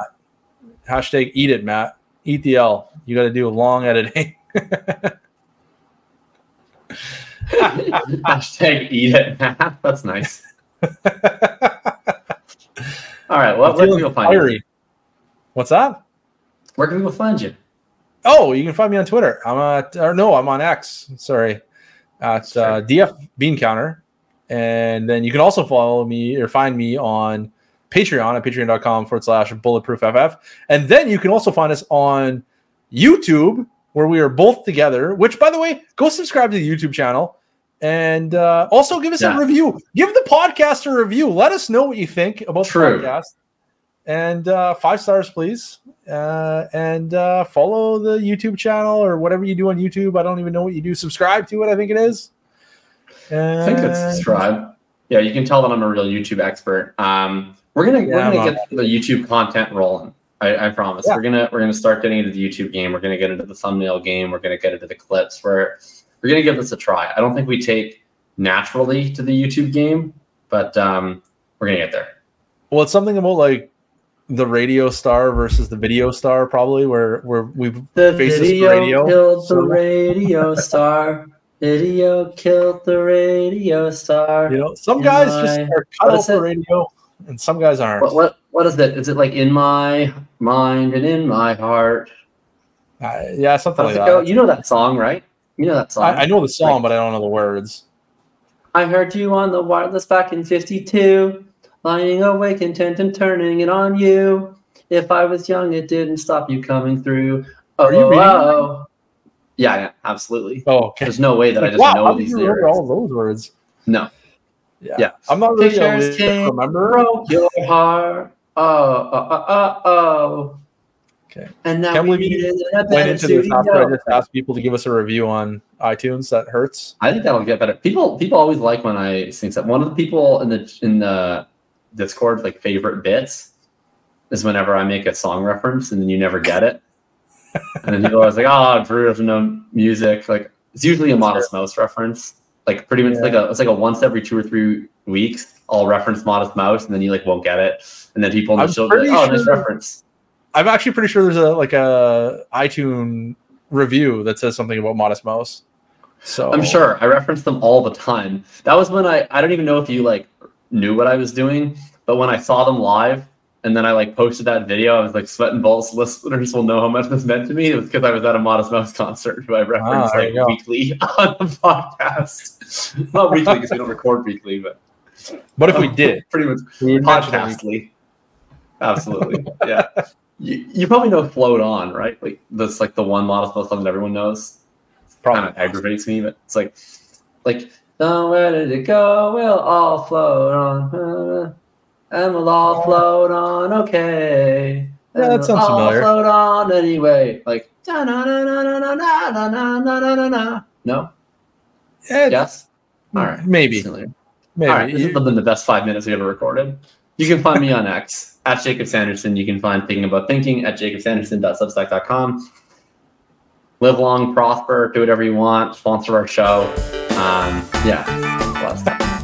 Hashtag eat it, Matt. Eat the L. You got to do a long editing. Hashtag eat it. Matt. That's nice. All right. Well, where can people find you? fiery. What's that? Where can people find you? Oh, you can find me on Twitter. I'm at, or no, I'm on X. Sorry, at uh, DF Bean Counter, and then you can also follow me or find me on Patreon at patreon.com forward slash bulletproof FF, and then you can also find us on YouTube where we are both together. Which, by the way, go subscribe to the YouTube channel. And uh, also give us Yeah. a review. Give the podcast a review. Let us know what you think about True. the podcast. And uh, five stars, please uh, and uh, follow the YouTube channel or whatever you do on YouTube. I don't even know what you do. Subscribe to it. I think it is. I think it's subscribe. Yeah, you can tell that I'm a real YouTube expert. Um, we're gonna we're gonna I'm get the YouTube content rolling. I, I promise. Yeah. We're gonna we're gonna start getting into the YouTube game. We're gonna get into the thumbnail game. We're gonna get into the clips. We're we're gonna give this a try. I don't think we take naturally to the YouTube game, but um, we're gonna get there. Well, it's something about like the radio star versus the video star, probably where where we The Faces for video, radio. killed the radio star. Video killed the radio star. you know some In guys just my- are what cut out is for radio, and some guys aren't. What what what is it? Is it like in my mind and in my heart? Uh, yeah, something How like does it go? that. You know that song, right? You know that song. I, I know the song, but I don't know the words. I heard you on the wireless back in 52, lying awake, intent and turning it on you. If I was young, it didn't stop you coming through. Oh, Are you reading oh, oh. Yeah, yeah, absolutely. Oh, okay. There's no way that I just wow, know these lyrics. all those words? No. Yeah, Yeah. I'm not really Pictures remember. broke your heart. Oh, oh, oh, oh, oh. Okay. And now Can't we believe you need it in a Went into this after I just asked people to give us a review on iTunes. That hurts. I think that'll get better. People people always like when I sing stuff. One of the people in the in the Discord like favorite bits is whenever I make a song reference and then you never get it. and then people are always like, "Oh, Drew doesn't know music." Like it's usually a Modest Mouse reference. Like pretty much Yeah. like a it's like a once every two or three weeks. I'll reference Modest Mouse, and then you like won't get it, and then people in the show will be like, oh, this reference. I'm actually pretty sure there's a like a iTunes review that says something about Modest Mouse. So I'm sure I reference them all the time. That was when I I don't even know if you like knew what I was doing, but when I saw them live and then I like posted that video, I was like sweating balls. Listeners will know how much this meant to me. It was because I was at a Modest Mouse concert who I referenced Ah, like go. weekly on the podcast. Not weekly because we don't record weekly, but what if we did, pretty much we would mention it. podcastly. Absolutely, yeah. You, you probably know "Float On," right? Like that's like the one Mouse song that everyone knows kind Probably. of aggravates me, but it's like, like, oh, where did it go? We'll all float on, uh, and we'll all float on, okay. Yeah, And that we'll sounds all. Float on anyway, like, na na na na na na na na na na na na. No, Yeah, yes, all right, maybe, maybe. All right, this has been the best five minutes we ever recorded. You can find me on X at Jakob Sanderson. You can find Thinking About Thinking at jakobsanderson.substack.com. Live long, prosper, do whatever you want, sponsor our show. Um, yeah,